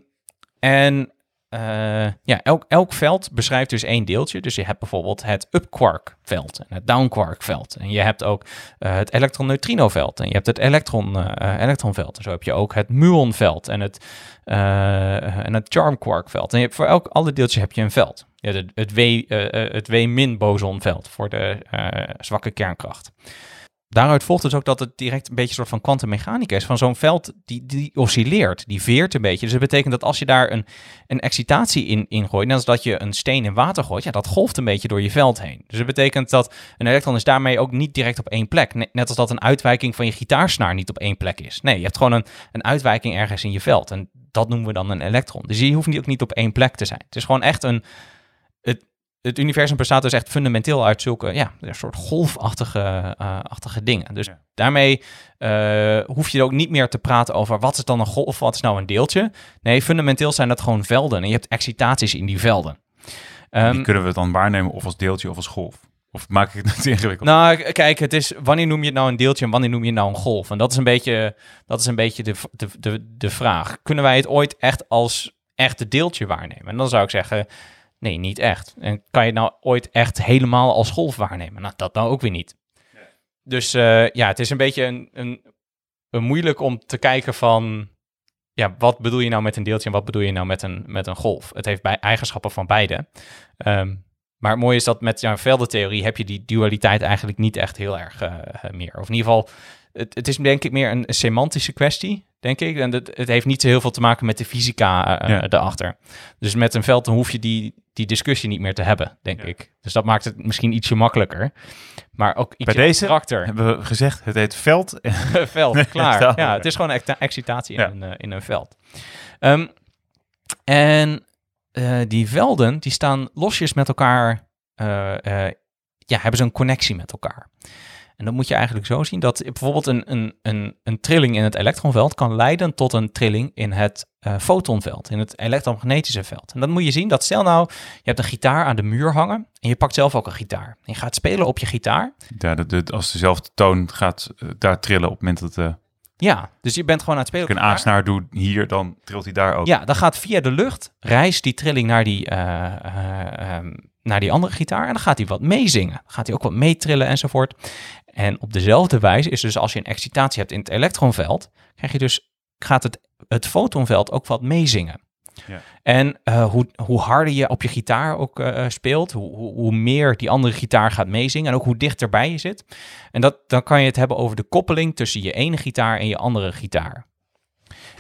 en eh, ja, elk, elk veld beschrijft dus één deeltje. Dus je hebt bijvoorbeeld het up-quark veld en het down-quark veld. En je hebt ook eh, het elektron-neutrino veld. En je hebt het elektron, eh, elektronveld. En zo heb je ook het muonveld en het, en het charm quark veld. En je hebt voor elk alle deeltje heb je een veld. Ja, het het W-min bosonveld voor de zwakke kernkracht. Daaruit volgt dus ook dat het direct een beetje een soort van kwantummechanica is. Van zo'n veld die, die oscilleert, die veert een beetje. Dus dat betekent dat als je daar een, een excitatie in, in gooit, net als dat je een steen in water gooit, ja, dat golft een beetje door je veld heen. Dus dat betekent dat een elektron is daarmee ook niet direct op één plek. Ne- Net als dat een uitwijking van je gitaarsnaar niet op één plek is. Nee, je hebt gewoon een, een uitwijking ergens in je veld. En dat noemen we dan een elektron. Dus die hoeft niet, ook niet op één plek te zijn. Het is gewoon echt een... Het, het universum bestaat dus echt fundamenteel uit zulke, ja, een soort golfachtige eh, achtige dingen. Dus Ja. daarmee eh, hoef je ook niet meer te praten over wat is dan een golf, wat is nou een deeltje. Nee, fundamenteel zijn dat gewoon velden en je hebt excitaties in die velden. Ehm, die kunnen we dan waarnemen of als deeltje of als golf. Of maak ik het te ingewikkeld? nou, kijk, het is wanneer noem je het nou een deeltje en wanneer noem je het nou een golf? En dat is een beetje, dat is een beetje de, de, de, de vraag. Kunnen wij het ooit echt als echte deeltje waarnemen? En dan zou ik zeggen, nee, niet echt. En kan je het nou ooit echt helemaal als golf waarnemen? Nou, dat nou ook weer niet. Dus eh, ja, het is een beetje een, een, een moeilijk om te kijken van, ja, wat bedoel je nou met een deeltje en wat bedoel je nou met een, met een golf? Het heeft bij eigenschappen van beide. Ehm, maar het mooie is dat met jouw veldentheorie heb je die dualiteit eigenlijk niet echt heel erg eh, meer. Of in ieder geval, het, het is denk ik meer een semantische kwestie, denk ik. En het, het heeft niet zo heel veel te maken met de fysica Ja. erachter. Dus met een veld dan hoef je die, die discussie niet meer te hebben, denk Ja. ik. Dus dat maakt het misschien ietsje makkelijker. Maar ook ietsje Bij deze. Hebben we gezegd, het heet veld. veld, klaar. Ja, het is gewoon excitatie Ja. in, een, in een veld. Ehm, en eh, die velden, die staan losjes met elkaar, eh, eh, ja, hebben ze een connectie met elkaar. En dat moet je eigenlijk zo zien dat bijvoorbeeld een, een, een, een trilling in het elektronveld kan leiden tot een trilling in het eh, fotonveld, in het elektromagnetische veld. En dan moet je zien dat stel nou, je hebt een gitaar aan de muur hangen en je pakt zelf ook een gitaar. En je gaat spelen op je gitaar Ja, de, de- als dezelfde toon gaat daar trillen op het moment dat eh, Ja, dus je bent gewoon aan het spelen. ik een op je gitaar. aansnaar doe hier, dan trilt hij daar ook. Ja, dan gaat via de lucht, reist die trilling naar die, eh, eh, ehm, naar die andere gitaar en dan gaat hij wat meezingen. Dan gaat hij ook wat meetrillen enzovoort. En op dezelfde wijze is dus als je een excitatie hebt in het elektronveld, krijg je dus, gaat het, het fotonveld ook wat meezingen. En eh, hoe, hoe harder je op je gitaar ook eh, speelt, hoe, hoe, meer die andere gitaar gaat meezingen en ook hoe dichterbij je zit. En dat, dan kan je het hebben over de koppeling tussen je ene gitaar en je andere gitaar.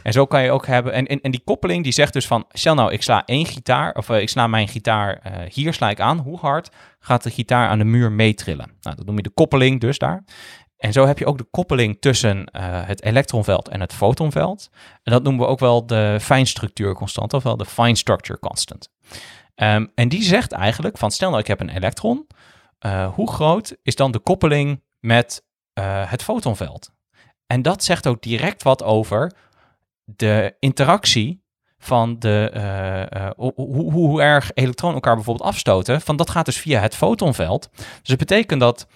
En zo kan je ook hebben, en, en, die koppeling die zegt dus van, stel nou ik sla één gitaar, of eh, ik sla mijn gitaar, eh, hier sla aan, hoe hard gaat de gitaar aan de muur meetrillen? Nou, dat noem je de koppeling dus daar. En zo heb je ook de koppeling tussen eh, het elektronveld en het fotonveld. En dat noemen we ook wel de fijnstructuurconstant, ofwel de fine structure constant. Ehm, en die zegt eigenlijk van, stel nou ik heb een elektron, eh, hoe groot is dan de koppeling met eh, het fotonveld? En dat zegt ook direct wat over de interactie van de, hoe, hoe, erg elektronen elkaar bijvoorbeeld afstoten. Van dat gaat dus via het fotonveld. Dus het betekent dat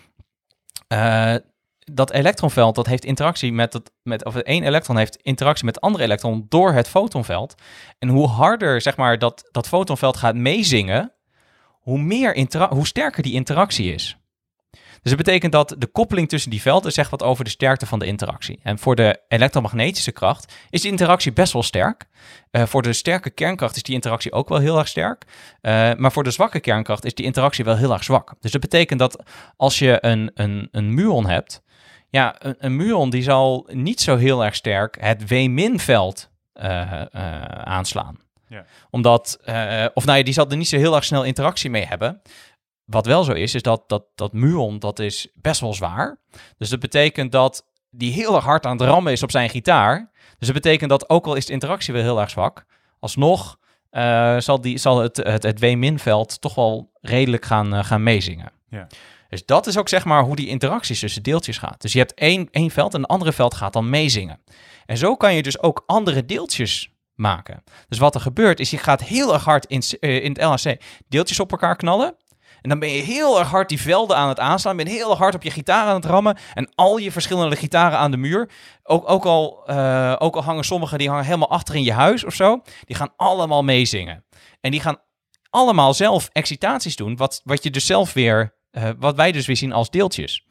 dat elektronveld dat heeft interactie met het, met, of één elektron heeft interactie met het andere elektron door het fotonveld. En hoe harder zeg maar dat, dat fotonveld gaat meezingen, hoe, meer hoe sterker die interactie is. Dus het betekent dat de koppeling tussen die velden zegt wat over de sterkte van de interactie. En voor de elektromagnetische kracht is die interactie best wel sterk. Eh, voor de sterke kernkracht is die interactie ook wel heel erg sterk. Eh, maar voor de zwakke kernkracht is die interactie wel heel erg zwak. Dus dat betekent dat als je een, een, een muon hebt, ja, een, een muon die zal niet zo heel erg sterk het W-veld eh, eh, aanslaan. Ja. Omdat, eh, of nou ja, die zal er niet zo heel erg snel interactie mee hebben. Wat wel zo is, is dat dat, dat muon, dat is best wel zwaar. Dus dat betekent dat die heel erg hard aan het rammen is op zijn gitaar. Dus dat betekent dat ook al is de interactie wel heel erg zwak, alsnog zal, die, zal het, het, het W-veld toch wel redelijk gaan, gaan meezingen. Ja. Dus dat is ook zeg maar hoe die interacties tussen deeltjes gaat. Dus je hebt één, één veld en een andere veld gaat dan meezingen. En zo kan je dus ook andere deeltjes maken. Dus wat er gebeurt is, je gaat heel erg hard in, eh, in het LHC deeltjes op elkaar knallen. En dan ben je heel erg hard die velden aan het aanslaan. Ben je heel erg hard op je gitaar aan het rammen. En al je verschillende gitaren aan de muur. Ook, ook, al, eh, ook al hangen sommige die hangen helemaal achter in je huis of zo. Die gaan allemaal meezingen. En die gaan allemaal zelf excitaties doen. Wat, wat je dus zelf weer. Eh, wat wij dus weer zien als deeltjes.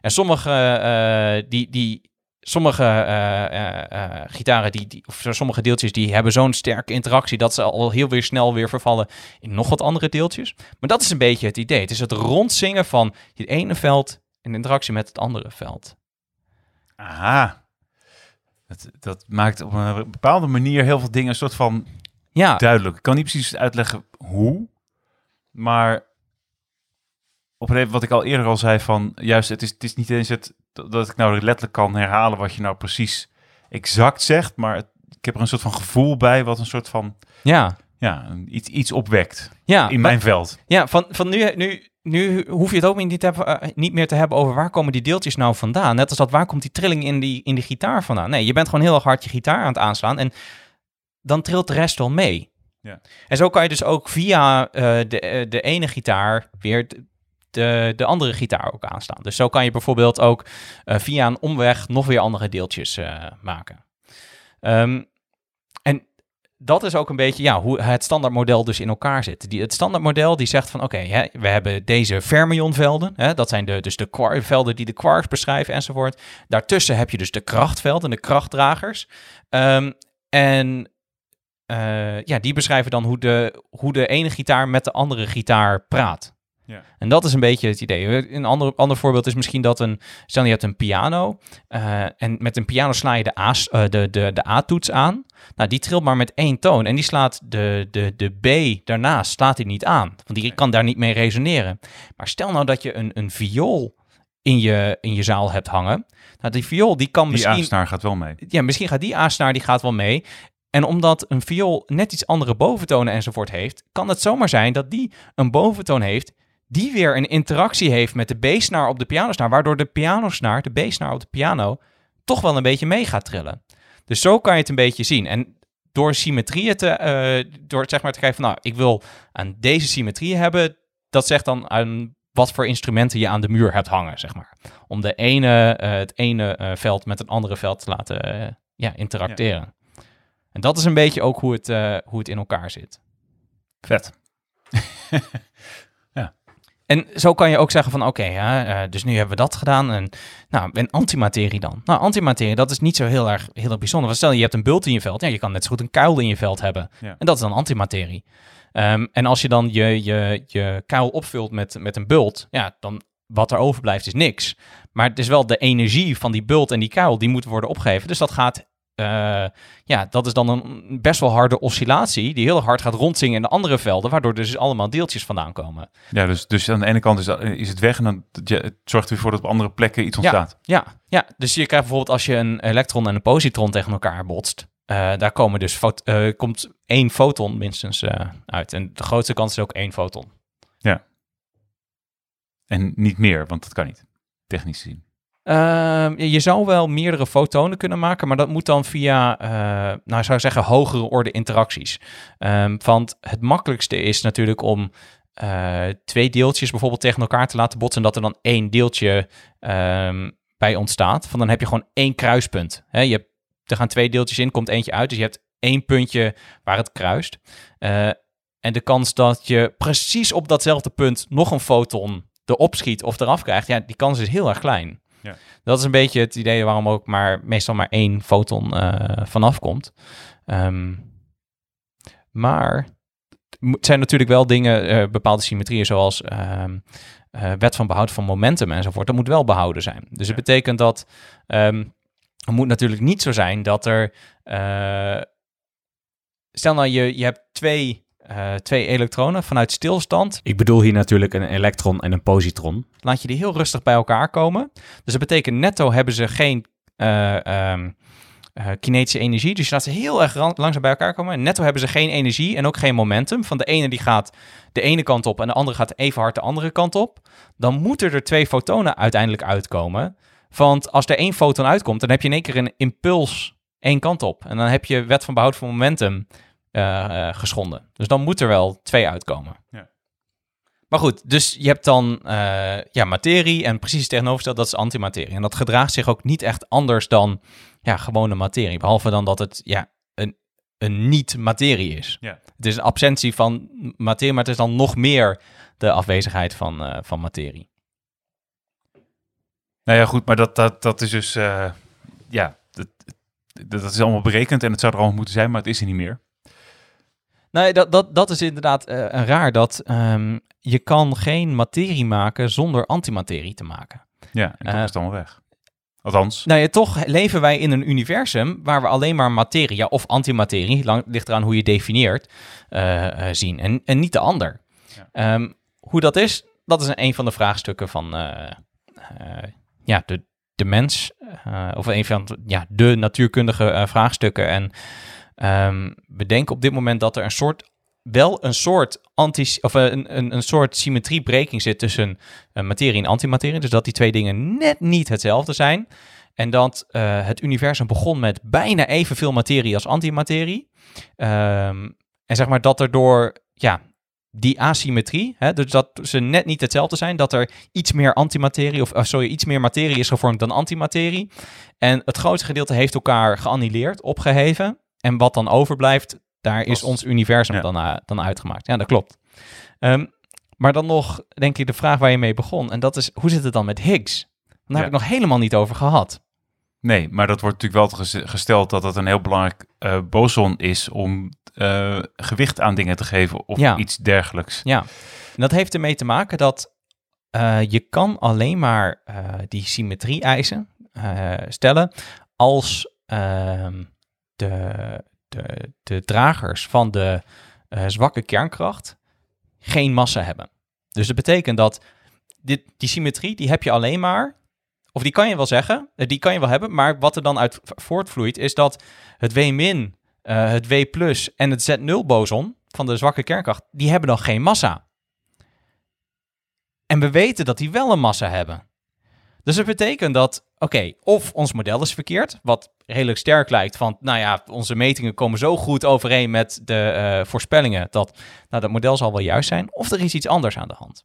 En sommige, eh, die, die, sommige eh, eh, eh, gitaren, die, die, of sommige deeltjes, die hebben zo'n sterke interactie dat ze al heel weer snel weer vervallen in nog wat andere deeltjes. Maar dat is een beetje het idee. Het is het rondzingen van het ene veld in interactie met het andere veld. Aha. Dat, dat maakt op een bepaalde manier heel veel dingen een soort van Ja, duidelijk. Ik kan niet precies uitleggen hoe, maar op een reden wat ik al eerder al zei van, juist het is, het is niet eens het dat ik nou letterlijk kan herhalen wat je nou precies exact zegt, maar het- ik heb er een soort van gevoel bij wat een soort van, ja, ja, iets, iets opwekt ja. in maar- mijn veld. Ja, van, van nu, nu, nu hoef je het ook niet, te hebben, eh, niet meer te hebben over waar komen die deeltjes nou vandaan. Net als dat, waar komt die trilling in die, in die gitaar vandaan? Nee, je bent gewoon heel erg hard je gitaar aan het aanslaan en dan trilt de rest wel mee. Ja. En zo kan je dus ook via eh, de, eh, de ene gitaar weer de, de, de andere gitaar ook aanslaan. Dus zo kan je bijvoorbeeld ook eh, via een omweg nog weer andere deeltjes eh, maken. Ehm, en dat is ook een beetje ja, hoe het standaardmodel dus in elkaar zit. Die, het standaardmodel die zegt van oké, we hebben deze fermionvelden. Hè, dat zijn de, dus de velden die de quarks beschrijven enzovoort. Daartussen heb je dus de krachtvelden, de krachtdragers. Ehm, en eh, ja, die beschrijven dan hoe de, hoe de ene gitaar met de andere gitaar praat. Ja. En dat is een beetje het idee. Een ander, ander voorbeeld is misschien dat een... Stel je hebt een piano. eh, en met een piano sla je de, A's, eh, de, de, de A-toets aan. Nou, die trilt maar met één toon. En die slaat de, de, de B daarnaast slaat hij niet aan. Want die kan daar niet mee resoneren. Maar stel nou dat je een, een viool in je, in je zaal hebt hangen. Nou, die viool die kan Die misschien aansnaar gaat wel mee. ja, misschien gaat die A-snaar die gaat wel mee. En omdat een viool net iets andere boventonen enzovoort heeft, kan het zomaar zijn dat die een boventoon heeft die weer een interactie heeft met de B-snaar op de pianosnaar, waardoor de pianosnaar, de B-snaar op de piano, toch wel een beetje mee gaat trillen. Dus zo kan je het een beetje zien. En door symmetrieën te, eh, door zeg maar te kijken van, nou, ik wil aan deze symmetrieën hebben, dat zegt dan aan wat voor instrumenten je aan de muur hebt hangen, zeg maar. Om de ene, eh, het ene eh, veld met een andere veld te laten ja, interacteren. En dat is een beetje ook hoe het, eh, hoe het in elkaar zit. Vet. En zo kan je ook zeggen van oké, eh, dus nu hebben we dat gedaan. En, nou, en antimaterie dan? Nou, antimaterie, dat is niet zo heel erg, heel erg bijzonder. Want stel je hebt een bult in je veld, ja, je kan net zo goed een kuil in je veld hebben. Ja. En dat is dan antimaterie. Ehm, en als je dan je, je, je kuil opvult met, met een bult, ja, dan wat er overblijft is niks. Maar het is wel de energie van die bult en die kuil, die moet worden opgegeven. Dus dat gaat eh, ja, dat is dan een best wel harde oscillatie die heel hard gaat rondzingen in de andere velden, waardoor er dus allemaal deeltjes vandaan komen. Ja, dus, dus aan de ene kant is, dat- is het weg en dan ja, het zorgt ervoor dat op andere plekken iets ontstaat. Ja, ja, dus je krijgt bijvoorbeeld als je een elektron en een positron tegen elkaar botst, eh, daar komen dus eh, komt één foton minstens uit. En de grootste kans is ook één foton. En niet meer, want dat kan niet, technisch gezien. Ehm, je zou wel meerdere fotonen kunnen maken, maar dat moet dan via, eh, nou zou ik zeggen, hogere orde interacties. Ehm, want het makkelijkste is natuurlijk om eh, twee deeltjes bijvoorbeeld tegen elkaar te laten botsen en dat er dan één deeltje ehm, bij ontstaat. Van dan heb je gewoon één kruispunt. Je hebt, er gaan twee deeltjes in, komt eentje uit, dus je hebt één puntje waar het kruist. Eh, en de kans dat je precies op datzelfde punt nog een foton erop schiet of eraf krijgt, ja, die kans is heel erg klein. Ja. Dat is een beetje het idee waarom ook maar meestal maar één foton eh, vanaf komt. Ehm, maar het zijn natuurlijk wel dingen, eh, bepaalde symmetrieën zoals ehm, eh, wet van behoud van momentum enzovoort. Dat moet wel behouden zijn. Dus Ja. het betekent dat ehm, het moet natuurlijk niet zo zijn dat er... stel nou, je, je hebt twee, eh, twee elektronen vanuit stilstand. Ik bedoel hier natuurlijk een elektron en een positron. Laat je die heel rustig bij elkaar komen. Dus dat betekent netto hebben ze geen eh, ehm, eh, kinetische energie. Dus je laat ze heel erg langzaam bij elkaar komen. En netto hebben ze geen energie en ook geen momentum. Van de ene die gaat de ene kant op en de andere gaat even hard de andere kant op. Dan moeten er twee fotonen uiteindelijk uitkomen. Want als er één foton uitkomt, dan heb je in één keer een impuls één kant op. En dan heb je wet van behoud van momentum geschonden. Dus dan moet er wel twee uitkomen. Ja. Maar goed, dus je hebt dan eh, ja, materie en precies het tegenovergestelde, dat is antimaterie. En dat gedraagt zich ook niet echt anders dan ja, gewone materie. Behalve dan dat het ja, een, een niet-materie is. Ja. Het is een absentie van materie, maar het is dan nog meer de afwezigheid van, eh, van materie. Nou ja, goed, maar dat, dat, dat is dus, eh, ja, dat, dat dat is allemaal berekend en het zou er allemaal moeten zijn, maar het is er niet meer. Nee, dat, dat, dat is inderdaad eh, raar. Dat ehm, je kan geen materie maken zonder antimaterie te maken. Ja, en toch Eh, is het allemaal weg. Althans, Nou ja, toch leven wij in een universum waar we alleen maar materie ja, of antimaterie, lang, ligt eraan hoe je definieert, eh, zien. En, en niet de ander. Ja. Ehm, hoe dat is, dat is een van de vraagstukken van ja, de, de mens. of een van ja, de natuurkundige vraagstukken. En ehm, we denken op dit moment dat er een soort wel een soort anti of eh, een, een, een soort symmetriebreking zit tussen eh, materie en antimaterie. Dus dat die twee dingen net niet hetzelfde zijn. En dat eh, het universum begon met bijna evenveel materie als antimaterie. Ehm, en zeg maar dat er door ja, die asymmetrie, hè, dus dat ze net niet hetzelfde zijn, dat er iets meer antimaterie, of sorry, iets meer materie is gevormd dan antimaterie. En het grootste gedeelte heeft elkaar geannihileerd, opgeheven. En wat dan overblijft, daar is ons universum ja. dan, uh, dan uitgemaakt. Ja, dat klopt. Ehm, maar dan nog, denk ik, de vraag waar je mee begon. En dat is, hoe zit het dan met Higgs? Daar Ja. heb ik nog helemaal niet over gehad. nee, maar dat wordt natuurlijk wel ges- gesteld dat het een heel belangrijk eh boson is om eh, gewicht aan dingen te geven of Ja. iets dergelijks. Ja, en dat heeft ermee te maken dat eh, je kan alleen maar eh, die symmetrie-eisen eh, stellen als ehm, de, de, de dragers van de eh, zwakke kernkracht geen massa hebben. Dus dat betekent dat dit, die symmetrie, die heb je alleen maar, of die kan je wel zeggen, eh, die kan je wel hebben, maar wat er dan uit voortvloeit is dat het W- eh, het W en het Z0-boson van de zwakke kernkracht, die hebben dan geen massa. En we weten dat die wel een massa hebben. Dus dat betekent dat, oké, of ons model is verkeerd, wat redelijk sterk lijkt, van, nou ja, onze metingen komen zo goed overeen met de eh, voorspellingen, dat, nou, dat model zal wel juist zijn, of er is iets anders aan de hand.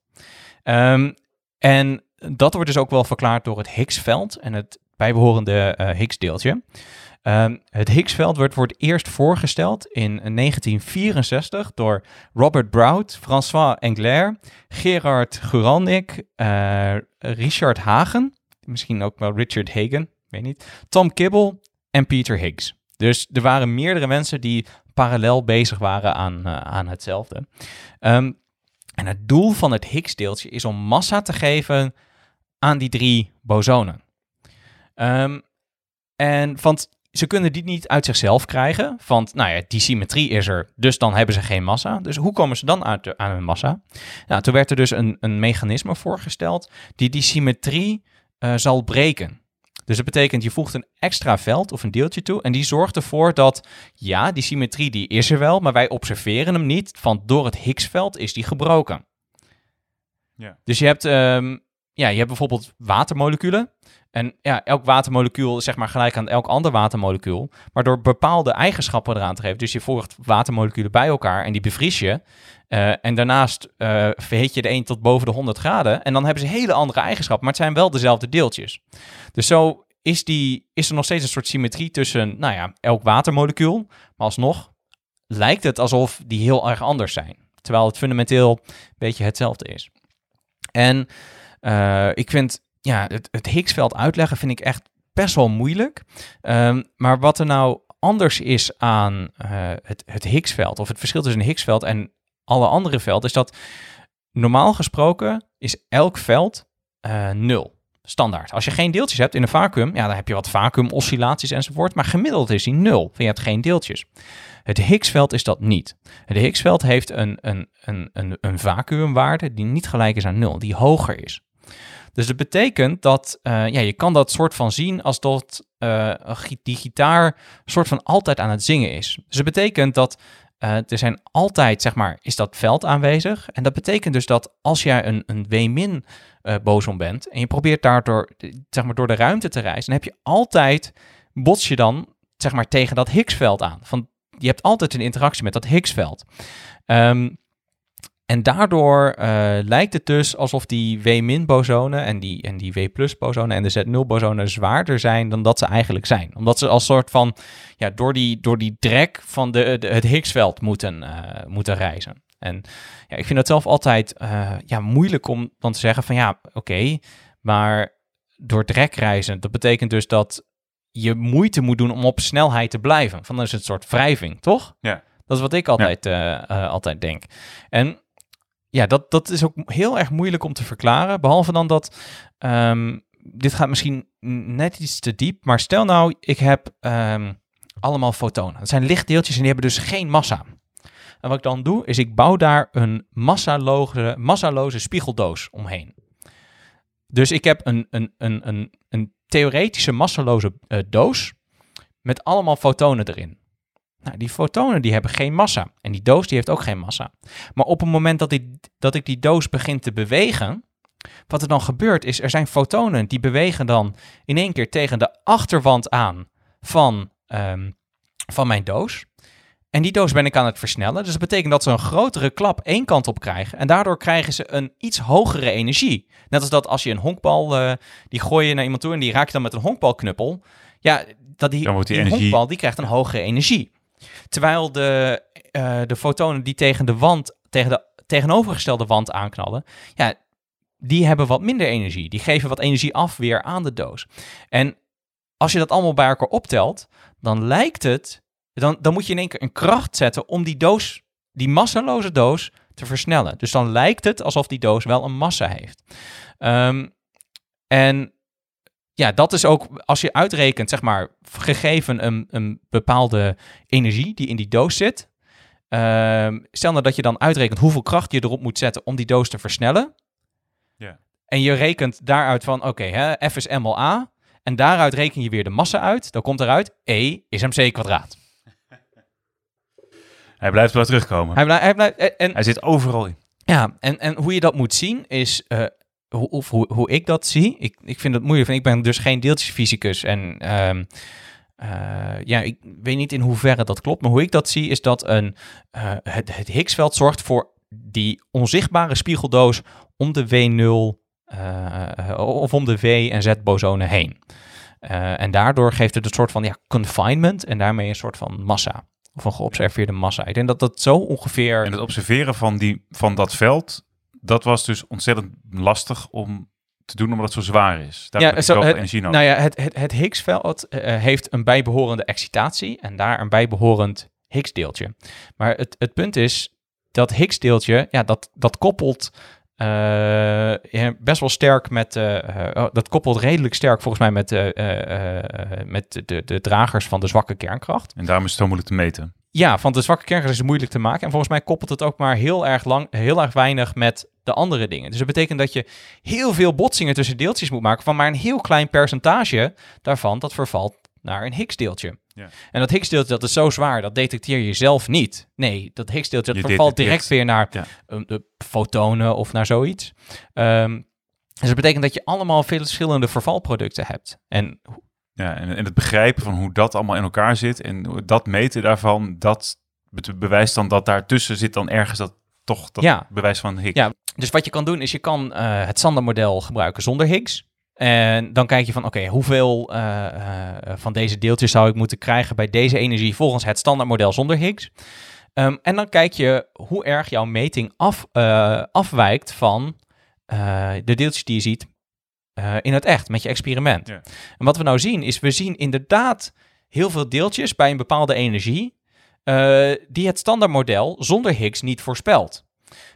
Ehm, en dat wordt dus ook wel verklaard door het Higgs-veld en het bijbehorende eh, Higgs-deeltje. Um, het Higgsveld werd voor het eerst voorgesteld in 1964 door Robert Brout, François Englert, Gerard Guralnik, uh, Richard Hagen, misschien ook wel Richard Hagen, weet niet, Tom Kibble en Peter Higgs. Dus er waren meerdere mensen die parallel bezig waren aan, uh, aan hetzelfde. Um, en het doel van het Higgs-deeltje is om massa te geven aan die drie bosonen. Um, en want ze kunnen die niet uit zichzelf krijgen. Want nou ja, die symmetrie is er, dus dan hebben ze geen massa. Dus hoe komen ze dan uit, aan hun massa? Nou, toen werd er dus een, een mechanisme voorgesteld die die symmetrie uh, zal breken. Dus dat betekent, je voegt een extra veld of een deeltje toe en die zorgt ervoor dat, ja, die symmetrie die is er wel, maar wij observeren hem niet, want door het Higgsveld is die gebroken. Ja. Dus je hebt, um, ja, je hebt bijvoorbeeld watermoleculen. En ja, elk watermolecuul is zeg maar gelijk aan elk ander watermolecuul. Maar door bepaalde eigenschappen eraan te geven. Dus je voegt watermoleculen bij elkaar en die bevries je. Uh, en daarnaast uh, verhit je de een tot boven de 100 graden. En dan hebben ze hele andere eigenschappen. Maar het zijn wel dezelfde deeltjes. Dus zo is, die, is er nog steeds een soort symmetrie tussen nou ja, elk watermolecuul. Maar alsnog lijkt het alsof die heel erg anders zijn. Terwijl het fundamenteel een beetje hetzelfde is. En uh, ik vind ja, het, het Higgsveld uitleggen vind ik echt best wel moeilijk. Um, maar wat er nou anders is aan uh, het, het Higgsveld, of het verschil tussen een Higgsveld en alle andere velden, is dat normaal gesproken is elk veld uh, nul. Standaard. Als je geen deeltjes hebt in een vacuüm, ja, dan heb je wat vacuümoscillaties enzovoort. Maar gemiddeld is die nul. Je hebt geen deeltjes. Het Higgsveld is dat niet. Het Higgsveld heeft een, een, een, een, een vacuümwaarde die niet gelijk is aan nul, die hoger is. Dus dat betekent dat uh, ja, je kan dat soort van zien als dat uh, die gitaar soort van altijd aan het zingen is. Dus dat betekent dat uh, er zijn altijd, zeg maar, is dat veld aanwezig. En dat betekent dus dat als jij een, een W-min boson bent en je probeert daardoor, zeg maar, door de ruimte te reizen, dan heb je altijd, bots je dan, zeg maar, tegen dat Higgsveld aan. Van, je hebt altijd een interactie met dat Higgsveld. Um, en daardoor uh, lijkt het dus alsof die W-bosonen en die, en die W-bosonen en de Z0-bosonen zwaarder zijn dan dat ze eigenlijk zijn. Omdat ze als soort van, ja, door die, door die drek van de, de het Higgsveld moeten, uh, moeten reizen. En ja, ik vind dat zelf altijd uh, ja, moeilijk om dan te zeggen van ja, oké, okay, maar door drek reizen, dat betekent dus dat je moeite moet doen om op snelheid te blijven. Van dat is een soort wrijving, toch? Ja. Dat is wat ik altijd, ja. altijd denk. En ja, dat, dat is ook heel erg moeilijk om te verklaren. Behalve dan dat. Um, dit gaat misschien net iets te diep. Maar stel nou, ik heb um, allemaal fotonen. Dat zijn lichtdeeltjes en die hebben dus geen massa. En wat ik dan doe, is ik bouw daar een massaloze, massaloze spiegeldoos omheen. Dus ik heb een, een, een, een, een theoretische massaloze uh, doos met allemaal fotonen erin. Nou, die fotonen die hebben geen massa. En die doos die heeft ook geen massa. Maar op het moment dat, die, dat ik die doos begin te bewegen, wat er dan gebeurt is, er zijn fotonen die bewegen dan in één keer tegen de achterwand aan van, um, van mijn doos. En die doos ben ik aan het versnellen. Dus dat betekent dat ze een grotere klap één kant op krijgen. En daardoor krijgen ze een iets hogere energie. Net als dat als je een honkbal, uh, die gooi je naar iemand toe en die raak je dan met een honkbalknuppel. Ja, dat die, die, die energie... honkbal die krijgt een hogere energie. Terwijl de, uh, de fotonen die tegen de wand, tegen de tegenovergestelde wand aanknallen, ja, die hebben wat minder energie. Die geven wat energie af weer aan de doos. En als je dat allemaal bij elkaar optelt, dan lijkt het, dan, dan moet je in één keer een kracht zetten om die doos, die massaloze doos, te versnellen. Dus dan lijkt het alsof die doos wel een massa heeft. Um, en ja, dat is ook als je uitrekent, zeg maar, gegeven een, een bepaalde energie die in die doos zit. Uh, stel nou dat je dan uitrekent hoeveel kracht je erop moet zetten om die doos te versnellen. Ja. En je rekent daaruit van, oké, okay, F is MLA. En daaruit reken je weer de massa uit. Dan komt eruit, E is mc kwadraat. Hij blijft wel terugkomen. Hij, blijft, hij, blijft, en, hij zit overal in. Ja, en, en hoe je dat moet zien is, uh, hoe, of hoe, hoe ik dat zie, ik, ik vind het moeilijk. Ik ben dus geen deeltjesfysicus en um, uh, ja, ik weet niet in hoeverre dat klopt. Maar hoe ik dat zie is dat een, uh, het, het Higgsveld zorgt voor die onzichtbare spiegeldoos om de W0 uh, of om de W en Z bosonen heen. Eh, en daardoor geeft het een soort van ja, confinement en daarmee een soort van massa. Of een geobserveerde massa. Ik denk dat dat zo ongeveer... En het observeren van, die, van dat veld, dat was dus ontzettend lastig om te doen omdat het zo zwaar is. Daar Ja, zo, het- energie nodig. Nou ja, het, het, het Higgsveld eh, heeft een bijbehorende excitatie en daar een bijbehorend Higgsdeeltje. Maar het, het punt is, dat Higgsdeeltje, ja, dat, dat koppelt eh, ja, best wel sterk met, eh, eh, oh, dat koppelt redelijk sterk volgens mij met, eh, eh, eh, met de, de dragers van de zwakke kernkracht. En daarom is het zo moeilijk te meten. Ja, van de zwakke kernkracht is het moeilijk te maken. En volgens mij koppelt het ook maar heel erg, lang, heel erg weinig met de andere dingen. Dus dat betekent dat je heel veel botsingen tussen deeltjes moet maken... van maar een heel klein percentage daarvan dat vervalt naar een Higgsdeeltje. Ja. En dat Higgsdeeltje dat is zo zwaar, dat detecteer je zelf niet. Nee, dat Higgsdeeltje dat vervalt direct weer naar Ja. um, de fotonen of naar zoiets. Ehm, dus dat betekent dat je allemaal veel verschillende vervalproducten hebt. En Ja, en, en het begrijpen van hoe dat allemaal in elkaar zit en dat meten daarvan, dat be- bewijst dan dat daartussen zit dan ergens dat toch dat Ja. bewijs van Higgs. Ja. Dus wat je kan doen is je kan eh, het standaardmodel gebruiken zonder Higgs. En dan kijk je van oké, hoeveel eh, eh, van deze deeltjes zou ik moeten krijgen bij deze energie volgens het standaardmodel zonder Higgs. Ehm, en dan kijk je hoe erg jouw meting af, afwijkt van de deeltjes die je ziet eh, in het echt met je experiment. Ja. En wat we nou zien is, we zien inderdaad heel veel deeltjes bij een bepaalde energie eh, die het standaardmodel zonder Higgs niet voorspelt.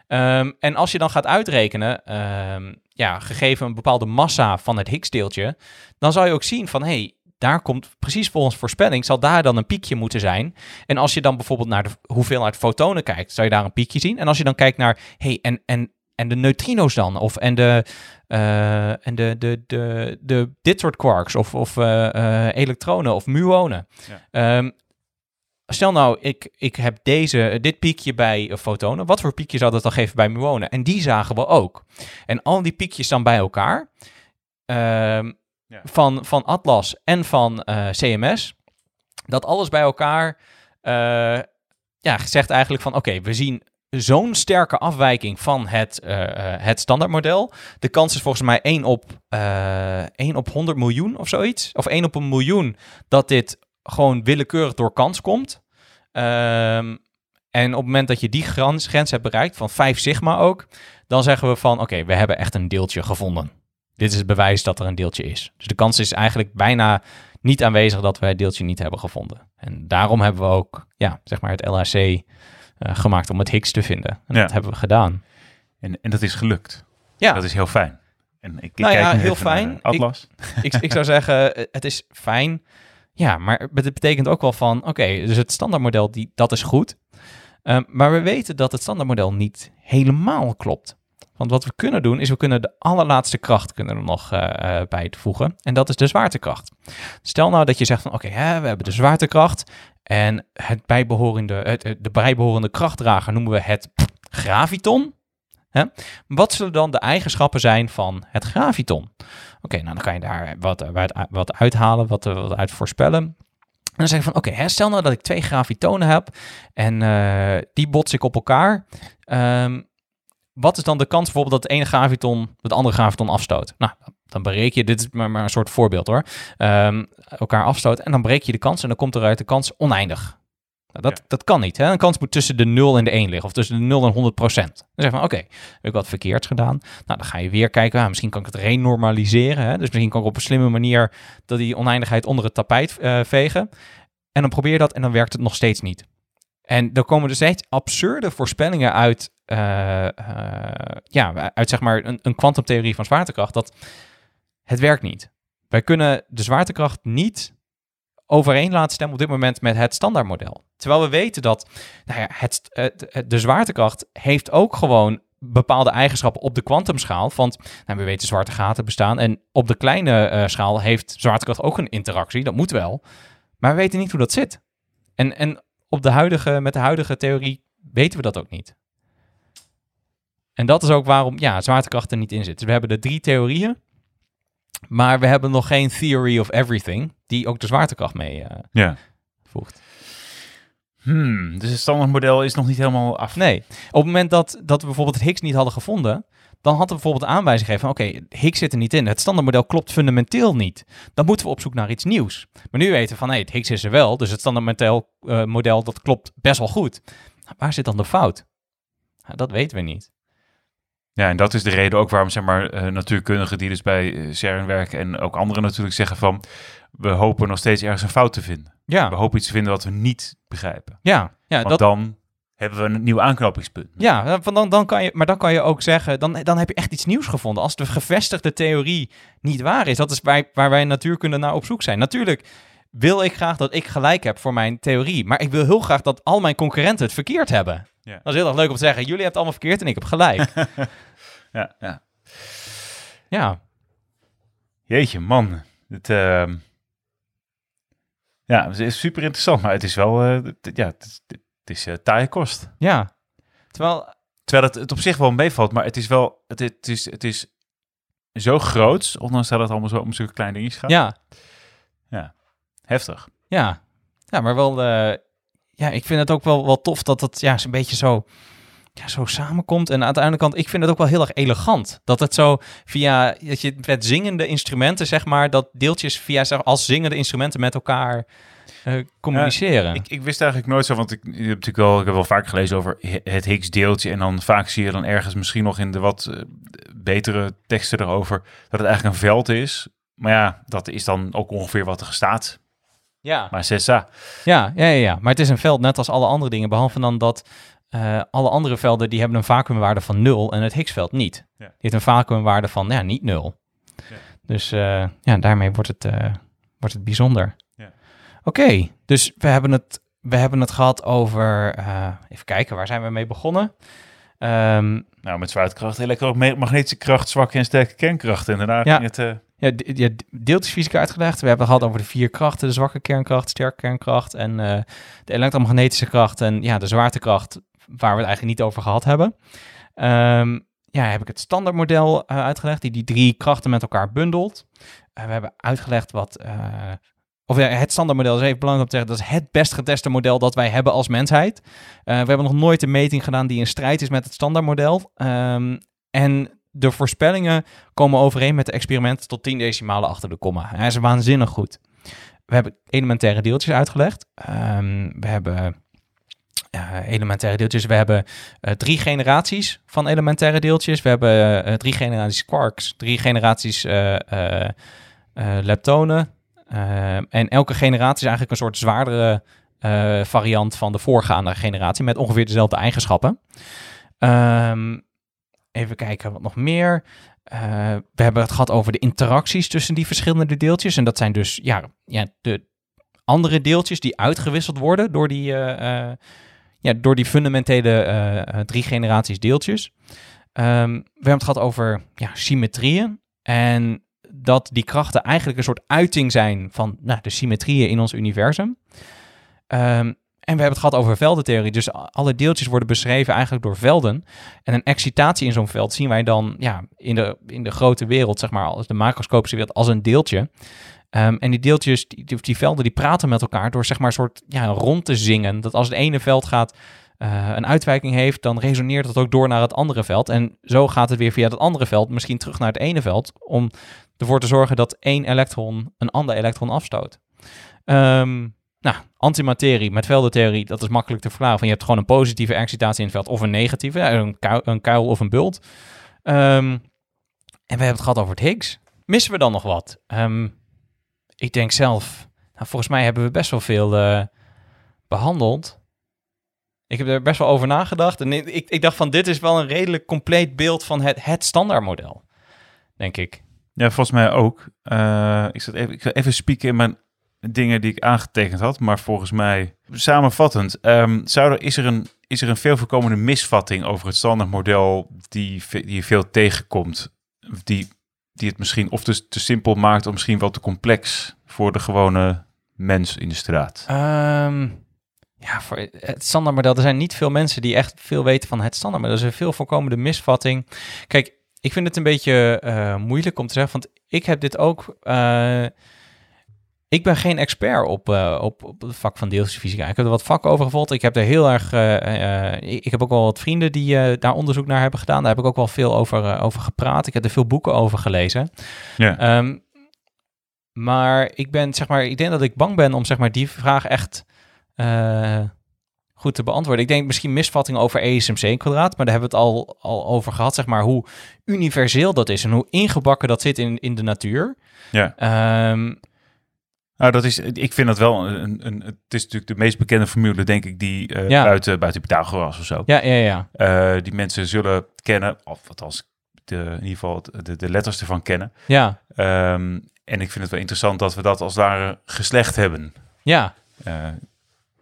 Ehm, en als je dan gaat uitrekenen, ehm, ja, gegeven een bepaalde massa van het Higgs-deeltje, dan zal je ook zien van, hé, hey, daar komt precies volgens voorspelling, zal daar dan een piekje moeten zijn. En als je dan bijvoorbeeld naar de hoeveelheid fotonen kijkt, zal je daar een piekje zien. En als je dan kijkt naar, hé, hey, en, en, en de neutrino's dan, of en de, eh, en de, de, de, de, dit soort quarks, of, of eh, eh, elektronen, of muonen. Ehm, Stel nou, ik, ik heb deze, dit piekje bij fotonen. Wat voor piekje zou dat dan geven bij muonen? En die zagen we ook. En al die piekjes dan bij elkaar, ehm, Ja. van, van Atlas en van CMS, dat alles bij elkaar ja, zegt eigenlijk van oké, we zien zo'n sterke afwijking van het, eh, eh, het standaardmodel. De kans is volgens mij 1 op, eh 1 op 100 miljoen of zoiets. Of 1 op een miljoen dat dit gewoon willekeurig door kans komt. Ehm, en op het moment dat je die grens, grens hebt bereikt, van 5 sigma ook, dan zeggen we van oké, we hebben echt een deeltje gevonden. Dit is het bewijs dat er een deeltje is. Dus de kans is eigenlijk bijna niet aanwezig dat we het deeltje niet hebben gevonden. En daarom hebben we ook ja, zeg maar het LHC gemaakt om het Higgs te vinden. En Ja. dat hebben we gedaan. En, en dat is gelukt. Ja, Dat is heel fijn. En ik, ik Nou kijk ja, heel fijn. Atlas. ik, ik zou zeggen, eh, het is fijn. Ja, maar het betekent ook wel van, oké, dus het standaardmodel, die, dat is goed. Ehm, maar we weten dat het standaardmodel niet helemaal klopt. Want wat we kunnen doen, is we kunnen de allerlaatste kracht kunnen er nog eh, eh, bij toevoegen. En dat is de zwaartekracht. Stel nou dat je zegt van, oké, we hebben de zwaartekracht. En het bijbehorende, het, de bijbehorende krachtdrager noemen we het graviton. Hè? Wat zullen dan de eigenschappen zijn van het graviton? Oké, nou dan kan je daar wat, wat, uithalen, wat, wat uit voorspellen. En dan zeg je van, oké, stel nou dat ik twee gravitonen heb en eh, die bots ik op elkaar. Ehm, wat is dan de kans bijvoorbeeld dat het ene graviton het andere graviton afstoot? Nou, dan breek je, dit is maar, maar een soort voorbeeld hoor, Ehm, elkaar afstoot en dan breek je de kans en dan komt eruit de kans oneindig. Nou, dat, Ja. dat kan niet. Hè? Een kans moet tussen de 0 en de 1 liggen, of tussen de 0 en 100 procent. Dan zeg je van, oké, heb ik wat verkeerds gedaan. Nou, dan ga je weer kijken, ah, misschien kan ik het renormaliseren. Hè? Dus misschien kan ik op een slimme manier dat die oneindigheid onder het tapijt eh, vegen. En dan probeer je dat en dan werkt het nog steeds niet. En dan komen er steeds absurde voorspellingen uit, eh, eh, ja, uit zeg maar een, kwantumtheorie van zwaartekracht, dat het werkt niet. Wij kunnen de zwaartekracht niet overeen laten stemmen op dit moment met het standaardmodel. Terwijl we weten dat nou ja, het, het- de zwaartekracht heeft ook gewoon bepaalde eigenschappen op de kwantumschaal. Want nou, we weten zwarte gaten bestaan. En op de kleine eh, schaal heeft zwaartekracht ook een interactie. Dat moet wel. Maar we weten niet hoe dat zit. En, en op de huidige, met de huidige theorie weten we dat ook niet. En dat is ook waarom ja, zwaartekracht er niet in zit. Dus we hebben de drie theorieën. Maar we hebben nog geen theory of everything. Die ook de zwaartekracht mee eh, Ja. voegt. Hmm, dus het standaardmodel is nog niet helemaal af. Nee, op het moment dat, dat we bijvoorbeeld het Higgs niet hadden gevonden, dan had er bijvoorbeeld aanwijzing gegeven van oké, Higgs zit er niet in. Het standaardmodel klopt fundamenteel niet. Dan moeten we op zoek naar iets nieuws. Maar nu weten we van nee, het Higgs is er wel, dus het standaardmodel uh, model, dat klopt best wel goed. Waar zit dan de fout? dat weten we niet. Ja, en dat is de reden ook waarom zeg maar, uh, natuurkundigen die dus bij uh, CERN werken en ook anderen natuurlijk zeggen van we hopen nog steeds ergens een fout te vinden. Ja. We hopen iets te vinden wat we niet begrijpen. Ja, ja Want dat... dan hebben we een nieuw aanknopingspunt. Ja, dan, dan kan je, maar dan kan je ook zeggen, dan, dan heb je echt iets nieuws gevonden. Als de gevestigde theorie niet waar is, dat is waar, waar wij natuurkunde naar op zoek zijn. Natuurlijk wil ik graag dat ik gelijk heb voor mijn theorie, maar ik wil heel graag dat al mijn concurrenten het verkeerd hebben. Ja. Dat is heel erg leuk om te zeggen, jullie hebben allemaal verkeerd en ik heb gelijk. ja, ja. Ja. Jeetje, man. Het, uh... Ja, het is super interessant, maar het is wel, uh, ja, het, het is uh, taaie kost. Ja. Terwijl... Terwijl het, het op zich wel meevalt, maar het is wel, het, het, is, het is zo groot, ondanks dat het allemaal zo om zulke kleine dingetjes gaat. Ja. Ja, heftig. Ja, ja maar wel, uh, ja, ik vind het ook wel, wel tof dat het ja, een beetje zo, ja, zo samenkomt. En aan de andere kant, ik vind het ook wel heel erg elegant. Dat het zo via, dat je met zingende instrumenten, zeg maar, dat deeltjes via, als zingende instrumenten met elkaar uh, communiceren. Ja, ik, ik, wist eigenlijk nooit zo, want ik, ik, heb natuurlijk wel, ik heb wel vaak gelezen over het Higgs-deeltje. En dan vaak zie je dan ergens misschien nog in de wat uh, betere teksten erover dat het eigenlijk een veld is. Maar ja, dat is dan ook ongeveer wat er staat. Ja. Maar Cessa. Ja, ja, ja, ja, maar het is een veld net als alle andere dingen, behalve dan dat uh, alle andere velden die hebben een vacuümwaarde van 0 en het Higgsveld niet. Ja. Die heeft een vacuümwaarde van ja, niet 0. Ja. Dus uh, ja, daarmee wordt het, uh, wordt het bijzonder. Ja. Oké, okay, dus we hebben het, we hebben het gehad over, even kijken, waar zijn we mee begonnen? Um, nou, met zwaartekracht, elektromagnetische kracht, zwakke en sterke kernkracht. Inderdaad. Ja. Het, uh... ja, ja, deeltjesfysica uitgelegd. We hebben het gehad over de vier krachten: de zwakke kernkracht, sterke kernkracht en uh, de elektromagnetische kracht en ja, de zwaartekracht, waar we het eigenlijk niet over gehad hebben. Um, ja, heb ik het standaardmodel uh, uitgelegd, die die drie krachten met elkaar bundelt. we hebben uitgelegd wat of ja, het standaardmodel is even belangrijk om te zeggen, dat is het best geteste model dat wij hebben als mensheid. Uh, we hebben nog nooit een meting gedaan die in strijd is met het standaardmodel. Um, en de voorspellingen komen overeen met de experimenten tot 10 decimalen achter de komma. Hij is waanzinnig goed. We hebben elementaire deeltjes uitgelegd. Um, we hebben uh, elementaire deeltjes. We hebben uh, drie generaties van elementaire deeltjes. We hebben uh, drie generaties quarks, drie generaties leptonen, en elke generatie is eigenlijk een soort zwaardere variant van de voorgaande generatie met ongeveer dezelfde eigenschappen. Um, even kijken wat nog meer. We hebben het gehad over de interacties tussen die verschillende deeltjes. En dat zijn dus ja, ja, de andere deeltjes die uitgewisseld worden door die, ja, door die fundamentele drie generaties deeltjes. Um, we hebben het gehad over ja, symmetrieën. En dat die krachten eigenlijk een soort uiting zijn van nou, de symmetrieën in ons universum. Um, en we hebben het gehad over veldentheorie. Dus alle deeltjes worden beschreven eigenlijk door velden. En een excitatie in zo'n veld zien wij dan ja, in, de, in de grote wereld, zeg maar, als de macroscopische wereld, als een deeltje. Um, en die deeltjes, die, die, velden, die praten met elkaar door zeg maar een soort ja, rond te zingen. Dat als het ene veld gaat uh, een uitwijking heeft, dan resoneert het ook door naar het andere veld. En zo gaat het weer via dat andere veld misschien terug naar het ene veld, om ervoor te zorgen dat één elektron een ander elektron afstoot. Um, nou, antimaterie met veldentheorie, dat is makkelijk te verklaren. Je hebt gewoon een positieve excitatie in het veld of een negatieve, een kuil, een kuil of een bult. Um, en we hebben het gehad over het Higgs. Missen we dan nog wat? Um, ik denk zelf, nou, volgens mij hebben we best wel veel uh, behandeld. Ik heb er best wel over nagedacht. En ik, ik dacht van, dit is wel een redelijk compleet beeld van het, het standaardmodel. Denk ik. Ja, volgens mij ook. Uh, ik, zat even, ik ga even spieken in mijn dingen die ik aangetekend had. Maar volgens mij, samenvattend, um, zou er, is, er een, is er een veel voorkomende misvatting over het standaardmodel die, die je veel tegenkomt? Die, die het misschien of te, te simpel maakt of misschien wel te complex voor de gewone mens in de straat? Um, ja, voor het standaardmodel, er zijn niet veel mensen die echt veel weten van het standaardmodel. Er is een veel voorkomende misvatting. Kijk, ik vind het een beetje uh, moeilijk om te zeggen, want ik heb dit ook. Uh, Ik ben geen expert op, uh, op, op het vak van deeltjesfysica. Ik heb er wat vakken over gevolgd. Ik heb er heel erg. Uh, ik, ik, heb ook wel wat vrienden die daar onderzoek naar hebben gedaan. Daar heb ik ook wel veel over, over gepraat. Ik heb er veel boeken over gelezen. Ja. Um, maar ik ben, zeg maar, ik denk dat ik bang ben om zeg maar die vraag echt goed te beantwoorden. Ik denk misschien misvattingen over ESMC kwadraat, maar daar hebben we het al, al over gehad, zeg maar, hoe universeel dat is en hoe ingebakken dat zit in, in de natuur. Ja. Um, nou, dat is, ik vind dat wel een, een, het is natuurlijk de meest bekende formule, denk ik, die uh, ja. buiten, buiten Pythagoras of zo. Ja, ja, ja. Uh, die mensen zullen kennen, of althans, de, in ieder geval de, de letters ervan kennen. Ja. Um, en ik vind het wel interessant dat we dat als het ware geslecht hebben. Ja. Uh,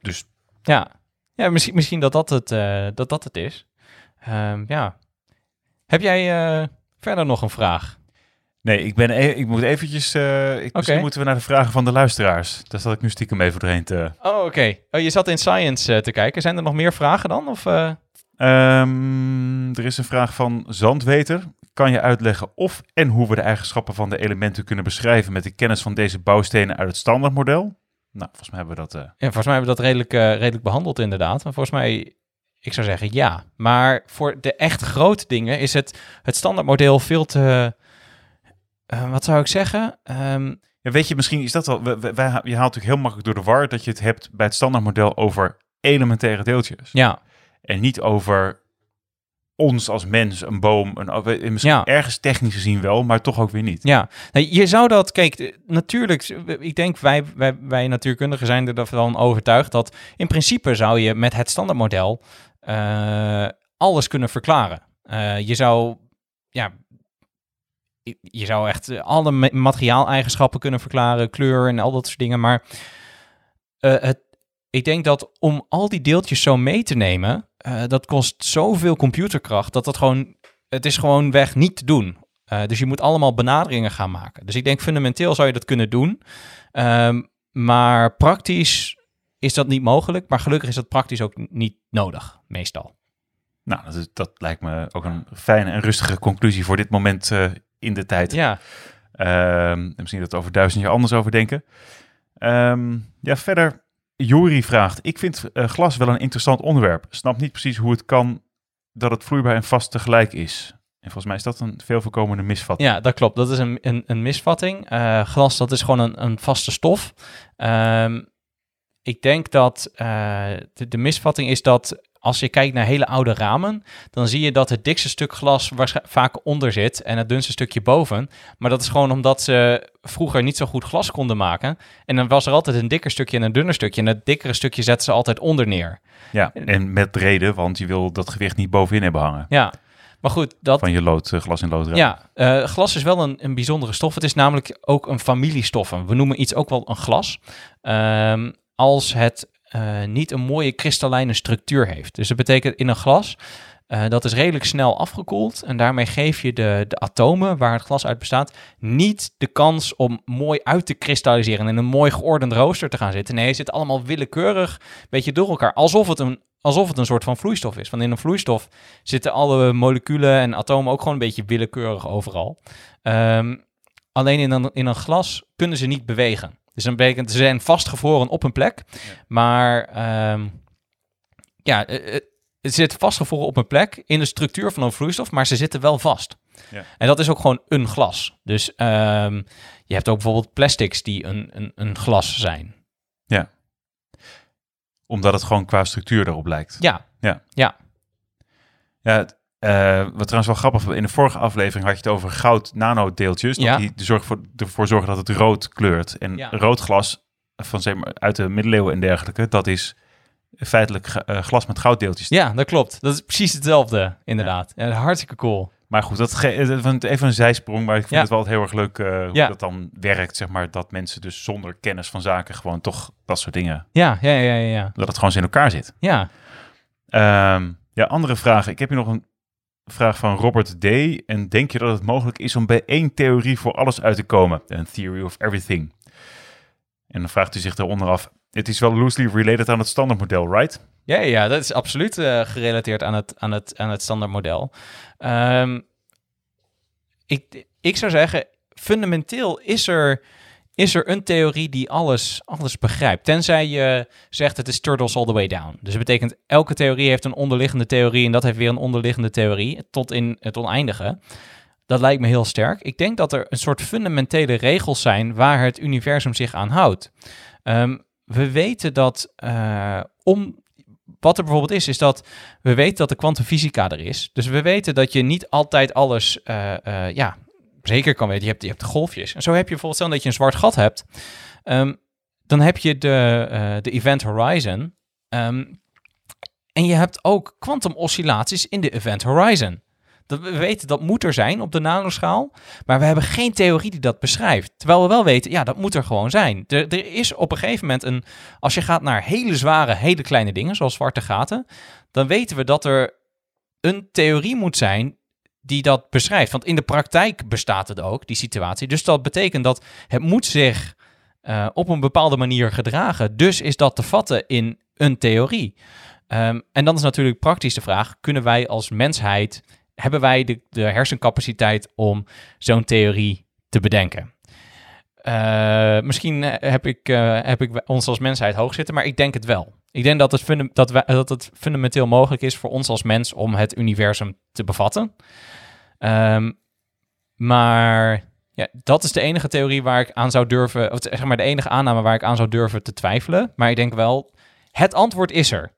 dus. Ja. Ja, misschien, misschien dat, dat, het, dat dat het is. Um, ja. Heb jij verder nog een vraag? Nee, ik, ben e ik moet eventjes... Uh, ik, okay. Misschien moeten we naar de vragen van de luisteraars. Daar zat ik nu stiekem even doorheen te... Oh, oké. Okay. Oh, je zat in Science te kijken. Zijn er nog meer vragen dan? Of, um, er is een vraag van Zandweter. Kan je uitleggen of en hoe we de eigenschappen van de elementen kunnen beschrijven met de kennis van deze bouwstenen uit het standaardmodel? Nou, volgens mij hebben we dat. Ja, volgens mij hebben we dat redelijk, redelijk behandeld, inderdaad. Maar volgens mij, ik zou zeggen ja. Maar voor de echt grote dingen is het, het standaardmodel veel te. Uh, wat zou ik zeggen? Um... Ja, weet je, misschien is dat wel. Wij, wij, je haalt natuurlijk heel makkelijk door de war dat je het hebt bij het standaardmodel over elementaire deeltjes. Ja. En niet over ons als mens, een boom, een, misschien ja. ergens technisch gezien wel, maar toch ook weer niet. Ja, je zou dat, kijk, natuurlijk, ik denk wij, wij, wij natuurkundigen zijn er van overtuigd dat in principe zou je met het standaardmodel uh, alles kunnen verklaren. Uh, je zou, ja, je zou echt alle materiaaleigenschappen kunnen verklaren, kleur en al dat soort dingen, maar uh, het, ik denk dat om al die deeltjes zo mee te nemen, uh, dat kost zoveel computerkracht dat dat gewoon, het is gewoon weg niet te doen. Uh, dus je moet allemaal benaderingen gaan maken. Dus ik denk fundamenteel zou je dat kunnen doen. Um, maar praktisch is dat niet mogelijk. Maar gelukkig is dat praktisch ook niet nodig, meestal. Nou, dat, is, dat lijkt me ook een fijne en rustige conclusie voor dit moment in de tijd. Ja. Um, misschien dat we over duizend jaar anders over denken. Um, ja, verder Jori vraagt, ik vind uh, glas wel een interessant onderwerp. Snap niet precies hoe het kan dat het vloeibaar en vast tegelijk is. En volgens mij is dat een veel voorkomende misvatting. Ja, dat klopt. Dat is een, een, een misvatting. Uh, glas, dat is gewoon een, een vaste stof. Um, ik denk dat uh, de, de misvatting is dat als je kijkt naar hele oude ramen, dan zie je dat het dikste stuk glas vaak onder zit en het dunste stukje boven. Maar dat is gewoon omdat ze vroeger niet zo goed glas konden maken. En dan was er altijd een dikker stukje en een dunner stukje. En het dikkere stukje zetten ze altijd onder neer. Ja, en met reden, want je wil dat gewicht niet bovenin hebben hangen. Ja, maar goed, dat... Van je lood, uh, glas in lood. Ja, uh, glas is wel een, een bijzondere stof. Het is namelijk ook een familiestoffen. We noemen iets ook wel een glas. Um, als het uh, niet een mooie kristallijne structuur heeft. Dus dat betekent in een glas, uh, dat is redelijk snel afgekoeld. En daarmee geef je de, de atomen waar het glas uit bestaat niet de kans om mooi uit te kristalliseren en in een mooi geordend rooster te gaan zitten. Nee, het zit allemaal willekeurig, een beetje door elkaar. Alsof het een alsof het een soort van vloeistof is. Want in een vloeistof zitten alle moleculen en atomen ook gewoon een beetje willekeurig overal. Um, alleen in een, in een glas kunnen ze niet bewegen. Dus dan betekent ze zijn vastgevroren op een plek. Maar um, ja, het zit vastgevroren op een plek in de structuur van een vloeistof, maar ze zitten wel vast. Ja. En dat is ook gewoon een glas. Dus um, je hebt ook bijvoorbeeld plastics die een, een, een glas zijn. Ja. Omdat het gewoon qua structuur erop lijkt. Ja. Ja. Ja. Ja, uh, wat trouwens wel grappig, in de vorige aflevering had je het over goud nanodeeltjes. Dat Ja. die zorg voor, ervoor zorgen dat het rood kleurt. En Ja. rood glas van, zeg maar, uit de middeleeuwen en dergelijke, dat is feitelijk eh, glas met gouddeeltjes. ja, dat klopt. Dat is precies hetzelfde, inderdaad. Ja. hartstikke cool. Maar goed, dat even een zijsprong, maar ik vind het wel heel erg leuk eh, hoe dat dan werkt. Zeg maar, dat mensen dus zonder kennis van zaken gewoon toch dat soort dingen, Ja, ja, ja, ja. Ja, dat het gewoon zo in elkaar zit. ja. Ehm, ja, andere vragen. Ik heb hier nog een vraag van Robert D. En denk je dat het mogelijk is om bij één theorie voor alles uit te komen? Een theory of everything. En dan vraagt hij zich daaronder af. Het is wel loosely related aan het standaardmodel, right? Ja, ja, dat is absoluut eh, gerelateerd aan het, aan het, aan het standaardmodel. Ehm ik, ik zou zeggen, fundamenteel is er is er een theorie die alles, alles begrijpt. Tenzij je zegt het is turtles all the way down. Dus dat betekent elke theorie heeft een onderliggende theorie en dat heeft weer een onderliggende theorie tot in het oneindige. Dat lijkt me heel sterk. Ik denk dat er een soort fundamentele regels zijn waar het universum zich aan houdt. Ehm, we weten dat uh, om. Wat er bijvoorbeeld is, is dat we weten dat de kwantumfysica er is. Dus we weten dat je niet altijd alles uh, uh, ja, zeker kan weten. Je hebt, je hebt golfjes. En zo heb je bijvoorbeeld, stel dat je een zwart gat hebt. Um, dan heb je de, de event horizon. Um, en je hebt ook kwantumoscillaties in de event horizon. Dat we weten dat moet er zijn op de nanoschaal, maar we hebben geen theorie die dat beschrijft. Terwijl we wel weten, ja, dat moet er gewoon zijn. Er, er is op een gegeven moment een, als je gaat naar hele zware, hele kleine dingen, zoals zwarte gaten, dan weten we dat er een theorie moet zijn die dat beschrijft. Want in de praktijk bestaat het ook, die situatie. Dus dat betekent dat het moet zich uh, op een bepaalde manier gedragen. Dus is dat te vatten in een theorie. Um, en dan is natuurlijk praktisch de vraag: kunnen wij als mensheid hebben wij de, de hersencapaciteit om zo'n theorie te bedenken? Uh, misschien heb ik, heb ik ons als mensheid hoog zitten, maar ik denk het wel. Ik denk dat het, dat, dat het fundamenteel mogelijk is voor ons als mens om het universum te bevatten. Um, maar ja, dat is de enige theorie waar ik aan zou durven, of zeg maar de enige aanname waar ik aan zou durven te twijfelen. Maar ik denk wel, het antwoord is er.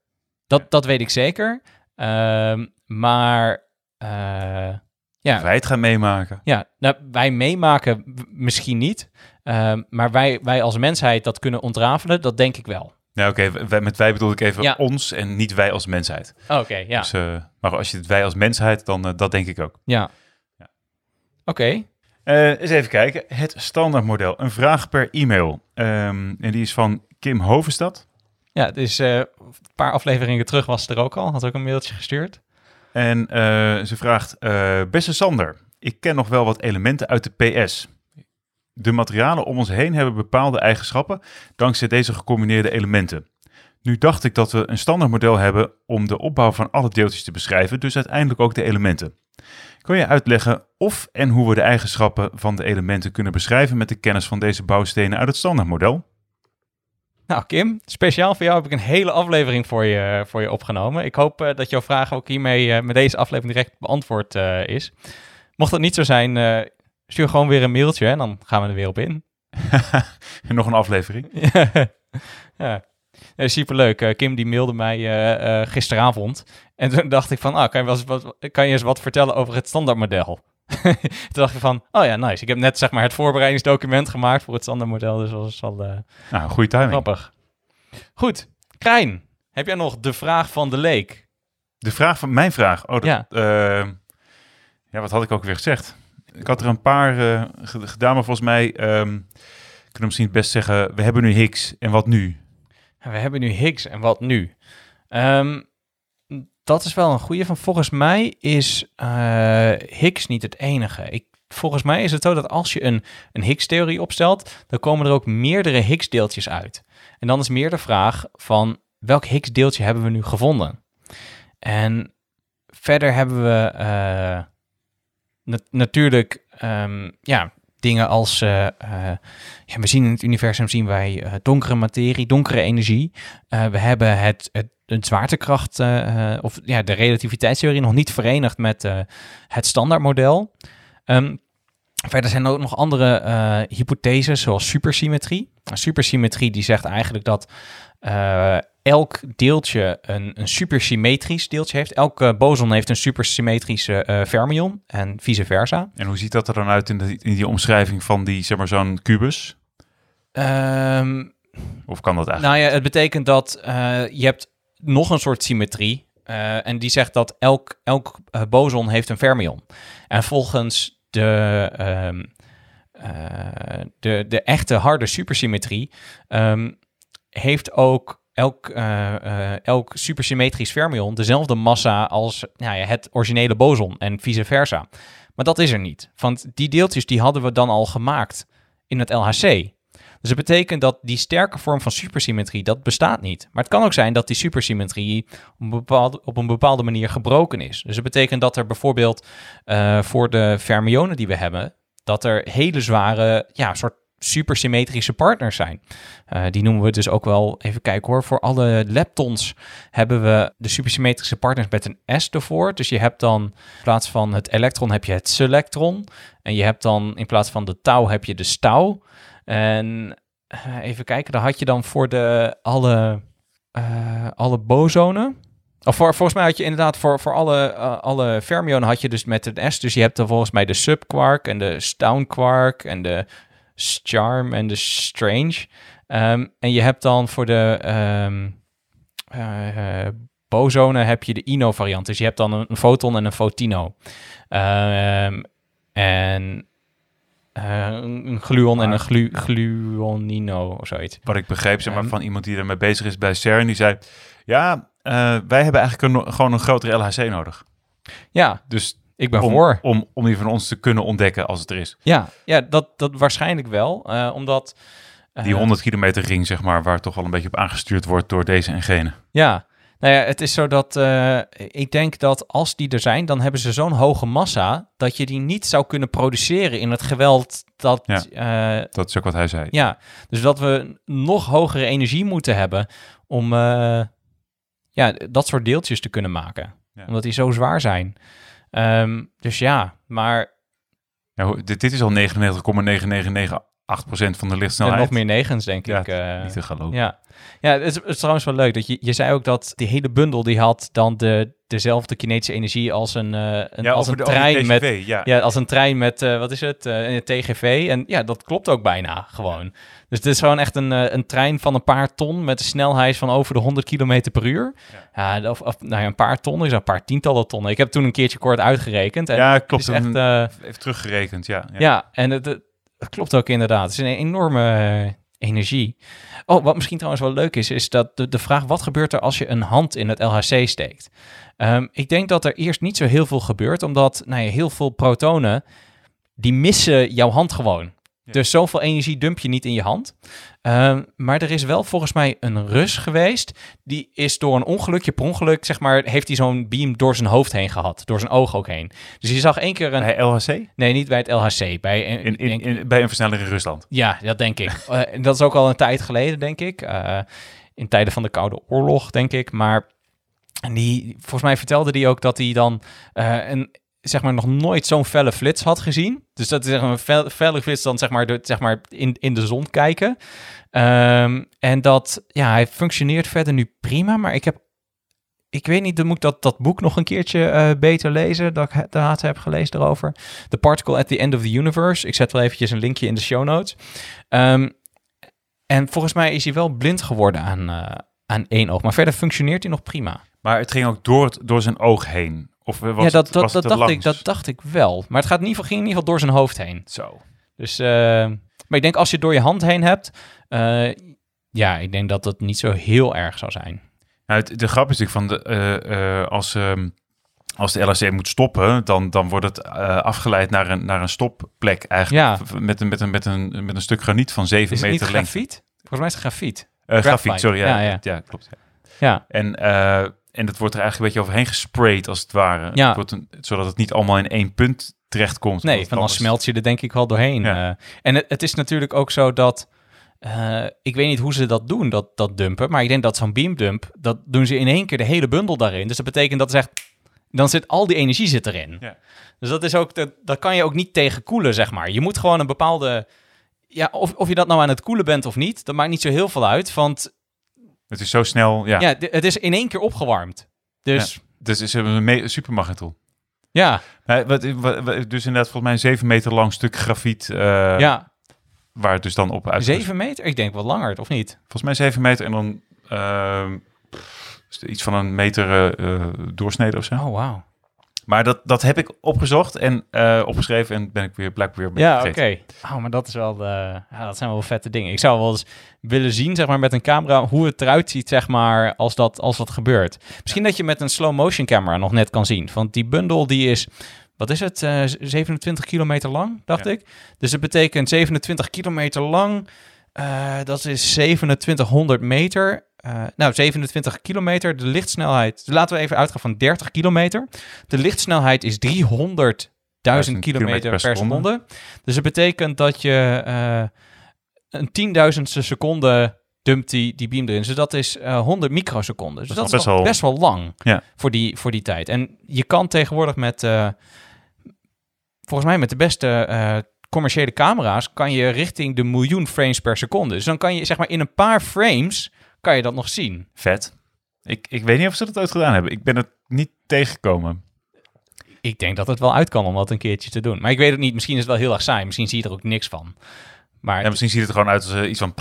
Dat, dat weet ik zeker. Um, maar uh, ja. Wij het gaan meemaken. Ja, nou, wij meemaken misschien niet. Um, maar wij, wij als mensheid dat kunnen ontrafelen, dat denk ik wel. Ja, oké. Okay. Met wij bedoel ik even ja. ons en niet wij als mensheid. Oké, okay, ja. Dus, uh, maar als je het wij als mensheid, dan uh, dat denk ik ook. Ja. ja. Oké. Okay. Uh, eens even kijken. Het standaardmodel. Een vraag per e-mail. Um, en die is van Kim Hovenstad. Ja, dus een paar afleveringen terug was het er ook al. Had ook een mailtje gestuurd. En ze vraagt, beste Sander, ik ken nog wel wat elementen uit de PS. De materialen om ons heen hebben bepaalde eigenschappen dankzij deze gecombineerde elementen. Nu dacht ik dat we een standaardmodel hebben om de opbouw van alle deeltjes te beschrijven, dus uiteindelijk ook de elementen. Kun je uitleggen of en hoe we de eigenschappen van de elementen kunnen beschrijven met de kennis van deze bouwstenen uit het standaardmodel? Nou, Kim, speciaal voor jou heb ik een hele aflevering voor je, voor je opgenomen. Ik hoop uh, dat jouw vraag ook hiermee uh, met deze aflevering direct beantwoord uh, is. Mocht dat niet zo zijn, stuur gewoon weer een mailtje en dan gaan we er weer op in. en nog een aflevering. ja. ja. superleuk. Kim die mailde mij gisteravond. En toen dacht ik van, ah, kan, je eens wat, kan je eens wat vertellen over het standaardmodel? Toen dacht ik van, oh ja, nice. Ik heb net zeg maar het voorbereidingsdocument gemaakt voor het standaardmodel. Dus dat is al nou, goede timing. grappig. Goed, Krijn, heb jij nog de vraag van de leek? De vraag van mijn vraag? Oh, dat, ja. Ja, wat had ik ook weer gezegd? Ik had er een paar uh, gedaan, maar volgens mij um, kunnen we misschien het best zeggen, we hebben nu Higgs en wat nu? We hebben nu Higgs en wat nu? Um, dat is wel een goede. Van volgens mij is uh, Higgs niet het enige. Ik, volgens mij is het zo dat als je een, een Higgs-theorie opstelt, dan komen er ook meerdere Higgs-deeltjes uit. En dan is meer de vraag van welk Higgs-deeltje hebben we nu gevonden? En verder hebben we uh, natuurlijk um, ja, dingen als, uh, ja, we zien in het universum zien wij donkere materie, donkere energie. we hebben het, het de zwaartekracht of ja, de relativiteitstheorie nog niet verenigd met het standaardmodel. Um, verder zijn er ook nog andere hypotheses, zoals supersymmetrie. Supersymmetrie die zegt eigenlijk dat elk deeltje een, een supersymmetrisch deeltje heeft. Elke boson heeft een supersymmetrische fermion en vice versa. En hoe ziet dat er dan uit in, de, in die omschrijving van die, zeg maar, zo'n kubus? Um, of kan dat eigenlijk? Nou ja, het betekent dat je hebt nog een soort symmetrie. Uh, en die zegt dat elk, elk boson heeft een fermion. En volgens de, um, uh, de, de echte harde supersymmetrie um, heeft ook elk, elk supersymmetrisch fermion dezelfde massa als nou ja, het originele boson en vice versa. Maar dat is er niet. Want die deeltjes die hadden we dan al gemaakt in het LHC. Dus het betekent dat die sterke vorm van supersymmetrie, dat bestaat niet. Maar het kan ook zijn dat die supersymmetrie op een bepaalde, op een bepaalde manier gebroken is. Dus het betekent dat er bijvoorbeeld uh, voor de fermionen die we hebben, dat er hele zware, ja, soort supersymmetrische partners zijn. Uh, die noemen we dus ook wel, even kijken hoor, voor alle leptons hebben we de supersymmetrische partners met een S ervoor. Dus je hebt dan in plaats van het elektron heb je het selectron. En je hebt dan in plaats van de tau heb je de stau. En uh, even kijken, daar had je dan voor de alle, uh, alle bosonen. Of volgens mij had je inderdaad voor, voor alle, alle fermionen had je dus met een S. Dus je hebt dan volgens mij de subquark en de stounquark en de charm en de strange. Um, en je hebt dan voor de um, uh, bosonen heb je de ino variant. Dus je hebt dan een, een foton en een fotino. Um, en uh, een gluon maar, en een glu gluonino of zoiets. Wat ik begreep zeg maar, van iemand die ermee bezig is bij CERN, die zei... Ja, uh, wij hebben eigenlijk een, gewoon een grotere LHC nodig. Ja, dus ik ben om, voor. Om, om die van ons te kunnen ontdekken als het er is. Ja, ja dat, dat waarschijnlijk wel. Uh, omdat... Uh, die 100 kilometer ring, zeg maar, waar toch wel een beetje op aangestuurd wordt door deze en gene. Ja, nou ja, het is zo dat uh, ik denk dat als die er zijn, dan hebben ze zo'n hoge massa dat je die niet zou kunnen produceren in het geweld dat. Ja, uh, dat is ook wat hij zei. Ja, dus dat we nog hogere energie moeten hebben om uh, ja, dat soort deeltjes te kunnen maken. Ja. Omdat die zo zwaar zijn. Um, dus ja, maar. Ja, dit, dit is al 99,999 8% van de lichtsnelheid. En nog meer negens, denk ja, ik. Uh, niet te geloven. Ja, ja het, is, het is trouwens wel leuk. Dat je, je zei ook dat die hele bundel die had dan de, dezelfde kinetische energie als een, uh, een, ja, als een de, trein met ja. ja. als een trein met uh, wat is het TGV en ja dat klopt ook bijna gewoon. Dus het is gewoon echt een, een trein van een paar ton met een snelheid van over de 100 km per uur. Ja, of, of nou ja, een paar ton is een paar tientallen tonnen. Ik heb toen een keertje kort uitgerekend. En ja, klopt. Het is echt, even teruggerekend, ja. Ja, ja en het, klopt ook inderdaad. Het is een enorme uh, energie. Oh, wat misschien trouwens wel leuk is, is dat de, de vraag: wat gebeurt er als je een hand in het LHC steekt? Um, ik denk dat er eerst niet zo heel veel gebeurt, omdat nou ja, heel veel protonen die missen jouw hand gewoon. Ja. Dus zoveel energie dump je niet in je hand. Um, maar er is wel volgens mij een Rus geweest. Die is door een ongelukje, per ongeluk, zeg maar, heeft hij zo'n beam door zijn hoofd heen gehad. Door zijn oog ook heen. Dus je zag één keer een... Bij LHC? Nee, niet bij het LHC. Bij een, in, in, in, bij een versneller in Rusland? Ja, dat denk ik. uh, dat is ook al een tijd geleden, denk ik. Uh, in tijden van de Koude Oorlog, denk ik. Maar en die, volgens mij vertelde hij ook dat hij dan uh, een zeg maar nog nooit zo'n felle flits had gezien. Dus dat is zeg maar, een fel, felle flits dan zeg maar, de, zeg maar in, in de zon kijken. Um, en dat, ja, hij functioneert verder nu prima, maar ik heb, ik weet niet, dan moet ik dat, dat boek nog een keertje uh, beter lezen, dat ik de haat heb gelezen erover. The Particle at the End of the Universe. Ik zet wel eventjes een linkje in de show notes. Um, en volgens mij is hij wel blind geworden aan, uh, aan één oog, maar verder functioneert hij nog prima. Maar het ging ook door, door zijn oog heen. Of was ja, dat, het, dat, was dat, dacht ik, dat dacht ik wel. Maar het gaat in ieder geval, ging in ieder geval door zijn hoofd heen. Zo. Dus, uh, maar ik denk als je het door je hand heen hebt, uh, ja, ik denk dat dat niet zo heel erg zou zijn. Nou, het, de grap is natuurlijk van, de, uh, als, um, als de LHC moet stoppen, dan, dan wordt het afgeleid naar een, naar een stopplek eigenlijk. Ja. Met, een, met, een, met, een, met een stuk graniet van 7 is het meter niet lengte. grafiet? Volgens mij is het grafiet. grafiet, sorry. Ja, ja, ja. ja. klopt. Ja. ja. En en dat wordt er eigenlijk een beetje overheen gesprayed, als het ware. Ja. Het wordt een, zodat het niet allemaal in één punt terechtkomt. Nee, van dan smelt je er denk ik wel doorheen. Ja. Uh, en het, het, is natuurlijk ook zo dat... Uh, ik weet niet hoe ze dat doen, dat, dat dumpen. Maar ik denk dat zo'n beamdump, dat doen ze in één keer de hele bundel daarin. Dus dat betekent dat zegt, dan zit al die energie zit erin. Ja. Dus dat is ook, dat, dat kan je ook niet tegen koelen, zeg maar. Je moet gewoon een bepaalde... Ja, of, of je dat nou aan het koelen bent of niet, dat maakt niet zo heel veel uit. Want het is zo snel, ja. Ja, het is in één keer opgewarmd. Dus, ja, dus is een supermagnetol. Ja. Maar wat, wat, wat, dus inderdaad volgens mij een 7 meter lang stuk grafiet. Uh, ja. Waar het dus dan op uit. 7 meter? Ik denk wel langer, of niet? Volgens mij 7 meter en dan uh, iets van een meter uh, doorsnede of zo. Oh, wauw. Maar dat, dat heb ik opgezocht en uh, opgeschreven en ben ik weer blijkbaar weer Ja, oké. Okay. Oh, maar dat is wel, uh, ja, dat zijn wel vette dingen. Ik zou wel eens willen zien, zeg maar, met een camera hoe het eruit ziet, zeg maar, als dat, als dat gebeurt. Misschien dat je met een slow motion camera nog net kan zien. Want die bundel die is, wat is het, uh, 27 kilometer lang, dacht ja. ik. Dus het betekent 27 kilometer lang. Uh, dat is 2700 meter. Uh, nou, 27 kilometer. De lichtsnelheid. Laten we even uitgaan van 30 kilometer. De lichtsnelheid is 300.000 kilometer per seconde. seconde. Dus dat betekent dat je uh, een tienduizendste seconde dumpt die, die beam erin. Dus dat is eh 100 microseconden. Dus Dat dat, is wel best wel lang Ja. voor, die, voor die tijd. En je kan tegenwoordig met, eh, volgens mij met de beste eh, commerciële camera's, kan je richting de miljoen frames per seconde. Dus dan kan je zeg maar in een paar frames, kan je dat nog zien. Vet. Ik, ik weet niet of ze dat ooit gedaan hebben. Ik ben het niet tegengekomen. Ik denk dat het wel uit kan om dat een keertje te doen. Maar ik weet het niet. Misschien is het wel heel erg saai. Misschien zie je er ook niks van. Maar Ja, misschien ziet het er gewoon uit als eh, iets van...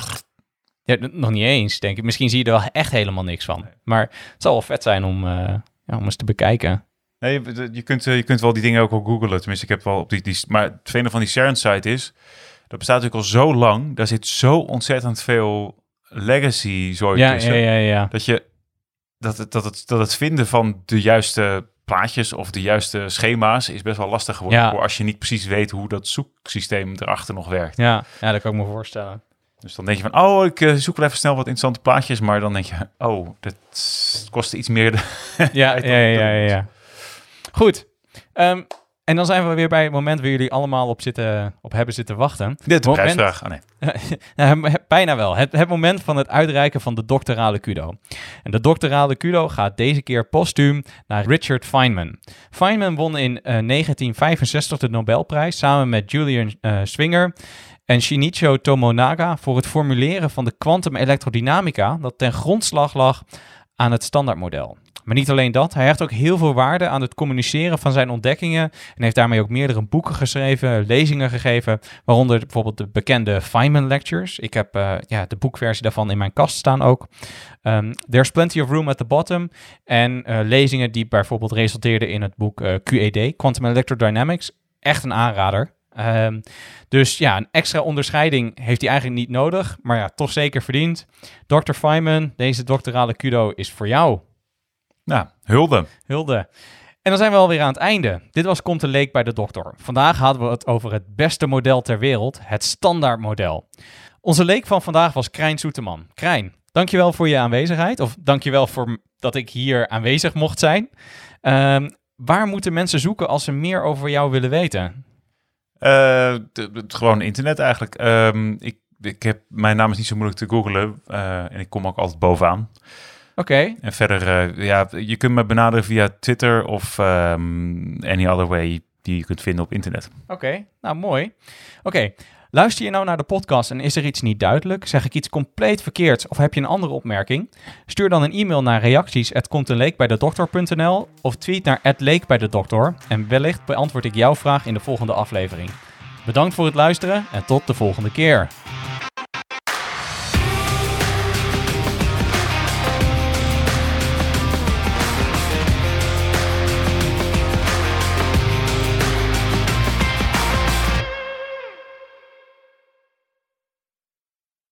Ja, nog niet eens, denk ik. Misschien zie je er wel echt helemaal niks van. Maar het zal wel vet zijn om, eh, ja, om eens te bekijken. Nee, je, je, kunt, eh, je kunt wel die dingen ook al googlen. Tenminste, ik heb wel op die... die maar het vele van die CERN-site is... Dat bestaat natuurlijk al zo lang. Daar zit zo ontzettend veel legacy zo Ja, tussen. ja, ja, ja. Dat, je, dat, het, dat, het, dat het vinden van de juiste plaatjes of de juiste schema's is best wel lastig geworden. Ja. Voor als je niet precies weet hoe dat zoeksysteem erachter nog werkt. Ja, ja, dat kan ik me voorstellen. Dus dan denk je van, oh, ik eh, zoek wel even snel wat interessante plaatjes. Maar dan denk je, oh, dat kost iets meer. de- Ja, ja, ja, ja. Goed. Ehm, en dan zijn we weer bij het moment waar jullie allemaal op, zitten, op hebben zitten wachten. Dit is prijsvraag. Oh, nee. Nou, bijna wel. Het, het, moment van het uitreiken van de doctorale kudo. En de doctorale kudo gaat deze keer postuum naar Richard Feynman. Feynman won in eh, 1965 de Nobelprijs samen met Julian eh, Swinger en Shinichiro Tomonaga voor het formuleren van de kwantum-elektrodynamica dat ten grondslag lag aan het standaardmodel. Maar niet alleen dat, hij hecht ook heel veel waarde aan het communiceren van zijn ontdekkingen en heeft daarmee ook meerdere boeken geschreven, lezingen gegeven, waaronder bijvoorbeeld de bekende Feynman Lectures. Ik heb eh, ja, de boekversie daarvan in mijn kast staan ook. Ehm, There's Plenty of Room at the Bottom en eh, lezingen die bijvoorbeeld resulteerden in het boek eh, QED, Quantum Electrodynamics. Echt een aanrader. Ehm, dus ja, een extra onderscheiding heeft hij eigenlijk niet nodig, maar ja, toch zeker verdiend. Dr. Feynman, deze doctorale kudo is voor jou. Nou, hulde. Hulde. En dan zijn we alweer aan het einde. Dit was Komt de Leek bij de dokter. Vandaag hadden we het over het beste model ter wereld, het standaardmodel. Onze leek van vandaag was Krijn Soeteman. Krijn, dankjewel voor je aanwezigheid. Of dankjewel voor dat ik hier aanwezig mocht zijn. Ehm, waar moeten mensen zoeken als ze meer over jou willen weten? D- gewoon internet eigenlijk. Ehm, ik, ik heb, mijn naam is niet zo moeilijk te googlen. eh, en ik kom ook altijd bovenaan. Oké, En verder, eh, ja, je kunt me benaderen via Twitter of ehm, any other way die je kunt vinden op internet. Oké, nou mooi. Oké, luister je nou naar de podcast en is er iets niet duidelijk? Zeg ik iets compleet verkeerds of heb je een andere opmerking? Stuur dan een e-mail naar reacties@comtenleekbijdedokter.nl of tweet naar @leekbijdedokter en wellicht beantwoord ik jouw vraag in de volgende aflevering. Bedankt voor het luisteren en tot de volgende keer.